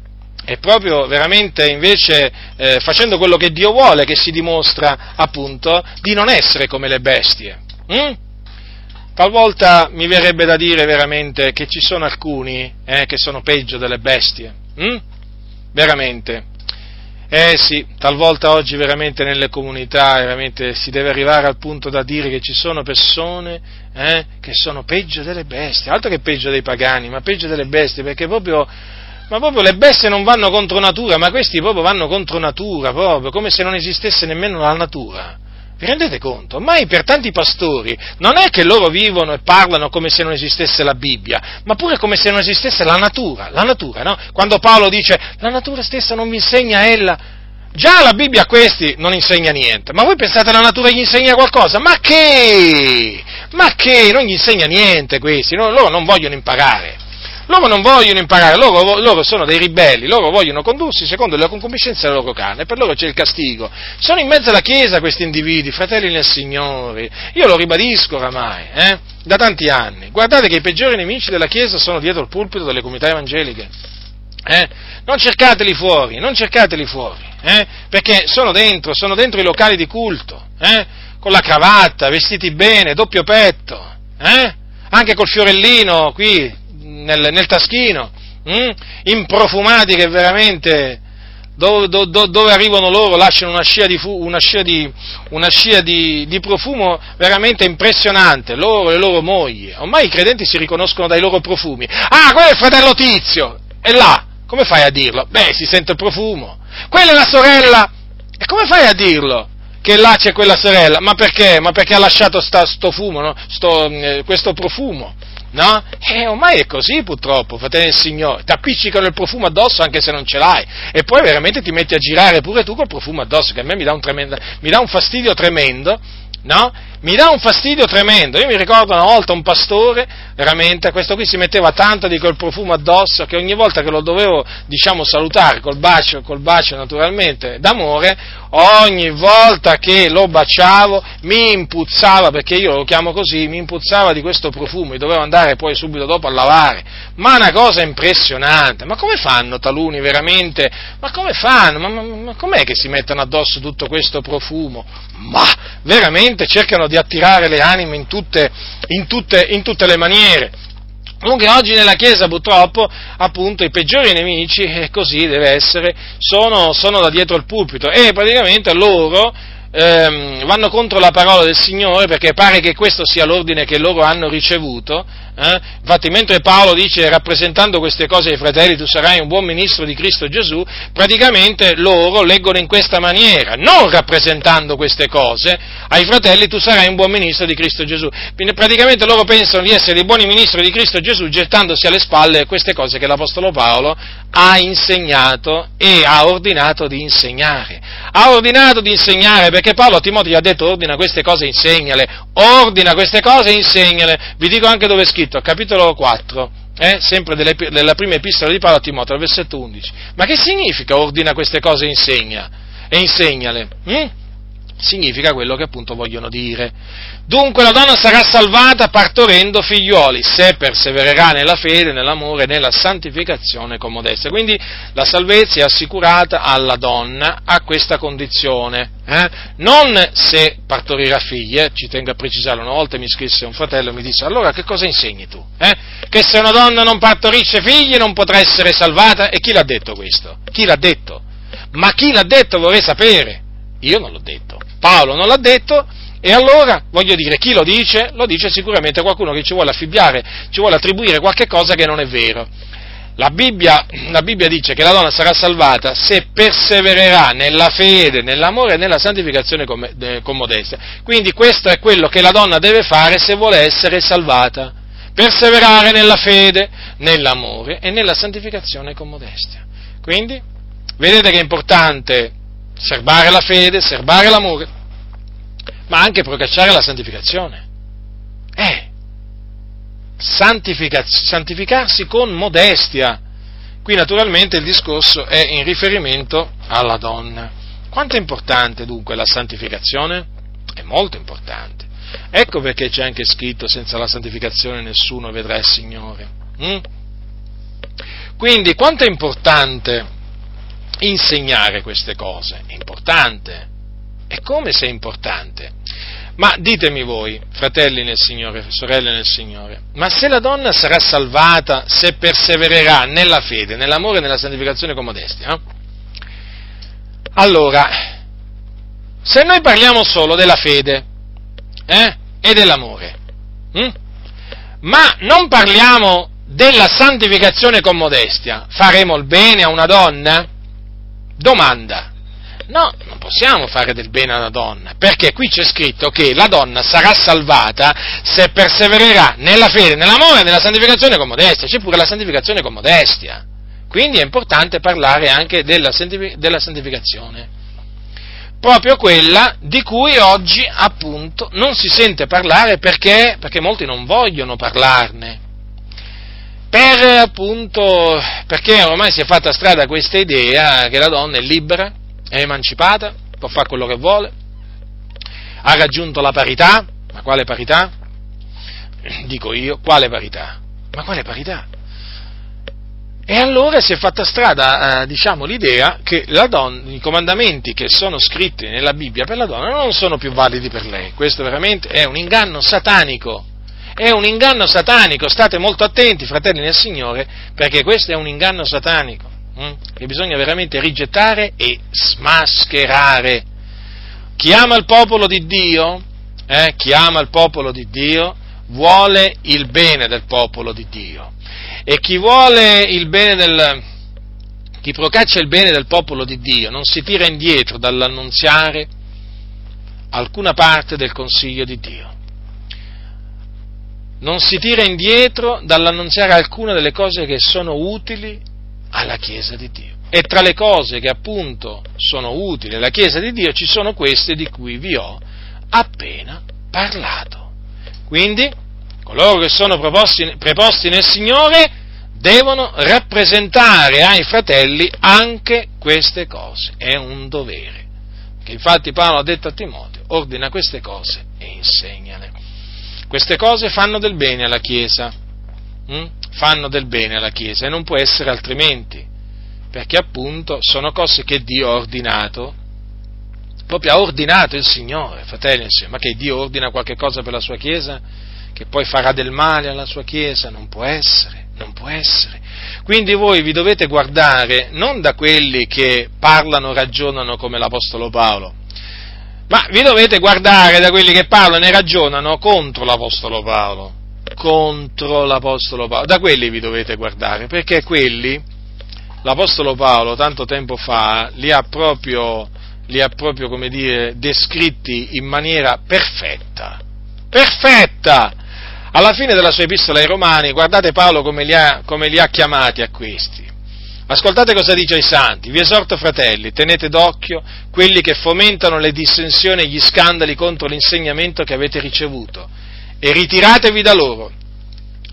Speaker 1: è proprio veramente invece eh, facendo quello che Dio vuole che si dimostra appunto di non essere come le bestie. Mm? Talvolta mi verrebbe da dire veramente che ci sono alcuni eh, che sono peggio delle bestie, mm? veramente. Eh sì, talvolta oggi veramente nelle comunità veramente si deve arrivare al punto da dire che ci sono persone eh, che sono peggio delle bestie, altro che peggio dei pagani, ma peggio delle bestie, perché proprio, ma proprio le bestie non vanno contro natura, ma questi proprio vanno contro natura, proprio, come se non esistesse nemmeno la natura. Vi rendete conto? Ormai per tanti pastori non è che loro vivono e parlano come se non esistesse la Bibbia, ma pure come se non esistesse la natura, la natura, no? Quando Paolo dice la natura stessa non vi insegna ella, già la Bibbia a questi non insegna niente, ma voi pensate la natura gli insegna qualcosa? Ma che? Ma che? Non gli insegna niente questi, loro non vogliono imparare. Loro non vogliono imparare, loro, loro, sono dei ribelli, loro vogliono condursi secondo la concupiscenza della loro carne, per loro c'è il castigo. Sono in mezzo alla Chiesa questi individui, fratelli nel Signore. Io lo ribadisco oramai, eh, da tanti anni. Guardate che i peggiori nemici della Chiesa sono dietro il pulpito delle comunità evangeliche. Eh? Non cercateli fuori, non cercateli fuori, eh? perché sono dentro, sono dentro i locali di culto, eh? con la cravatta, vestiti bene, doppio petto, eh? anche col fiorellino qui nel, nel taschino, hm? improfumati che veramente dove, dove, dove, arrivano loro lasciano una scia, di, una scia, di, una scia di, di, profumo veramente impressionante, loro e le loro mogli. Ormai i credenti si riconoscono dai loro profumi. Ah, quello è il fratello Tizio! E là, come fai a dirlo? Beh, si sente il profumo. Quella è la sorella! E come fai a dirlo? Che là c'è quella sorella? Ma perché? Ma perché ha lasciato sta, sto fumo, no? sto, eh, questo profumo? No? E ormai è così purtroppo, fratelli del Signore, ti appiccicano il profumo addosso anche se non ce l'hai e poi veramente ti metti a girare pure tu col profumo addosso che a me mi dà un, tremendo, mi dà un fastidio tremendo, no? Mi dà un fastidio tremendo. Io mi ricordo una volta un pastore, veramente, questo qui si metteva tanto di quel profumo addosso che ogni volta che lo dovevo, diciamo, salutare col bacio, col bacio naturalmente d'amore, ogni volta che lo baciavo mi impuzzava, perché io lo chiamo così, mi impuzzava di questo profumo e dovevo andare poi subito dopo a lavare. Ma una cosa impressionante, ma come fanno taluni veramente? Ma come fanno? Ma, ma, ma com'è che si mettono addosso tutto questo profumo? Ma veramente cercano di attirare le anime in tutte, in tutte, in tutte le maniere. Comunque oggi nella Chiesa purtroppo appunto i peggiori nemici, e così deve essere, sono, sono da dietro il pulpito e praticamente loro ehm, vanno contro la parola del Signore perché pare che questo sia l'ordine che loro hanno ricevuto eh? Infatti, mentre Paolo dice, rappresentando queste cose ai fratelli, tu sarai un buon ministro di Cristo Gesù, praticamente loro leggono in questa maniera, non rappresentando queste cose, ai fratelli tu sarai un buon ministro di Cristo Gesù. Quindi praticamente loro pensano di essere dei buoni ministri di Cristo Gesù, gettandosi alle spalle queste cose che l'Apostolo Paolo ha insegnato e ha ordinato di insegnare. Ha ordinato di insegnare perché Paolo a Timoteo gli ha detto ordina queste cose e insegnale, ordina queste cose e insegnale. Vi dico anche dove è scritto scritto, capitolo 4, eh, sempre delle, della prima epistola di Paolo a Timoteo, versetto 11. Ma che significa ordina queste cose e insegna? E insegnale? Hm? Significa quello che appunto vogliono dire. Dunque la donna sarà salvata partorendo figlioli, se persevererà nella fede, nell'amore nella santificazione con modestia. Quindi la salvezza è assicurata alla donna a questa condizione. Eh? Non se partorirà figli, eh? ci tengo a precisarlo, una volta mi scrisse un fratello e mi disse allora che cosa insegni tu? Eh? Che se una donna non partorisce figli non potrà essere salvata? E chi l'ha detto questo? Chi l'ha detto? Ma chi l'ha detto vorrei sapere. Io non l'ho detto. Paolo non l'ha detto, e allora, voglio dire, chi lo dice? Lo dice sicuramente qualcuno che ci vuole affibbiare, ci vuole attribuire qualche cosa che non è vero. La Bibbia, la Bibbia, dice che la donna sarà salvata se persevererà nella fede, nell'amore e nella santificazione con, con modestia. Quindi questo è quello che la donna deve fare se vuole essere salvata. Perseverare nella fede, nell'amore e nella santificazione con modestia. Quindi, vedete che è importante serbare la fede, serbare l'amore, ma anche procacciare la santificazione. Eh, santificarsi con modestia. Qui naturalmente il discorso è in riferimento alla donna. Quanto è importante dunque la santificazione? È molto importante. Ecco perché c'è anche scritto senza la santificazione nessuno vedrà il Signore. Mm? Quindi quanto è importante insegnare queste cose. È importante. E come se è importante? Ma ditemi voi, fratelli nel Signore, sorelle nel Signore, ma se la donna sarà salvata se persevererà nella fede, nell'amore e nella santificazione con modestia? Eh? Allora, se noi parliamo solo della fede eh, e dell'amore, hm? ma non parliamo della santificazione con modestia, faremo il bene a una donna? Domanda. No, non possiamo fare del bene a una donna, perché qui c'è scritto che la donna sarà salvata se persevererà nella fede, nell'amore nella santificazione con modestia, c'è pure la santificazione con modestia. Quindi è importante parlare anche della, della santificazione, proprio quella di cui oggi appunto non si sente parlare perché, perché molti non vogliono parlarne. Per appunto, perché ormai si è fatta strada questa idea che la donna è libera, è emancipata, può fare quello che vuole, ha raggiunto la parità, ma quale parità? Dico io, quale parità? Ma quale parità? E allora si è fatta strada, eh, diciamo, l'idea che donna, i comandamenti che sono scritti nella Bibbia per la donna non sono più validi per lei. Questo veramente è un inganno satanico. È un inganno satanico. State molto attenti, fratelli nel Signore, perché questo è un inganno satanico hm? che bisogna veramente rigettare e smascherare. Chi ama il popolo di Dio, eh, chi ama il popolo di Dio, vuole il bene del popolo di Dio. E chi vuole il bene del, chi procaccia il bene del popolo di Dio non si tira indietro dall'annunziare alcuna parte del consiglio di Dio. Non si tira indietro dall'annunziare alcune delle cose che sono utili alla Chiesa di Dio. E tra le cose che appunto sono utili alla Chiesa di Dio ci sono queste di cui vi ho appena parlato. Quindi, coloro che sono proposti, preposti nel Signore devono rappresentare ai fratelli anche queste cose. È un dovere. Che infatti Paolo ha detto a Timoteo, ordina queste cose e insegnale. Queste cose fanno del bene alla Chiesa hm? fanno del bene alla Chiesa e non può essere altrimenti, perché appunto sono cose che Dio ha ordinato, proprio ha ordinato il Signore, fratelli, ma che Dio ordina qualche cosa per la sua Chiesa, che poi farà del male alla sua Chiesa, non può essere, non può essere. Quindi voi vi dovete guardare non da quelli che parlano, ragionano come l'Apostolo Paolo, ma vi dovete guardare da quelli che parlano e ragionano contro l'Apostolo Paolo contro l'Apostolo Paolo. Da quelli vi dovete guardare, perché quelli, l'Apostolo Paolo tanto tempo fa, li ha proprio, li ha proprio come dire, descritti in maniera perfetta. Perfetta! Alla fine della sua epistola ai Romani, guardate Paolo come li ha, come li ha chiamati a questi. Ascoltate cosa dice ai santi. Vi esorto, fratelli, tenete d'occhio quelli che fomentano le dissensioni e gli scandali contro l'insegnamento che avete ricevuto e ritiratevi da loro,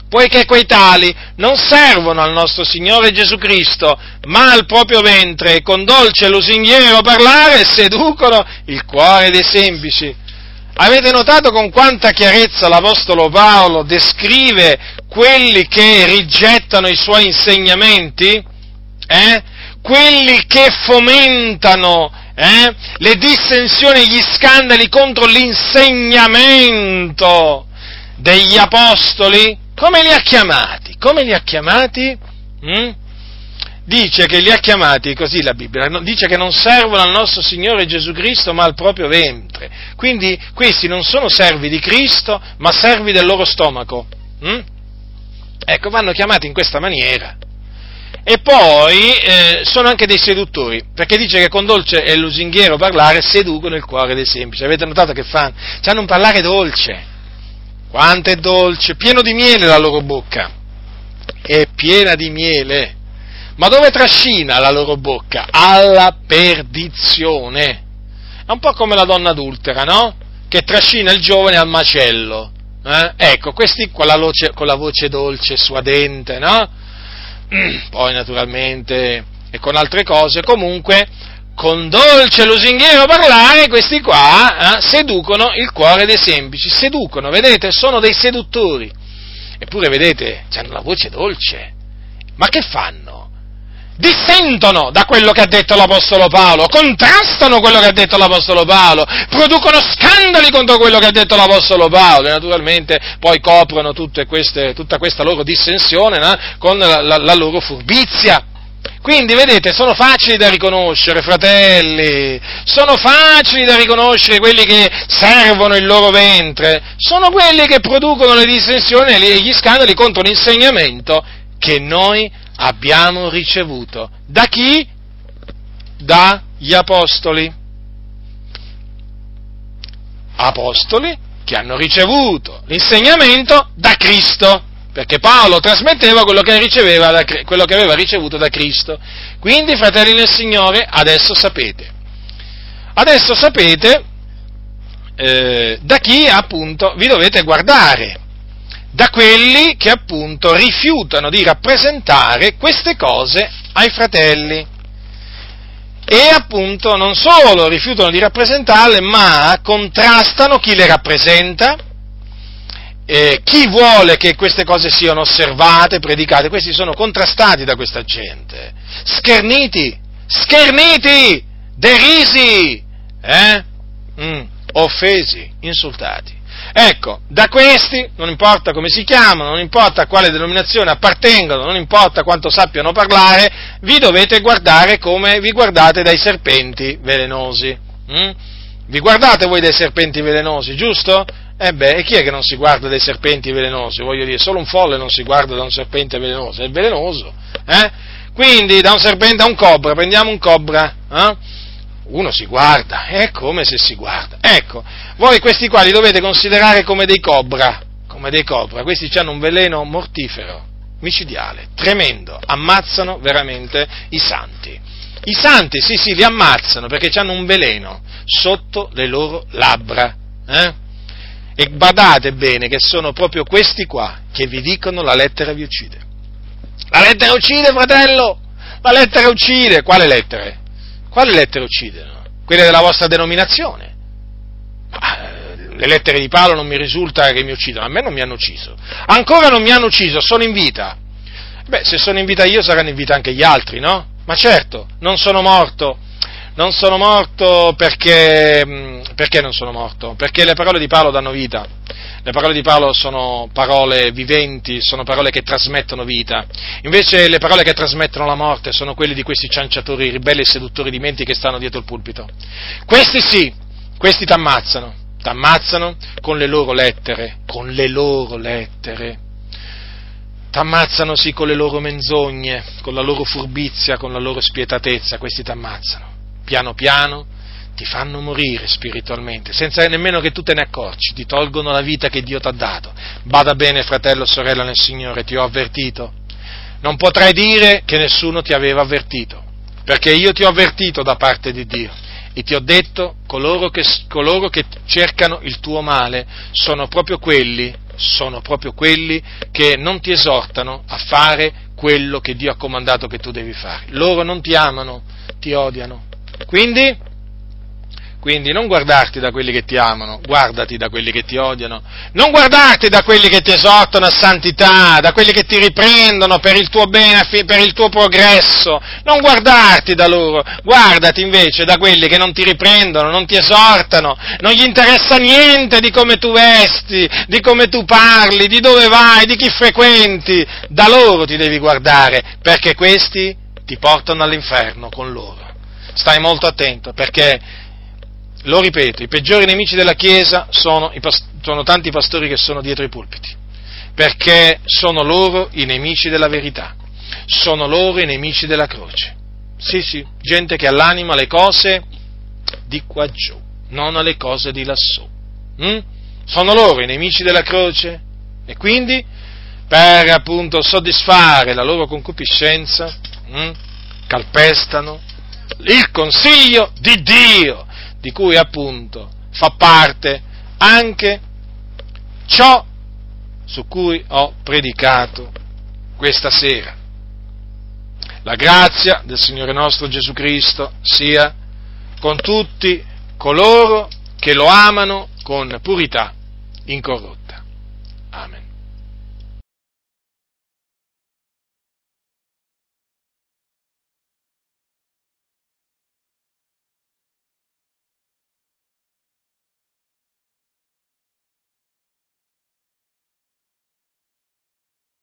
Speaker 1: poiché quei tali non servono al nostro Signore Gesù Cristo, ma al proprio ventre, e con dolce lusinghiero parlare seducono il cuore dei semplici. Avete notato con quanta chiarezza l'Apostolo Paolo descrive quelli che rigettano i suoi insegnamenti? Eh? Quelli che fomentano eh? le dissensioni e gli scandali contro l'insegnamento degli apostoli, come li ha chiamati? Come li ha chiamati? Mm? Dice che li ha chiamati, così la Bibbia, dice che non servono al nostro Signore Gesù Cristo ma al proprio ventre. Quindi questi non sono servi di Cristo ma servi del loro stomaco. Mm? Ecco, vanno chiamati in questa maniera. E poi eh, sono anche dei seduttori, perché dice che con dolce e lusinghiero parlare seducono il cuore dei semplici. Avete notato che fanno? C'hanno un parlare dolce quanto è dolce, pieno di miele la loro bocca, è piena di miele. Ma dove trascina la loro bocca? Alla perdizione. È un po' come la donna adultera, no? Che trascina il giovane al macello. Eh? Ecco, questi con la, voce, con la voce dolce suadente, no? Poi naturalmente e con altre cose, comunque con dolce lusinghiero parlare, questi qua eh, seducono il cuore dei semplici, seducono, vedete, sono dei seduttori. Eppure, vedete, hanno la voce dolce. Ma che fanno? Dissentono da quello che ha detto l'Apostolo Paolo, contrastano quello che ha detto l'Apostolo Paolo, producono scandali contro quello che ha detto l'Apostolo Paolo e naturalmente poi coprono queste, tutta questa loro dissensione no? con la, la, la loro furbizia Quindi, vedete, sono facili da riconoscere, fratelli, sono facili da riconoscere quelli che servono il loro ventre, sono quelli che producono le dissensioni e gli scandali contro l'insegnamento che noi abbiamo ricevuto. Da chi? Dagli apostoli. Apostoli che hanno ricevuto l'insegnamento da Cristo perché Paolo trasmetteva quello che, da, quello che, aveva ricevuto da Cristo. Quindi, fratelli nel Signore, adesso sapete. Adesso sapete eh, da chi appunto vi dovete guardare, da quelli che appunto rifiutano di rappresentare queste cose ai fratelli. E appunto non solo rifiutano di rappresentarle, ma contrastano chi le rappresenta, eh, chi vuole che queste cose siano osservate, predicate, questi sono contrastati da questa gente, scherniti, scherniti, derisi, eh? mm, offesi, insultati. Ecco, da questi, non importa come si chiamano, non importa a quale denominazione appartengono, non importa quanto sappiano parlare, vi dovete guardare come vi guardate dai serpenti velenosi. Mm? Vi guardate voi dai serpenti velenosi, giusto? E eh beh, e chi è che non si guarda dai serpenti velenosi? Voglio dire, solo un folle non si guarda da un serpente velenoso, è velenoso. Eh? Quindi da un serpente a un cobra, prendiamo un cobra, eh? Uno si guarda, è come se si guarda. Ecco, voi questi qua li dovete considerare come dei cobra, come dei cobra, questi hanno un veleno mortifero, micidiale, tremendo, ammazzano veramente i santi. I santi, sì, sì, li ammazzano perché hanno un veleno sotto le loro labbra. Eh? E badate bene che sono proprio questi qua che vi dicono la lettera vi uccide. La lettera uccide, fratello! La lettera uccide! Quale lettere? Quale lettere uccidono? Quelle della vostra denominazione. Eh, le lettere di Paolo non mi risulta che mi uccidono, a me non mi hanno ucciso. Ancora non mi hanno ucciso, sono in vita. Beh, se sono in vita io saranno in vita anche gli altri, no? Ma certo, non sono morto non sono morto perché, mm, perché non sono morto? Perché le parole di Paolo danno vita. Le parole di Paolo sono parole viventi, sono parole che trasmettono vita. Invece le parole che trasmettono la morte sono quelle di questi cianciatori, ribelli e seduttori di menti che stanno dietro il pulpito. Questi sì, questi t'ammazzano, t'ammazzano con le loro lettere, con le loro lettere. T'ammazzano sì con le loro menzogne, con la loro furbizia, con la loro spietatezza, questi t'ammazzano piano piano ti fanno morire spiritualmente, senza nemmeno che tu te ne accorgi, ti tolgono la vita che Dio ti ha dato. Bada bene, fratello, sorella nel Signore, ti ho avvertito. Non potrai dire che nessuno ti aveva avvertito, perché io ti ho avvertito da parte di Dio e ti ho detto, coloro che, coloro che cercano il tuo male sono proprio quelli, sono proprio quelli che non ti esortano a fare quello che Dio ha comandato che tu devi fare. Loro non ti amano, ti odiano, quindi, quindi non guardarti da quelli che ti amano, guardati da quelli che ti odiano, non guardarti da quelli che ti esortano a santità, da quelli che ti riprendono per il tuo bene, per il tuo progresso, non guardarti da loro, guardati invece da quelli che non ti riprendono, non ti esortano, non gli interessa niente di come tu vesti, di come tu parli, di dove vai, di chi frequenti, da loro ti devi guardare, perché questi ti portano all'inferno con loro stai molto attento perché, lo ripeto, i peggiori nemici della Chiesa sono, sono tanti pastori che sono dietro i pulpiti, perché sono loro i nemici della verità, sono loro i nemici della croce. Sì, sì, gente che all'anima le cose di qua giù, non alle cose di lassù. Mm? Sono loro i nemici della croce e quindi per appunto soddisfare la loro concupiscenza mm, calpestano, il consiglio di Dio, di cui appunto fa parte anche ciò su cui ho predicato questa sera. La grazia del Signore nostro Gesù Cristo sia con tutti coloro che lo amano con purità incorrotta. Amen.